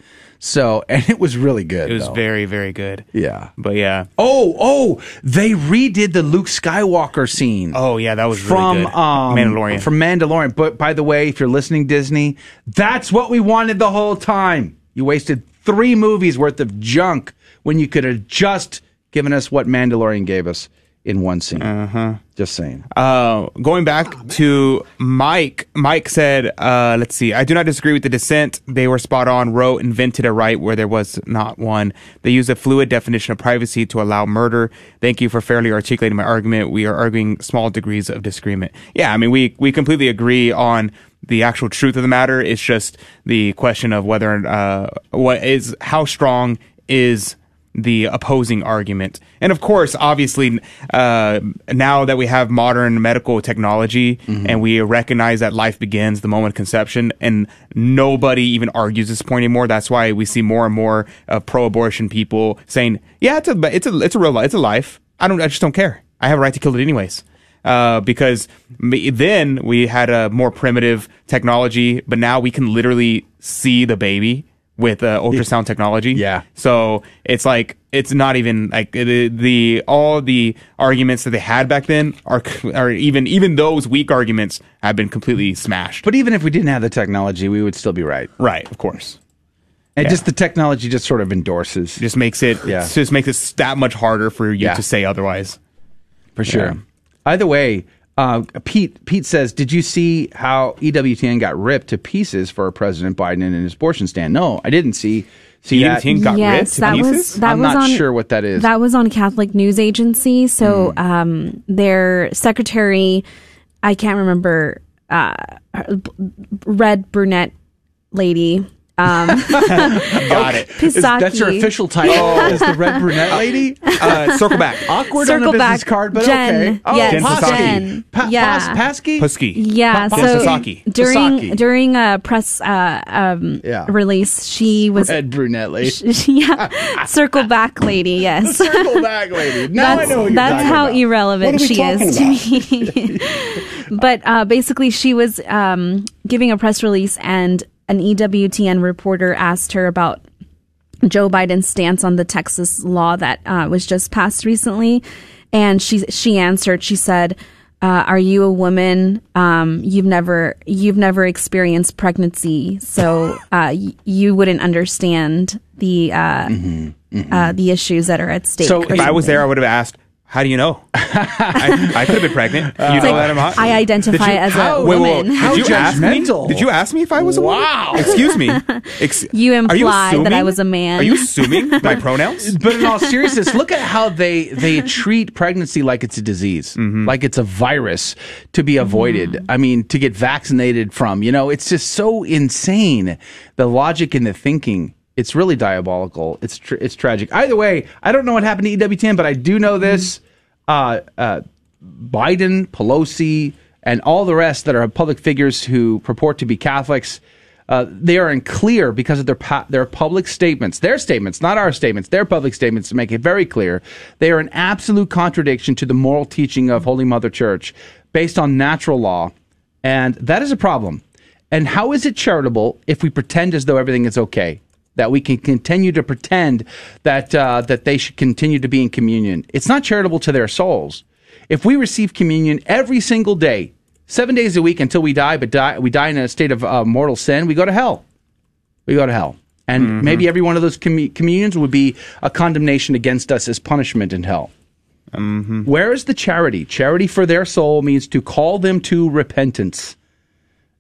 So, *laughs* and it was really good. it was though. very very good. Yeah. but yeah. Oh, oh, they redid the Luke Skywalker scene. Oh yeah, that was from really good. um, Mandalorian. From Mandalorian. But by the way, if you're listening, Disney, that's what we wanted the whole time. You wasted three movies worth of junk when you could have just given us what Mandalorian gave us in one scene. Uh-huh. Just saying. Uh, going back to Mike, Mike said, uh, let's see, I do not disagree with the dissent. They were spot on, wrote, invented a right where there was not one. They used a fluid definition of privacy to allow murder. Thank you for fairly articulating my argument. We are arguing small degrees of disagreement. Yeah, I mean, we, we completely agree on the actual truth of the matter. It's just the question of whether, uh, what is, how strong is the opposing argument. And of course, obviously, uh, now that we have modern medical technology and we recognize that life begins the moment of conception, and nobody even argues this point anymore. That's why we see more and more uh, pro-abortion people saying, "Yeah, it's a, it's a, it's a real, li- it's a life. I don't, I just don't care. I have a right to kill it anyways." uh, because then we had a more primitive technology, but now we can literally see the baby with uh, ultrasound technology. Yeah. So it's like it's not even like the, the all the arguments that they had back then are are even even those weak arguments have been completely smashed. But even if we didn't have the technology, we would still be right. Right, of course. And Yeah. just the technology just sort of endorses. Just makes it Yeah. just makes it that much harder for you Yeah. to say otherwise. for sure. Yeah. Either way, uh, Pete Pete says, "Did you see how EWTN got ripped to pieces for President Biden and his abortion stand?" No, I didn't see. See that? Got Yes, ripped to that was- pieces? that I'm was not on- sure what that is. That was on Catholic News Agency. So Hmm. um, their secretary, I can't remember, uh, red brunette lady. Um, *laughs* Got it. Pisaki. That's your official title. *laughs* Yeah. Is the red brunette lady? Uh, circle back. Awkward Circle on the business card, but Jen. okay. Oh, Yes, Jen Pasky. Jen. Pa- Yeah. Pas- Pasky? Pusky. Yeah, Pa- so Sasaki. during Sasaki. during a press uh, um, Yeah. release, she was Red brunette lady. *laughs* yeah, circle back lady. Yes, Circle back lady. Now that's, I know what you're that's talking how about. irrelevant What are she is to me. but uh, basically, she was um, giving a press release, and an EWTN reporter asked her about Joe Biden's stance on the Texas law that uh, was just passed recently, and she she answered. She said. Uh, are you a woman? Um, you've never you've never experienced pregnancy, so uh, y- you wouldn't understand the uh, Uh, the issues that are at stake. So or if I was there, I would have asked, "How do you know? *laughs* I, I could have been pregnant. you know like, that I'm hot. I identify you- as a How- wait, wait, wait. woman. Did How you ask me? Did you ask me if I was a woman? Wow. Excuse me. *laughs* Ex- You Are implied that I was a man. Are you assuming my pronouns? *laughs* But in all seriousness, look at how they they treat pregnancy like it's a disease, Mm-hmm. like it's a virus to be avoided. I mean, to get vaccinated from. You know, it's just so insane. The logic and the thinking. It's really diabolical. It's tr- it's tragic. Either way, I don't know what happened to E EWTN, but I do know this: uh, uh, Biden, Pelosi, and all the rest that are public figures who purport to be Catholics. Uh, they are unclear because of their their public statements, their statements, not our statements, their public statements to make it very clear. They are an absolute contradiction to the moral teaching of Holy Mother Church based on natural law, and that is a problem. And how is it charitable if we pretend as though everything is okay? That we can continue to pretend that uh, that they should continue to be in communion. It's not charitable to their souls. If we receive communion every single day, seven days a week until we die, but die, we die in a state of uh, mortal sin, we go to hell. We go to hell. And maybe every one of those commu- communions would be a condemnation against us as punishment in hell. Where is the charity? Charity for their soul means to call them to repentance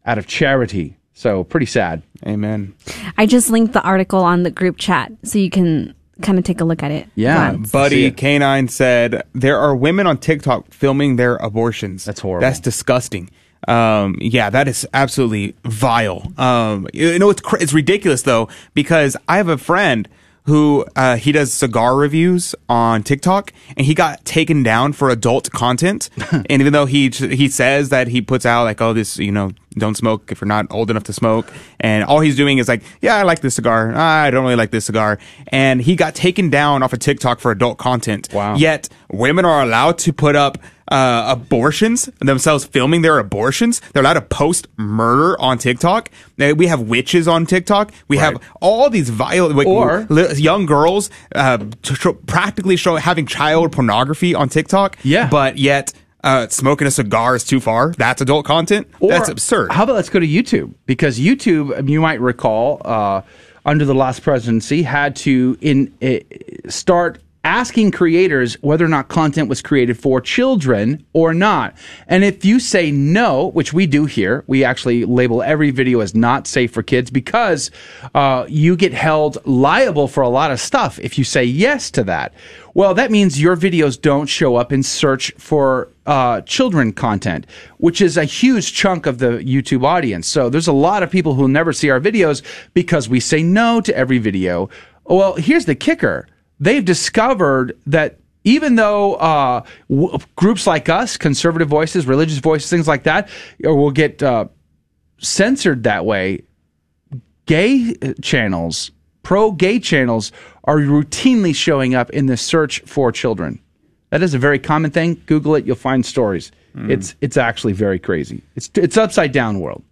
out of charity. So pretty sad. Amen. I just linked the article on the group chat so you can kind of take a look at it. Glance. Buddy Canine said there are women on TikTok filming their abortions. That's horrible. That's disgusting. Um, yeah, that is absolutely vile. Um, you know, it's cr- it's ridiculous though because I have a friend who uh, he does cigar reviews on TikTok, and he got taken down for adult content. *laughs* and even though he he says that he puts out like, oh, this you know, don't smoke if you're not old enough to smoke, and all he's doing is like, yeah, I like this cigar. I don't really like this cigar, and he got taken down off of TikTok for adult content. Wow. Yet women are allowed to put up uh, abortions themselves filming their abortions. They're allowed to post murder on TikTok. We have witches on TikTok. We have all these vile like, Or- young girls uh, tr- practically show having child pornography on TikTok. Yeah, but yet. Uh, smoking a cigar is too far. That's adult content. That's absurd. How about let's go to YouTube? Because YouTube, you might recall, uh, under the last presidency, had to in uh, start asking creators whether or not content was created for children or not. And if you say no, which we do here, we actually label every video as not safe for kids because uh, you get held liable for a lot of stuff if you say yes to that. Well, that means your videos don't show up in search for uh, children content, which is a huge chunk of the YouTube audience. So there's a lot of people who never see our videos because we say no to every video. Well, here's the kicker they've discovered that even though uh, w- groups like us, conservative voices, religious voices, things like that, will get uh, censored that way, gay uh, channels, pro gay channels, are routinely showing up in the search for children. That is a very common thing. Google it, you'll find stories. It's it's actually very crazy. It's it's upside down world.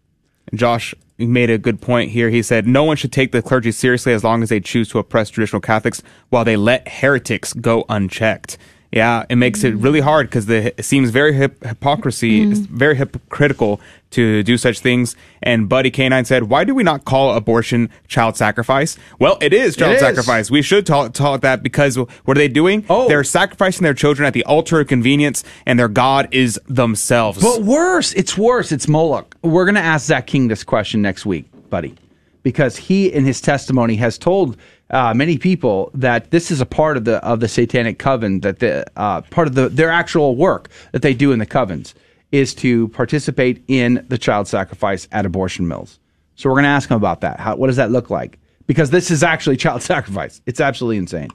Josh made a good point here. He said no one should take the clergy seriously as long as they choose to oppress traditional Catholics while they let heretics go unchecked. Yeah, it makes it really hard because it seems very hip- hypocrisy, mm-hmm. it's very hypocritical to do such things. And Buddy Canine said, "Why do we not call abortion child sacrifice?" Well, it is child It is. sacrifice. We should talk, it, call it that because what are they doing? Oh, they're sacrificing their children at the altar of convenience, and their god is themselves. But worse, it's worse. It's Moloch. We're going to ask Zach King this question next week, buddy, because he, in his testimony, has told uh, many people that this is a part of the of the satanic coven. That the uh, part of the their actual work that they do in the covens is to participate in the child sacrifice at abortion mills. So we're going to ask him about that. How, what does that look like? Because this is actually *laughs* child sacrifice. It's absolutely insane.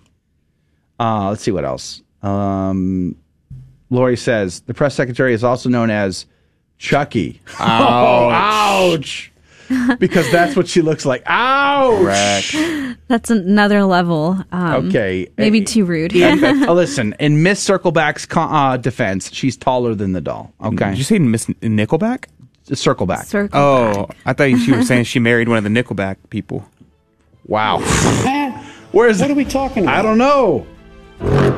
Uh, let's see what else. Um, Lori says the press secretary is also known as Chucky. Oh, ouch. *laughs* *laughs* because that's what she looks like. Ouch. That's another level. Um, Okay. Maybe too rude. And, *laughs* uh, listen, in Miss Circleback's co- uh, defense, she's taller than the doll. Okay. Did you say Miss Nickelback? Circleback. Circleback. Oh, I thought she was saying she married one of the Nickelback people. Wow. *laughs* Where's what are we talking about? I don't know.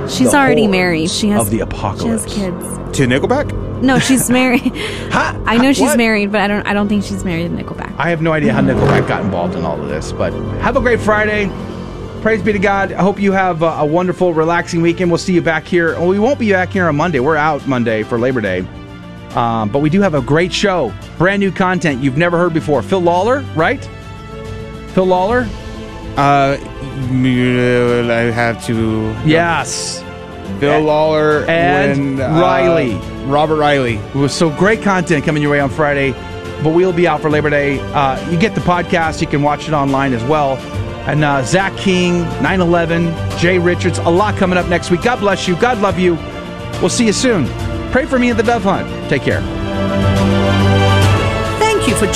She's already married. She has of the She has kids. To Nickelback? No, she's *laughs* married. I know she's What? married, but I don't. I don't think she's married to Nickelback. I have no idea how Nickelback got involved in all of this, but have a great Friday. Praise be to God. I hope you have a, a wonderful, relaxing weekend. We'll see you back here. Well, we won't be back here on Monday. We're out Monday for Labor Day. Um, but we do have a great show. Brand new content you've never heard before. Phil Lawler, right? Phil Lawler? Uh, I have to. Yes. Phil Lawler and when, uh, Reilly. Robert Reilly. It was so great content coming your way on Friday, but we'll be out for Labor Day. Uh, you get the podcast, you can watch it online as well. And uh, Zach King, 9 11, Jay Richards, a lot coming up next week. God bless you. God love you. We'll see you soon. Pray for me at the Dove Hunt. Take care. Thank you for joining